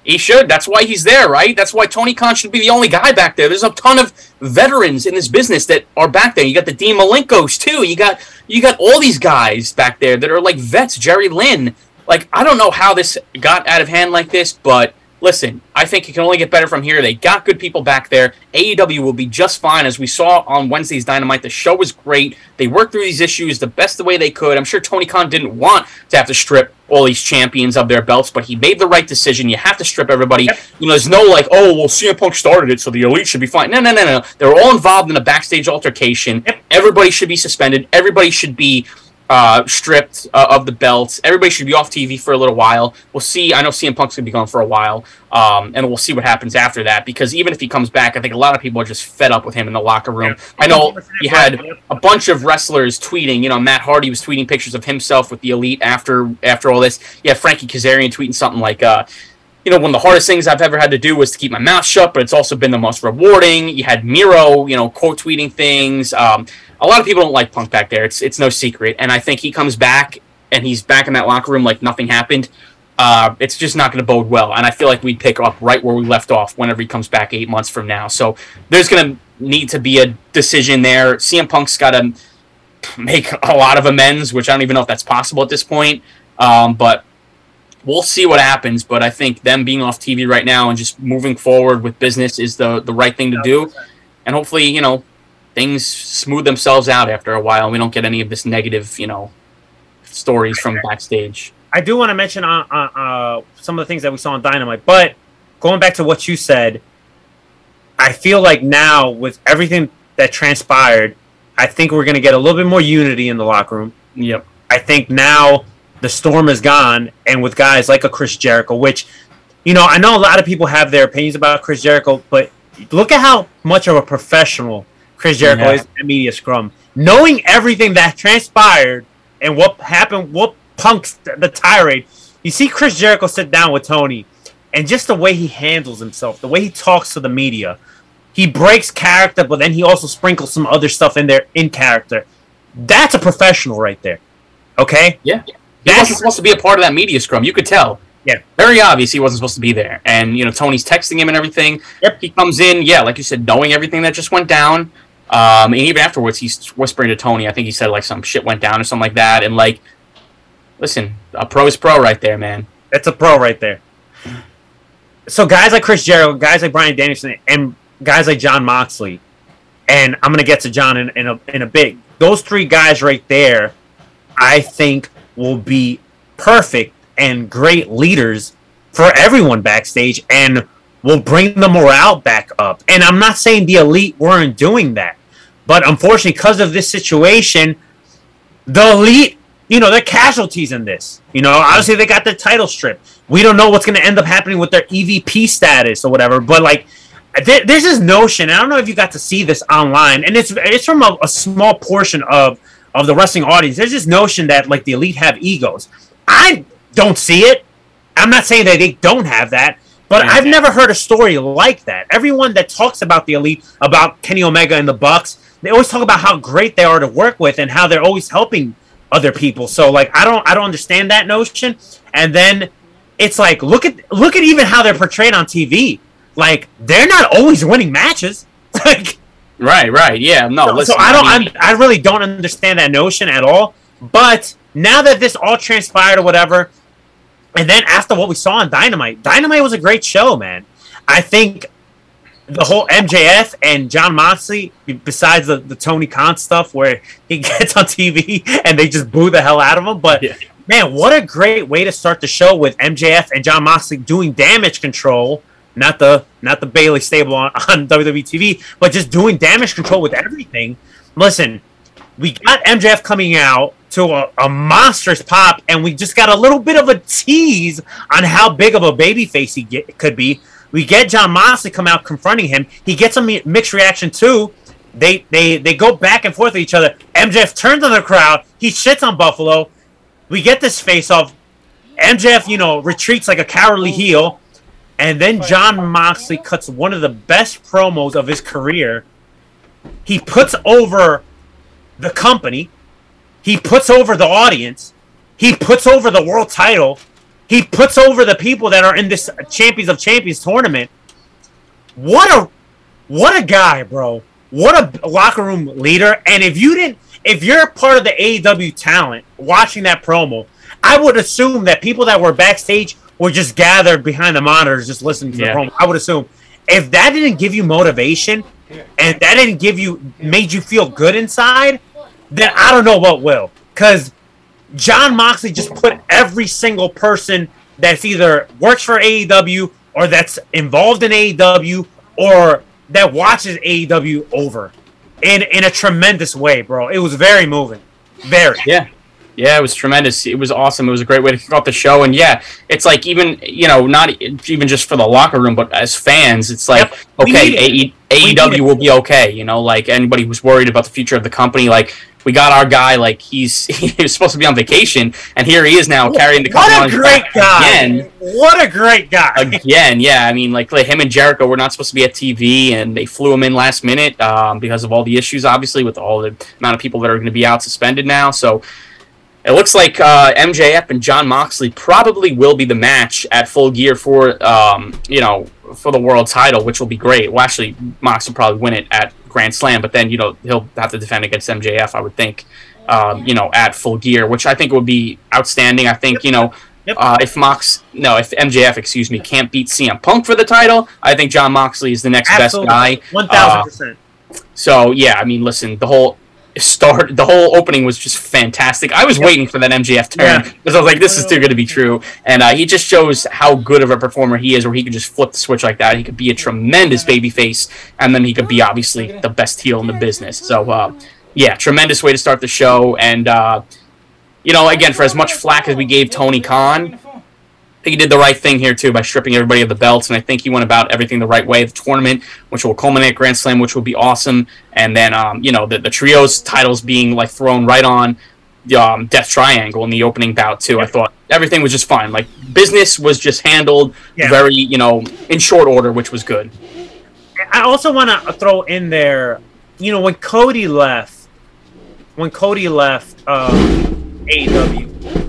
He should. That's why he's there, right? That's why Tony Khan should be the only guy back there. There's a ton of veterans in this business that are back there. You got the Dean Malenkos too. You got you got all these guys back there that are like vets. Jerry Lynn. Like I don't know how this got out of hand like this, but listen, I think it can only get better from here. They got good people back there. AEW will be just fine, as we saw on Wednesday's Dynamite. The show was great. They worked through these issues the best the way they could. I'm sure Tony Khan didn't want to have to strip all these champions of their belts, but he made the right decision. You have to strip everybody. You know, there's no like, oh, well, CM Punk started it, so the elite should be fine. No, no, no, no. They're all involved in a backstage altercation. Everybody should be suspended. Everybody should be uh, stripped uh, of the belts. Everybody should be off TV for a little while. We'll see. I know CM Punk's gonna be gone for a while, um, and we'll see what happens after that. Because even if he comes back, I think a lot of people are just fed up with him in the locker room. I know you had a bunch of wrestlers tweeting. You know, Matt Hardy was tweeting pictures of himself with the elite after after all this. Yeah, Frankie Kazarian tweeting something like. Uh, you know, one of the hardest things I've ever had to do was to keep my mouth shut, but it's also been the most rewarding. You had Miro, you know, quote tweeting things. Um, a lot of people don't like Punk back there. It's it's no secret, and I think he comes back and he's back in that locker room like nothing happened. Uh, it's just not going to bode well, and I feel like we'd pick up right where we left off whenever he comes back eight months from now. So there's going to need to be a decision there. CM Punk's got to make a lot of amends, which I don't even know if that's possible at this point. Um, but we'll see what happens. But I think them being off TV right now and just moving forward with business is the the right thing to do. And hopefully, you know, things smooth themselves out after a while. and We don't get any of this negative, you know, stories from backstage. I do want to mention uh, uh, uh, some of the things that we saw on Dynamite, but going back to what you said, I feel like now with everything that transpired, I think we're going to get a little bit more unity in the locker room. Yep. I think now the storm is gone, and with guys like a Chris Jericho, which, you know, I know a lot of people have their opinions about Chris Jericho, but look at how much of a professional Chris Jericho Yeah. is at Media Scrum. Knowing everything that transpired and what happened, what punked the tirade, you see Chris Jericho sit down with Tony, and just the way he handles himself, the way he talks to the media. He breaks character, but then he also sprinkles some other stuff in there in character. That's a professional right there. Okay? Yeah. He That's- wasn't supposed to be a part of that media scrum. You could tell. Yeah. Very obvious he wasn't supposed to be there. And, you know, Tony's texting him and everything. Yep. He comes in, yeah, like you said, knowing everything that just went down. Um, and even afterwards, he's whispering to Tony. I think he said, like, some shit went down or something like that. And, like, listen, a pro is pro right there, man. That's a pro right there. So guys like Chris Jericho, guys like Bryan Danielson, and guys like Jon Moxley, and I'm gonna get to Jon in, in a in a bit. Those three guys right there, I think will be perfect and great leaders for everyone backstage, and will bring the morale back up. And I'm not saying the elite weren't doing that, but unfortunately, because of this situation, the elite, you know, they're casualties in this. You know, obviously they got their title strip. We don't know what's going to end up happening with their EVP status or whatever. But like, there, there's this notion. And I don't know if you got to see this online, and it's it's from a, a small portion of of the wrestling audience. There's this notion that like the elite have egos. I don't see it. I'm not saying that they don't have that, but I've never heard a story like that. Everyone that talks about the elite, about Kenny Omega and the Bucks, they always talk about how great they are to work with and how they're always helping other people. So like I don't I don't understand that notion. And then it's like look at look at even how they're portrayed on TV. Like they're not always winning matches. like Right, right. Yeah, no, so listen. I don't. mean, I'm, I really don't understand that notion at all. But now that this all transpired or whatever, and then after what we saw on Dynamite, Dynamite was a great show, man. I think the whole MJF and Jon Moxley, besides the, the Tony Khan stuff where he gets on TV and they just boo the hell out of him, but Yeah. man, what a great way to start the show with MJF and Jon Moxley doing damage control. Not the not the Bayley stable on, on WWE TV, but just doing damage control with everything. Listen, we got MJF coming out to a, a monstrous pop, and we just got a little bit of a tease on how big of a babyface he get, could be. We get Jon Moxley come out confronting him. He gets a mixed reaction too. They they they go back and forth with each other. MJF turns on the crowd. He shits on Buffalo. We get this face off. MJF, you know, retreats like a cowardly heel. And then Jon Moxley cuts one of the best promos of his career. He puts over the company. He puts over the audience. He puts over the world title. He puts over the people that are in this Champions of Champions tournament. What a what a guy, bro. What a locker room leader. And if you didn't if you're part of the AEW talent watching that promo, I would assume that people that were backstage were just gathered behind the monitors just listening to Yeah. the promo. I would assume. If that didn't give you motivation and that didn't give you made you feel good inside, then I don't know what will. Cause Jon Moxley just put every single person that's either works for AEW or that's involved in AEW or that watches AEW over in in a tremendous way, bro. It was very moving. Very. Yeah. Yeah, it was tremendous. It was awesome. It was a great way to kick off the show. And yeah, it's like even you know not even just for the locker room, but as fans, it's like Yep. Okay, AE, AEW will be okay. You know, like anybody who's worried about the future of the company, like we got our guy. Like he's he was supposed to be on vacation, and here he is now carrying the. What a great guy. again. What a great guy. Again, yeah. I mean, like, like him and Jericho were not supposed to be at TV, and they flew him in last minute um, because of all the issues, obviously, with all the amount of people that are going to be out suspended now. So it looks like uh, MJF and Jon Moxley probably will be the match at Full Gear for, um, you know, for the world title, which will be great. Well, actually, Mox will probably win it at Grand Slam, but then you know he'll have to defend against MJF, I would think. Um, you know, at Full Gear, which I think would be outstanding. I think you know. Yep. Uh, if Mox, no, if MJF, excuse me, can't beat CM Punk for the title, I think Jon Moxley is the next Absolutely. best guy. Uh, thousand percent. so yeah, I mean, listen, the whole start, the whole opening was just fantastic. I was waiting for that MJF turn Yeah. because I was like, this is too good to be true. And uh, he just shows how good of a performer he is, where he could just flip the switch like that. He could be a tremendous babyface, and then he could be obviously the best heel in the business. So uh, yeah, tremendous way to start the show. And uh, you know, again, for as much flack as we gave Tony Khan, think he did the right thing here too by stripping everybody of the belts, and I think he went about everything the right way. The tournament, which will culminate at Grand Slam, which will be awesome, and then um, you know the, the trios titles being like thrown right on um, Death Triangle in the opening bout too. I thought everything was just fine. Like business was just handled Yeah. very, you know, in short order, which was good. I also want to throw in there, you know, when Cody left, when Cody left um, AEW,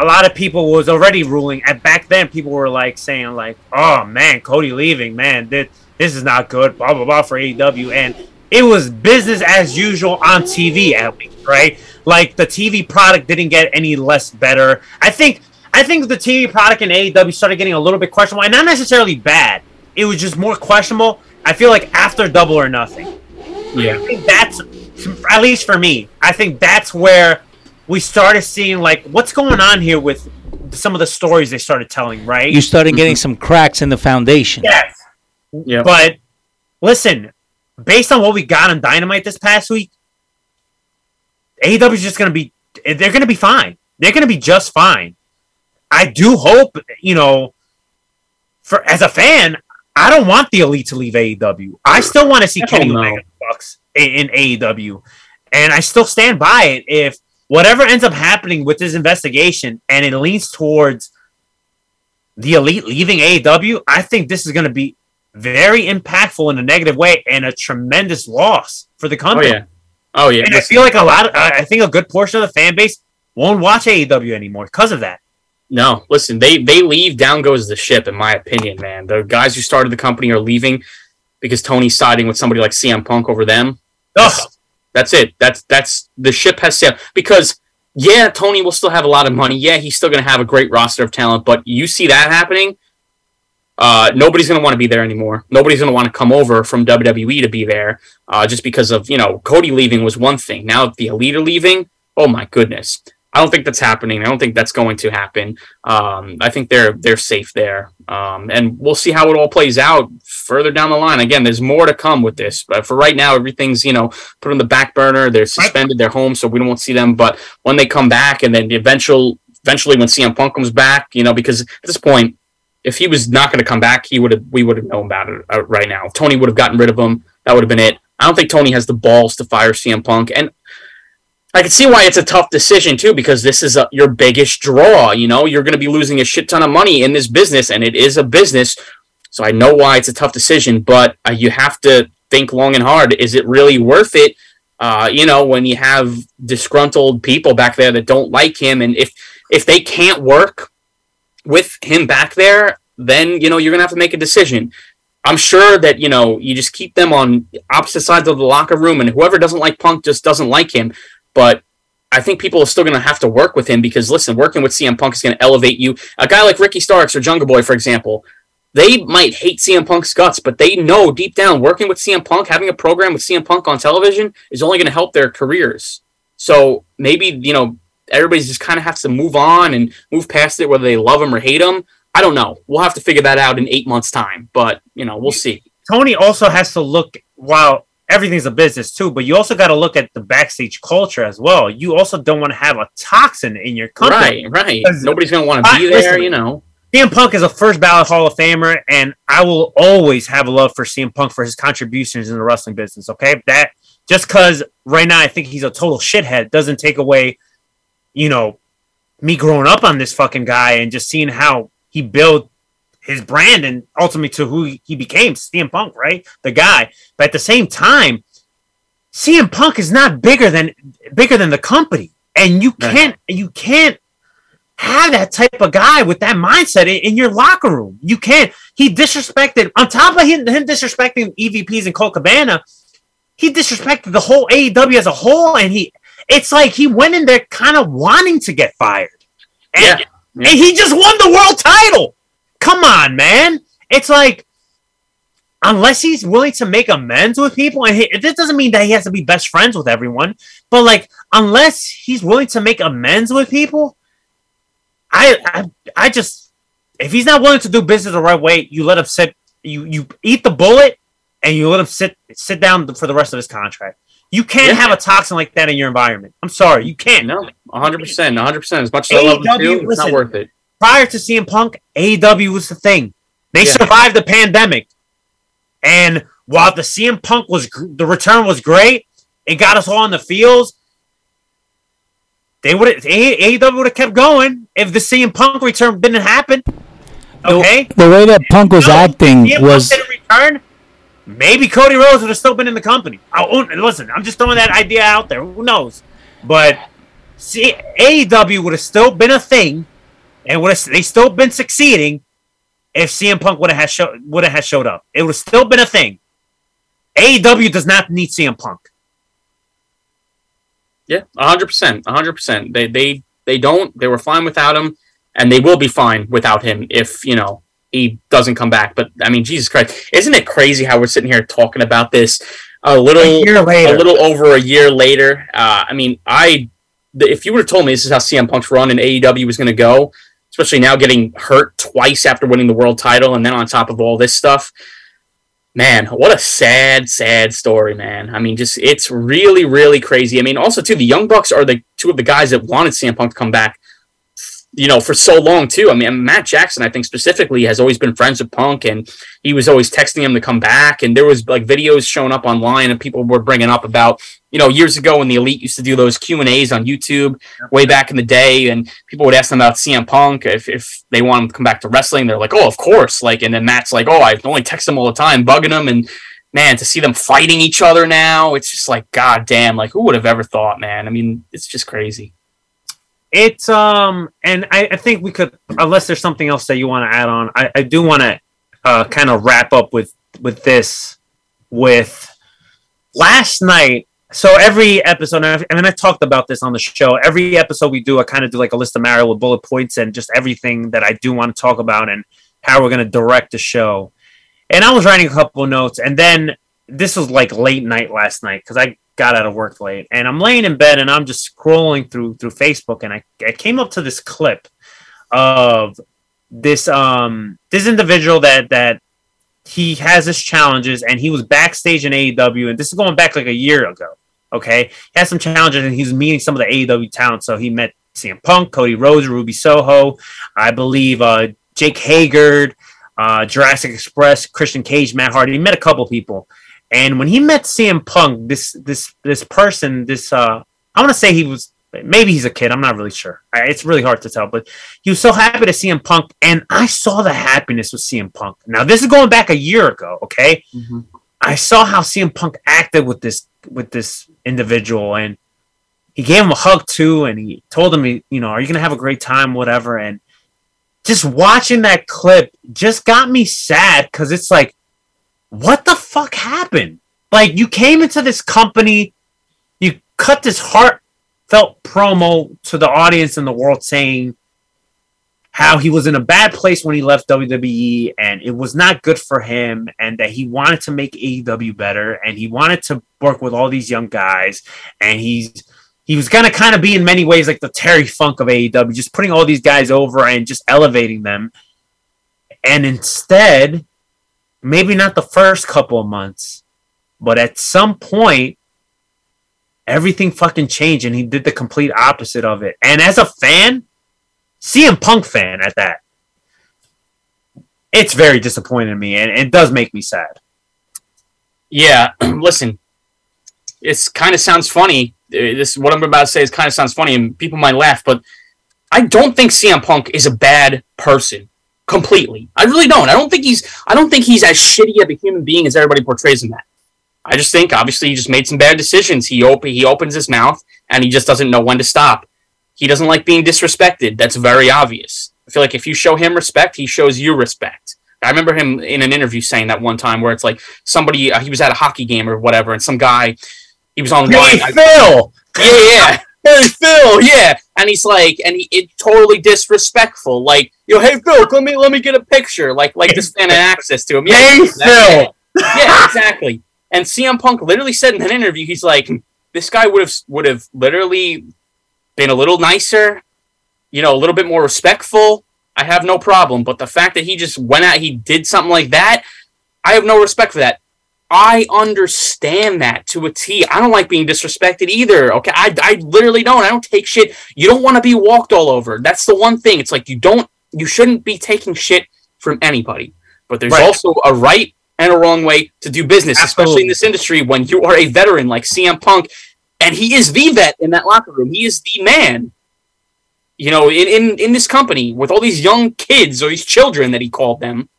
a lot of people was already ruling. And back then, people were like saying like, "Oh man, Cody leaving, man, this this is not good." Blah blah blah for AEW, and it was business as usual on TV at least, right? Like the TV product didn't get any less better. I think I think the TV product in AEW started getting a little bit questionable, and not necessarily bad. It was just more questionable. I feel like after Double or Nothing. Yeah. I think that's at least for me. I think that's where we started seeing like what's going on here with some of the stories they started telling, right? You started getting mm-hmm. some cracks in the foundation. yes. Yeah. But listen, based on what we got on Dynamite this past week, AEW is just going to be they're going to be fine. They're going to be just fine. I do hope, you know, for as a fan, I don't want the elite to leave AEW. I still want to see Kenny. Omega Bucks in, in AEW, and I still stand by it. If whatever ends up happening with this investigation and it leans towards the elite leaving AEW, I think this is going to be very impactful in a negative way and a tremendous loss for the company. Oh yeah. Oh yeah. And I feel like a lot. Of, I I think a good portion of the fan base won't watch AEW anymore because of that. No, listen, they they leave, down goes the ship, in my opinion, man. The guys who started the company are leaving because Tony's siding with somebody like CM Punk over them. Ugh. That's it. That's that's the ship has sailed. Because yeah, Tony will still have a lot of money. Yeah, he's still gonna have a great roster of talent, but you see that happening, uh, nobody's gonna want to be there anymore. Nobody's gonna want to come over from WWE to be there, uh, just because of you know Cody leaving was one thing. Now the elite are leaving, oh my goodness. I don't think that's happening. I don't think that's going to happen. Um, I think they're they're safe there, um, and we'll see how it all plays out further down the line. Again, there's more to come with this, but for right now, everything's you know put on the back burner. They're suspended. They're home, so we don't want see them. But when they come back, and then the eventual eventually when CM Punk comes back, you know, because at this point, if he was not going to come back, he would have we would have known about it uh, right now. Tony would have gotten rid of him. That would have been it. I don't think Tony has the balls to fire CM Punk, and I can see why it's a tough decision too, because this is a, your biggest draw. You know, you're going to be losing a shit ton of money in this business, and it is a business. So I know why it's a tough decision, but uh, you have to think long and hard. Is it really worth it? Uh, you know, when you have disgruntled people back there that don't like him, and if if they can't work with him back there, then you know you're gonna have to make a decision. I'm sure that you know you just keep them on opposite sides of the locker room, and whoever doesn't like Punk just doesn't like him. But I think people are still going to have to work with him because listen, working with CM Punk is going to elevate you. A guy like Ricky Starks or Jungle Boy, for example, they might hate CM Punk's guts, but they know deep down working with CM Punk, having a program with CM Punk on television is only going to help their careers. So maybe you know everybody's just kind of has to move on and move past it, whether they love him or hate him. I don't know. We'll have to figure that out in eight months' time, but you know we'll see. Tony also has to look while everything's a business too, but you also got to look at the backstage culture as well. You also don't want to have a toxin in your company. Right, right. Nobody's going to want to be there, listen, you know. CM Punk is a first ballot Hall of Famer, and I will always have a love for CM Punk for his contributions in the wrestling business. Okay, that just because right now I think he's a total shithead doesn't take away, you know, me growing up on this fucking guy and just seeing how he built his brand and ultimately to who he became, CM Punk, right? The guy. But at the same time, CM Punk is not bigger than bigger than the company, and you can't you can't have that type of guy with that mindset in, in your locker room. You can't. He disrespected on top of him, him disrespecting EVPs and Colt Cabana. He disrespected the whole AEW as a whole, and he. It's like he went in there kind of wanting to get fired, and, Yeah. Yeah. and he just won the world title. Come on, man! It's like unless he's willing to make amends with people, and he, this doesn't mean that he has to be best friends with everyone, but like unless he's willing to make amends with people, I I, I just if he's not willing to do business the right way, you let him sit. You you eat the bullet, and you let him sit sit down for the rest of his contract. You can't Yeah. have a toxin like that in your environment. I'm sorry, you can't. No, 100%. 100%. As much as I love him AEW, too, it's not worth it. Prior to CM Punk, AEW was the thing. They Yeah. survived the pandemic, and while the CM Punk was the return was great, it got us all in the fields. they would have AEW would have kept going if the CM Punk return didn't happen. Okay, The way that Punk was No, acting CM was Punk didn't return. Maybe Cody Rhodes would have still been in the company. Oh, listen, I'm just throwing that idea out there. Who knows? But see, AEW would have still been a thing, and would have they still been succeeding if CM Punk would have show, would have showed up. It would have still been a thing. AEW does not need CM Punk. Yeah, hundred percent, hundred percent. They they they don't. They were fine without him, and they will be fine without him if you know he doesn't come back. But I mean, Jesus Christ, isn't it crazy how we're sitting here talking about this a little A year later. a little over a year later? Uh, I mean, I if you would have told me this is how CM Punk's run in AEW was going to go, especially now getting hurt twice after winning the world title, and then on top of all this stuff. Man, what a sad, sad story, man. I mean, just it's really, really crazy. I mean, also too, the Young Bucks are the two of the guys that wanted CM Punk to come back, you know, for so long too. I mean, Matt Jackson, I think specifically, has always been friends with Punk, and he was always texting him to come back. And there was like videos showing up online, and people were bringing up about, you know, years ago when the Elite used to do those Q and A's on YouTube way back in the day, and people would ask them about CM Punk if, if they want him to come back to wrestling. They're like, oh, of course. Like, and then Matt's like, oh, I only text him all the time, bugging him, and man, to see them fighting each other now, it's just like, god damn, like who would have ever thought, man? I mean, it's just crazy. It's um, and I, I think we could, unless there's something else that you want to add on, I, I do want to uh, kind of wrap up with with this with last night. So every episode, and I've- and I talked about this on the show. Every episode we do, I kind of do like a list of Mario with bullet points and just everything that I do want to talk about and how we're going to direct the show. And I was writing a couple notes, and then this was like late night last night because I got out of work late, and I'm laying in bed and I'm just scrolling through through Facebook, and I, I came up to this clip of this um this individual that that he has his challenges, and he was backstage in AEW, and this is going back like a year ago. Okay, he had some challenges, and he was meeting some of the AEW talent. So he met CM Punk, Cody Rhodes, Ruby Soho, I believe uh, Jake Hager, uh, Jurassic Express, Christian Cage, Matt Hardy. He met a couple people, and when he met CM Punk, this this this person, this uh, I want to say he was maybe he's a kid. I'm not really sure. It's really hard to tell, but he was so happy to see him Punk, and I saw the happiness with CM Punk. Now this is going back a year ago. Okay, I saw how CM Punk acted with this with this individual, and he gave him a hug too, and he told him, you know, are you gonna have a great time, whatever, and just watching that clip just got me sad because it's like, what the fuck happened? Like you came into this company, you cut this heartfelt promo to the audience and the world saying how he was in a bad place when he left WWE and it was not good for him and that he wanted to make AEW better and he wanted to work with all these young guys and he's he was gonna kind of be in many ways like the Terry Funk of AEW, just putting all these guys over and just elevating them. And instead, maybe not the first couple of months, but at some point, everything fucking changed and he did the complete opposite of it. And as a fan, CM Punk fan at that, it's very disappointing to me and it does make me sad. Yeah, listen, it's kind of sounds funny. Uh, This what I'm about to say is kind of sounds funny, and people might laugh, but I don't think CM Punk is a bad person completely. I really don't. I don't think he's. I don't think he's as shitty of a human being as everybody portrays him that. I just think obviously he just made some bad decisions. He op- he opens his mouth and he just doesn't know when to stop. He doesn't like being disrespected. That's very obvious. I feel like if you show him respect, he shows you respect. I remember him in an interview saying that one time where it's like somebody uh, he was at a hockey game or whatever, and some guy he was on the Hey. I- Phil! yeah, yeah. Hey Phil, yeah, and he's like, and he it totally disrespectful. Like, yo, hey Phil, let me let me get a picture. Like, like this fan had access to him. Yeah, Hey, Phil! yeah, exactly. And CM Punk literally said in an interview, he's like, this guy would have would have literally been a little nicer, you know, a little bit more respectful. I have no problem, but the fact that he just went out, he did something like that, I have no respect for that. I understand that to a T. I don't like being disrespected either. Okay, I, I literally don't. I don't take shit. You don't want to be walked all over. That's the one thing. It's like you don't, you shouldn't be taking shit from anybody. But there's Right. also a right and a wrong way to do business, especially in this industry when you are a veteran like CM Punk. And he is the vet in that locker room. He is the man. You know, in, in, in this company with all these young kids or these children that he called them,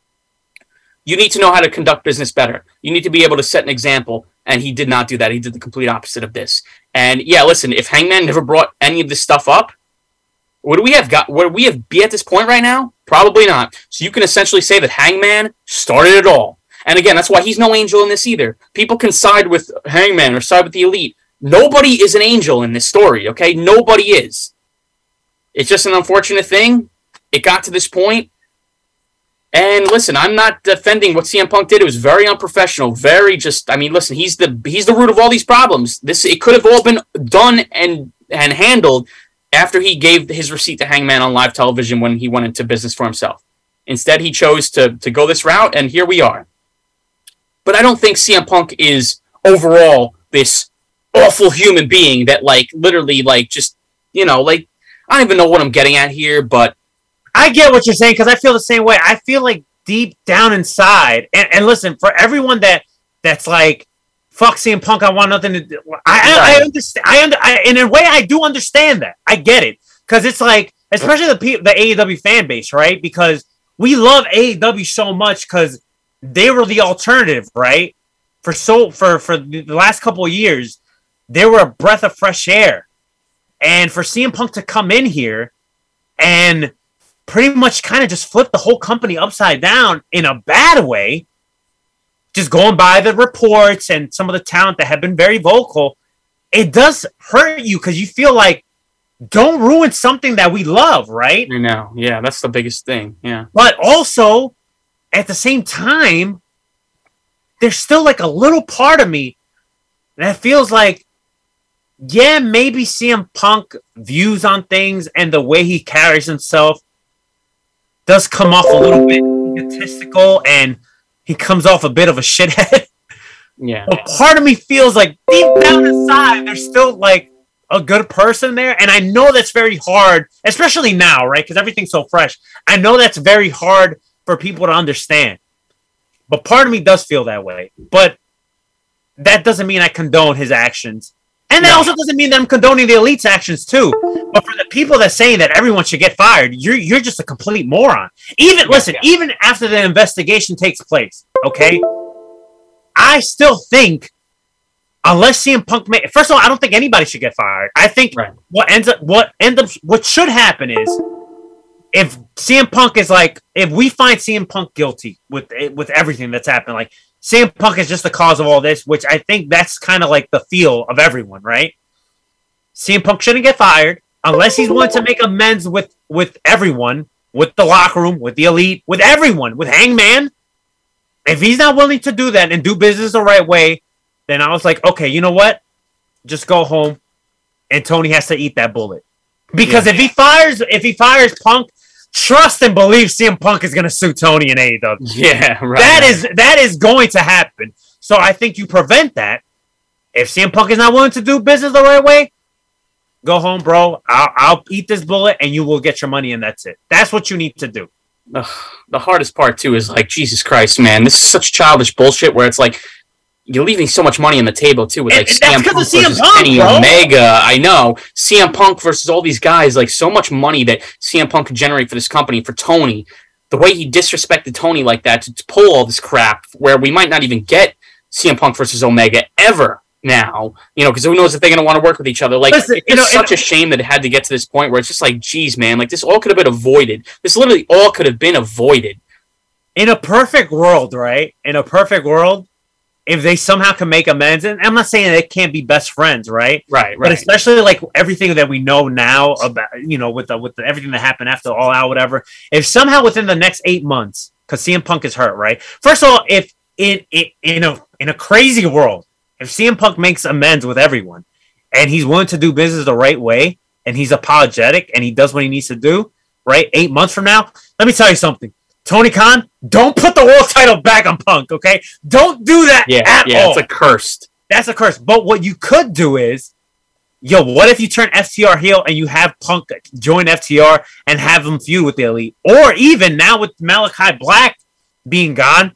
you need to know how to conduct business better. You need to be able to set an example. And he did not do that. He did the complete opposite of this. And yeah, listen, if Hangman never brought any of this stuff up, would we have got would we have be at this point right now? Probably not. So you can essentially say that Hangman started it all. And again, that's why he's no angel in this either. People can side with Hangman or side with the elite. Nobody is an angel in this story, okay? Nobody is. It's just an unfortunate thing. It got to this point. And listen, I'm not defending what CM Punk did. It was very unprofessional, very just I mean, listen, he's the he's the root of all these problems. This it could have all been done and and handled after he gave his receipt to Hangman on live television when he went into business for himself. Instead, he chose to to go this route and here we are. But I don't think CM Punk is overall this awful human being that like literally like just you know like I don't even know what I'm getting at here, but I get what you're saying because I feel the same way. I feel like deep down inside, and, and listen, for everyone that that's like, fuck CM Punk, I want nothing to do. I, I, I understand. I, under, I in a way, I do understand that. I get it because it's like, especially the the AEW fan base, right? Because we love AEW so much because they were the alternative, right? For so for for the last couple of years, they were a breath of fresh air, and for CM Punk to come in here and pretty much kind of just flip the whole company upside down in a bad way, just going by the reports and some of the talent that have been very vocal, it does hurt you because you feel like don't ruin something that we love, right? you know, yeah, that's the biggest thing. Yeah. But also, at the same time, there's still like a little part of me that feels like, yeah, maybe CM Punk views on things and the way he carries himself does come off a little bit egotistical and he comes off a bit of a shithead. Yeah. But part of me feels like deep down inside, there's still like a good person there. And I know that's very hard, especially now, right? Because everything's so fresh. I know that's very hard for people to understand. But part of me does feel that way. But that doesn't mean I condone his actions. And that No. also doesn't mean that I'm condoning the elite's actions too. But for the people that saying that everyone should get fired, you're you're just a complete moron. Even listen, yeah. even after the investigation takes place, okay? I still think unless CM Punk may first of all, I don't think anybody should get fired. I think Right. what ends up what end up what should happen is if CM Punk is like if we find CM Punk guilty with with everything that's happened, like CM Punk is just the cause of all this, which I think that's kind of like the feel of everyone, right? CM Punk shouldn't get fired unless he's willing to make amends with with everyone, with the locker room, with the elite, with everyone, with Hangman. If he's not willing to do that and do business the right way, then I was like, okay, you know what? Just go home, and Tony has to eat that bullet. Because if he fires, if he fires Punk, trust and believe CM Punk is going to sue Tony in AEW. Yeah. Right. That is that is going to happen. So I think you prevent that. If CM Punk is not willing to do business the right way, go home, bro. I'll, I'll eat this bullet, and you will get your money, and that's it. That's what you need to do. Ugh, the hardest part too is like Jesus Christ, man. This is such childish bullshit where it's like you're leaving so much money on the table too with And- like and that's CM Punk CM versus Punk, Kenny bro. Omega. I know CM Punk versus all these guys. Like so much money that CM Punk could generate for this company for Tony. The way he disrespected Tony like that to, to pull all this crap, where we might not even get CM Punk versus Omega ever now. You know, because who knows if they're going to want to work with each other. Like Listen, it's know, such a shame that it had to get to this point where it's just like, geez, man, like this all could have been avoided. This literally all could have been avoided. In a perfect world, right? In a perfect world, if they somehow can make amends, and I'm not saying they can't be best friends, right? Right, right. But especially like everything that we know now about you know with the with the, everything that happened after All Out, whatever. If somehow within the next eight months, because CM Punk is hurt, right? First of all, if in in in a in a crazy world, if CM Punk makes amends with everyone, and he's willing to do business the right way, and he's apologetic, and he does what he needs to do, right? Eight months from now, let me tell you something. Tony Khan, don't put the world title back on Punk, okay? Don't do that yeah, at yeah, all. it's a cursed. That's a curse. But what you could do is, yo, what if you turn FTR heel and you have Punk join FTR and have them feud with the Elite? Or even now with Malachi Black being gone,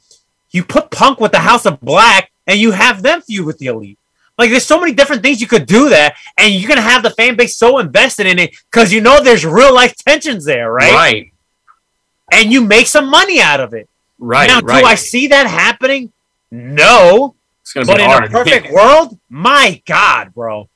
you put Punk with the House of Black and you have them feud with the Elite. Like there's so many different things you could do there, and you're gonna have the fan base so invested in it because you know there's real life tensions there, right? Right. And you make some money out of it. Right. now, right. do I see that happening? No. it's gonna But be in hard. a perfect world, my God, bro.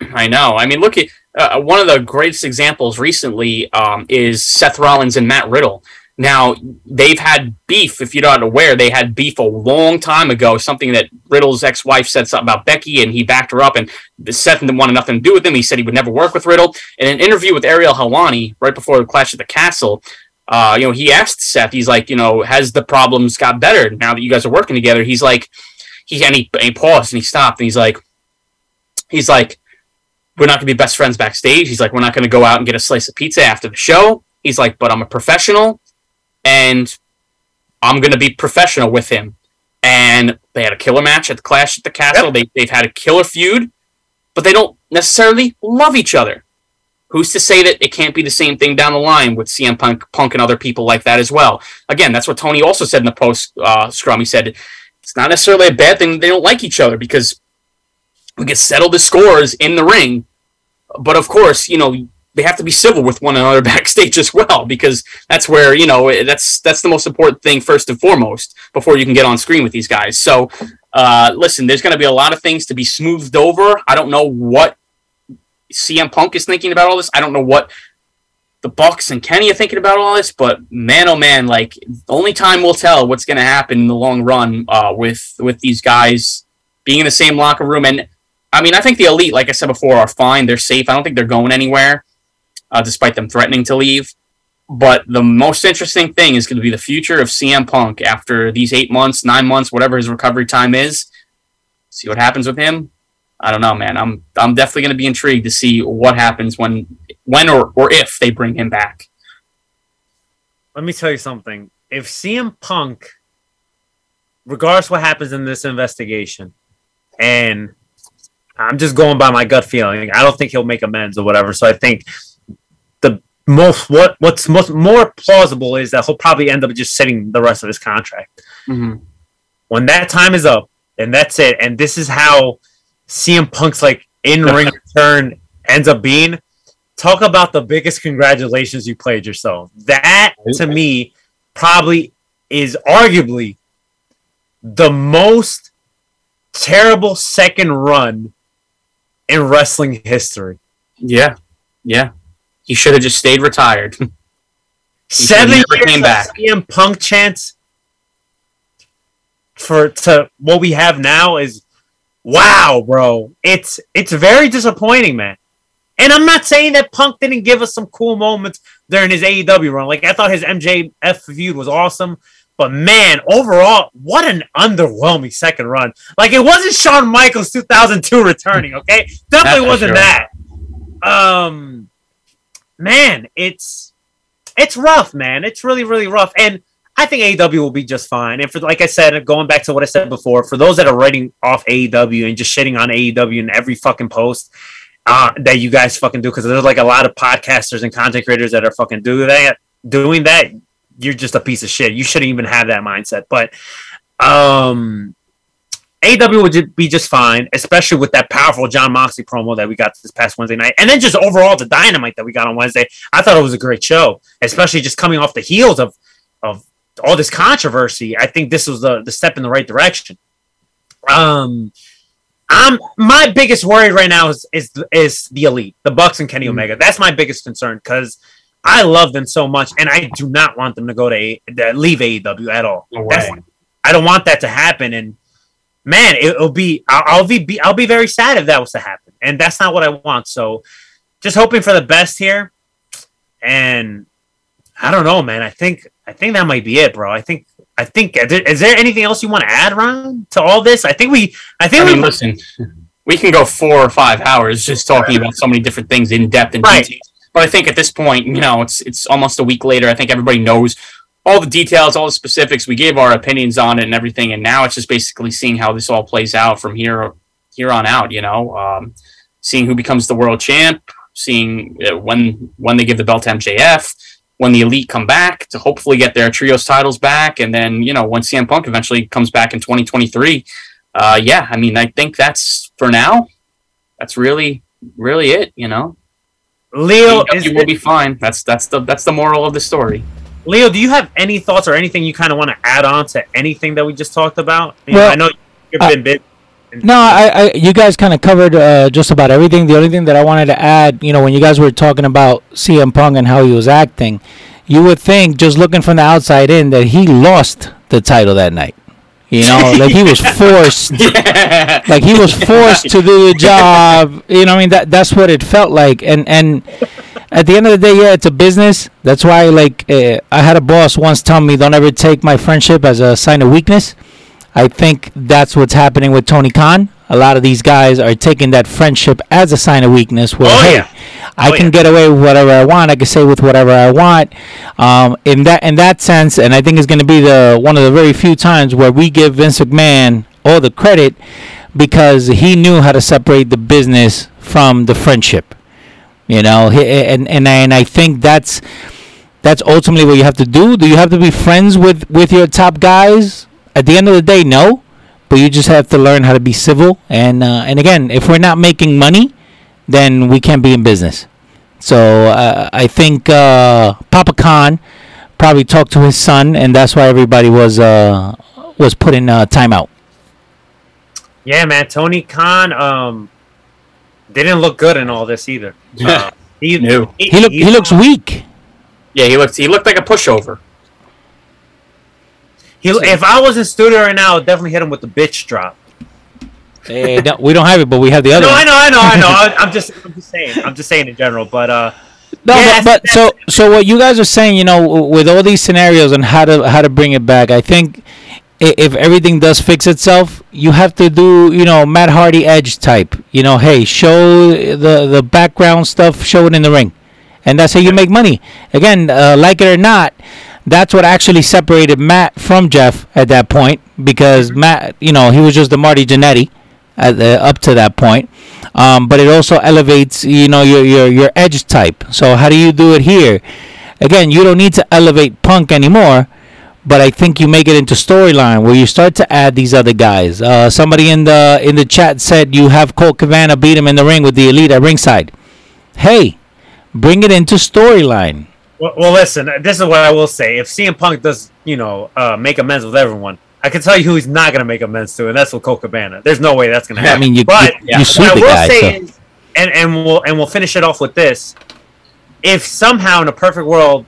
I know. I mean, look at uh, one of the greatest examples recently um, is Seth Rollins and Matt Riddle. Now they've had beef. If you're not aware, they had beef a long time ago. Something that Riddle's ex-wife said something about Becky, and he backed her up. And Seth didn't want nothing to do with him. He said he would never work with Riddle. In an interview with Ariel Helwani right before the Clash at the Castle, uh, you know, he asked Seth. He's like, you know, has the problems got better now that you guys are working together? He's like, he and he, and he paused and he stopped and he's like, he's like, we're not going to be best friends backstage. He's like, we're not going to go out and get a slice of pizza after the show. He's like, but I'm a professional and I'm going to be professional with him. And they had a killer match at the Clash at the Castle. They, they've had a killer feud, but they don't necessarily love each other. Who's to say that it can't be the same thing down the line with CM Punk, Punk and other people like that as well? Again, that's what Tony also said in the post uh, scrum. He said it's not necessarily a bad thing they don't like each other because we can settle the scores in the ring. But of course, you know, they have to be civil with one another backstage as well because that's where, you know, that's that's the most important thing first and foremost before you can get on screen with these guys. So, uh, listen, there's going to be a lot of things to be smoothed over. I don't know what CM Punk is thinking about all this. I don't know what the Bucks and Kenny are thinking about all this, but man, oh man, like only time will tell what's going to happen in the long run uh, with with these guys being in the same locker room. And I mean, I think the elite, like I said before, are fine. They're safe. I don't think they're going anywhere, uh, despite them threatening to leave. But the most interesting thing is going to be the future of CM Punk after these eight months, nine months, whatever his recovery time is. See what happens with him. I don't know, man. I'm I'm definitely going to be intrigued to see what happens when when or, or if they bring him back. Let me tell you something. If CM Punk, regardless what happens in this investigation, and I'm just going by my gut feeling, I don't think he'll make amends or whatever. So I think the most what what's most more plausible is that he'll probably end up just sitting the rest of his contract. Mm-hmm. When that time is up, and that's it, and this is how CM Punk's like in ring return ends up being. Talk about the biggest congratulations you played yourself. That to me probably is arguably the most terrible second run in wrestling history. Yeah, yeah. He should have just stayed retired. Seven years came of back. CM Punk chance for to what we have now is wow, bro. It's it's very disappointing, man. And I'm not saying that Punk didn't give us some cool moments during his AEW run. Like I thought his MJF feud was awesome. But man, overall, what an underwhelming second run. Like it wasn't Shawn Michaels 2002 returning, okay? Definitely wasn't sure. that. Um man, it's it's rough, man. It's really, really rough. And I think AEW will be just fine. And for like I said, going back to what I said before, for those that are writing off AEW and just shitting on AEW in every fucking post uh, that you guys fucking do, because there's like a lot of podcasters and content creators that are fucking do that, doing that. You're just a piece of shit. You shouldn't even have that mindset. But um, AEW would be just fine, especially with that powerful Jon Moxley promo that we got this past Wednesday night, and then just overall the dynamite that we got on Wednesday. I thought it was a great show, especially just coming off the heels of of all this controversy. I think this was the the step in the right direction. Um, I'm my biggest worry right now is is is the elite, the Bucks and Kenny Omega. That's my biggest concern because. I love them so much, and I do not want them to go to A- leave AEW at all. No. I don't want that to happen. And man, it, will be I'll, I'll be I'll be very sad if that was to happen, and that's not what I want. So, just hoping for the best here. And I don't know, man. I think I think that might be it, bro. I think I think is there anything else you want to add, Ron, to all this? I think we I think I we listen, we can go four or five hours just talking about so many different things in depth and Right. detail. But I think at this point, you know, it's it's almost a week later. I think everybody knows all the details, all the specifics. We gave our opinions on it and everything, and now it's just basically seeing how this all plays out from here here on out. You know, um, seeing who becomes the world champ, seeing uh, when when they give the belt to MJF, when the elite come back to hopefully get their trios titles back, and then you know when CM Punk eventually comes back in 2023. uh, yeah, I mean, I think that's for now. That's really, really it. You know, Leo, AEW is will be fine. That's that's the that's the moral of the story. Leo, do you have any thoughts or anything you kind of want to add on to anything that we just talked about? You know, Well, I know you've been bit. No, I, I you guys kind of covered uh, just about everything. The only thing that I wanted to add, you know, when you guys were talking about CM Punk and how he was acting, you would think just looking from the outside in that he lost the title that night. You know, like he was forced, like he was forced to do the job. You know, I mean that that's what it felt like. And and at the end of the day, yeah, it's a business. That's why, like, uh, I had a boss once tell me, "Don't ever take my friendship as a sign of weakness." I think that's what's happening with Tony Khan. A lot of these guys are taking that friendship as a sign of weakness. Where Oh, hey, yeah. I Oh, can yeah. get away with whatever I want. I can say with whatever I want. Um, in that in that sense, and I think it's going to be the one of the very few times where we give Vince McMahon all the credit because he knew how to separate the business from the friendship. You know, he, and and and I think that's that's ultimately what you have to do. Do you have to be friends with with your top guys? At the end of the day, no. But you just have to learn how to be civil. And uh, and again, if we're not making money, then we can't be in business. So uh, I think uh, Papa Khan probably talked to his son, and that's why everybody was uh, was put in uh, timeout. Yeah, man, Tony Khan um didn't look good in all this either. Uh, he, No. He look he looks weak. Yeah, he looked he looked like a pushover. He, if I was in studio right now, I'd definitely hit him with the bitch drop. Eh, no, we don't have it, but we have the other. No, one. I know, I know, I know. I, I'm just, I'm just saying, I'm just saying in general. But uh, No, Yeah, but, but so so what you guys are saying, you know, with all these scenarios and how to how to bring it back, I think if everything does fix itself, you have to do, you know, Matt Hardy edge type. You know, hey, show the the background stuff, show it in the ring, and that's how you make money. Again, uh, like it or not, that's what actually separated Matt from Jeff at that point because Matt, you know, he was just the Marty Jannetty at the, up to that point. Um, but it also elevates, you know, your your your edge type. So how do you do it here? Again, you don't need to elevate Punk anymore, but I think you make it into storyline where you start to add these other guys. Uh, somebody in the in the chat said you have Colt Cabana beat him in the ring with the Elite at ringside. Hey, bring it into storyline. Well, well, listen, this is what I will say. If CM Punk does, you know, uh, make amends with everyone, I can tell you who he's not going to make amends to, and that's with Colt Cabana. There's no way that's going to happen. I mean, you but you, you sued what I the will guy. say So. is, and and we'll and we'll finish it off with this. If somehow in a perfect world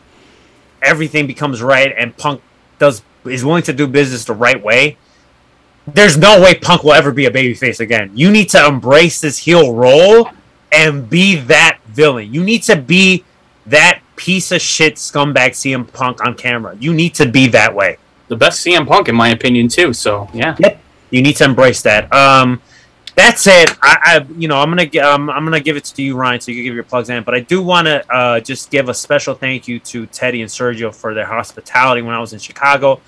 everything becomes right and Punk does is willing to do business the right way, there's no way Punk will ever be a babyface again. You need to embrace this heel role and be that villain. You need to be that piece of shit scumbag CM Punk on camera. You need to be that way. The best CM Punk, in my opinion, too. So yeah. You need to embrace that. Um, that's it. I, I you know, I'm gonna um, I'm gonna give it to you, Ryan, so you can give your plugs in. But I do want to uh, just give a special thank you to Teddy and Sergio for their hospitality when I was in Chicago.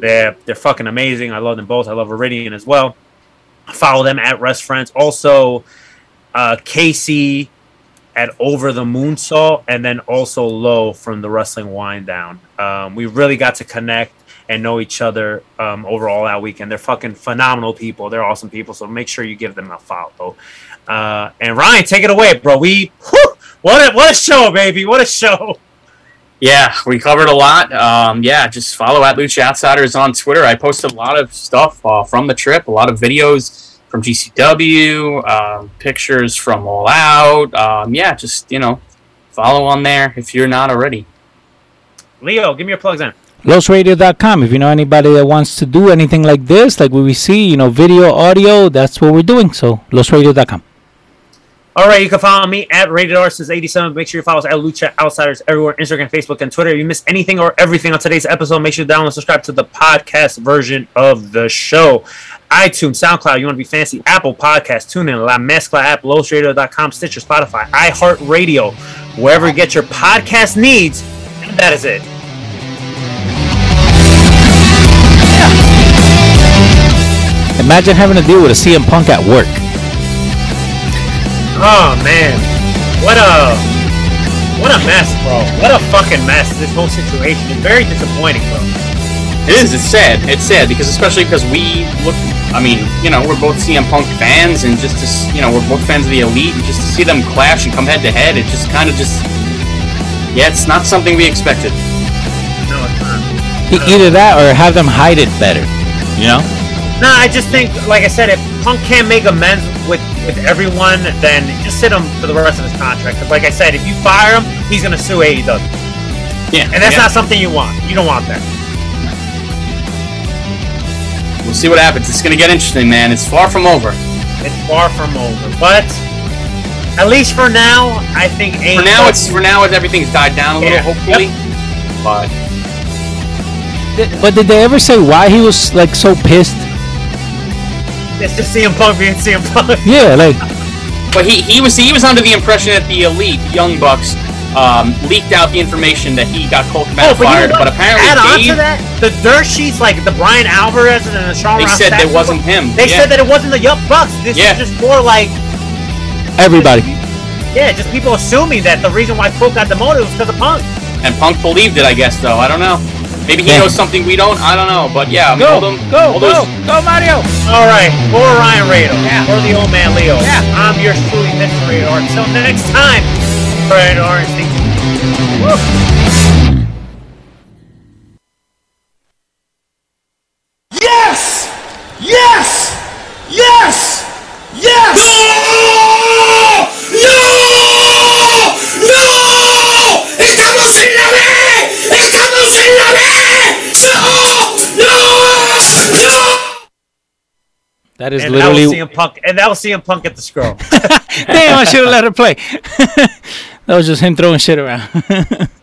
They're they're fucking amazing. I love them both. I love Iridian as well. Follow them at Rest Friends. Also, uh, Casey at Over the Moonsault, and then also Low from the Wrestling Wind Down. Um, we really got to connect and know each other um, over all that weekend. They're fucking phenomenal people. They're awesome people. So make sure you give them a follow. Uh, and Ryan, take it away, bro. We whew, what a, what a show, baby. What a show. Yeah, we covered a lot. Um, yeah, just follow at Lucha Outsiders on Twitter. I posted a lot of stuff uh, from the trip, a lot of videos from GCW, um, pictures from All Out. Um, yeah, just you know, follow on there if you're not already. Leo, give me your plugs in. LosRadio.com. If you know anybody that wants to do anything like this, like what we see, you know, video, audio, that's what we're doing. So, LosRadio.com. All right, you can follow me at Rated R since 87. Make sure you follow us at Lucha Outsiders everywhere Instagram, Facebook, and Twitter. If you missed anything or everything on today's episode, make sure to download and subscribe to the podcast version of the show. iTunes, SoundCloud, you want to be fancy, Apple Podcast, TuneIn, La Mezcla app, LosRadio.com, Stitcher, Spotify, iHeartRadio, wherever you get your podcast needs. And that is it. Imagine having to deal with a CM Punk at work. Oh man, what a what a mess, bro. What a fucking mess. This whole situation is very disappointing, bro. It is. It's sad. It's sad because especially because we look I mean, you know, we're both CM Punk fans, and just to, you know, we're both fans of the Elite, and just to see them clash and come head to head, it just kind of just, yeah, it's not something we expected. No, it's not. Either that or have them hide it better. You know? No, I just think, like I said, if Punk can't make amends with with everyone, then just sit him for the rest of his contract. 'Cause like I said, if you fire him, he's gonna sue AEW, Yeah, and that's yeah. not something you want. You don't want that. We'll see what happens. It's gonna get interesting, man. It's far from over. It's far from over, but at least for now, I think AEW. For now, it's for now, it's everything's died down a little, Yeah. hopefully. But But did they ever say why he was like so pissed? It's just CM Punk being CM Punk. Yeah, like But he, he was he was under the impression that the elite Young Bucks um, leaked out the information that he got Colt Cabana Oh, but you fired. know what? but apparently add on Dave, to that, the dirt sheets like the Bryan Alvarez and the Sean they Ross said Sapp it wasn't him. They yeah. said that it wasn't the Young Bucks. This Yeah. is just more like everybody. yeah, just people assuming that the reason why Colt got demoted was because of Punk. and Punk believed it. I guess though. I don't know. Maybe he Yeah. knows something we don't. I don't know. But yeah, Go, all them, go, all go, those- go, Mario! All right, for Ryan Rado, Yeah. for the old man Leo, Yeah. I'm yours truly, Mr. Radar. Until next time, Radar and Steve. That is And that was literally. CM Punk, and that was CM Punk at the scroll. Damn, I should have let her play. that was just him throwing shit around.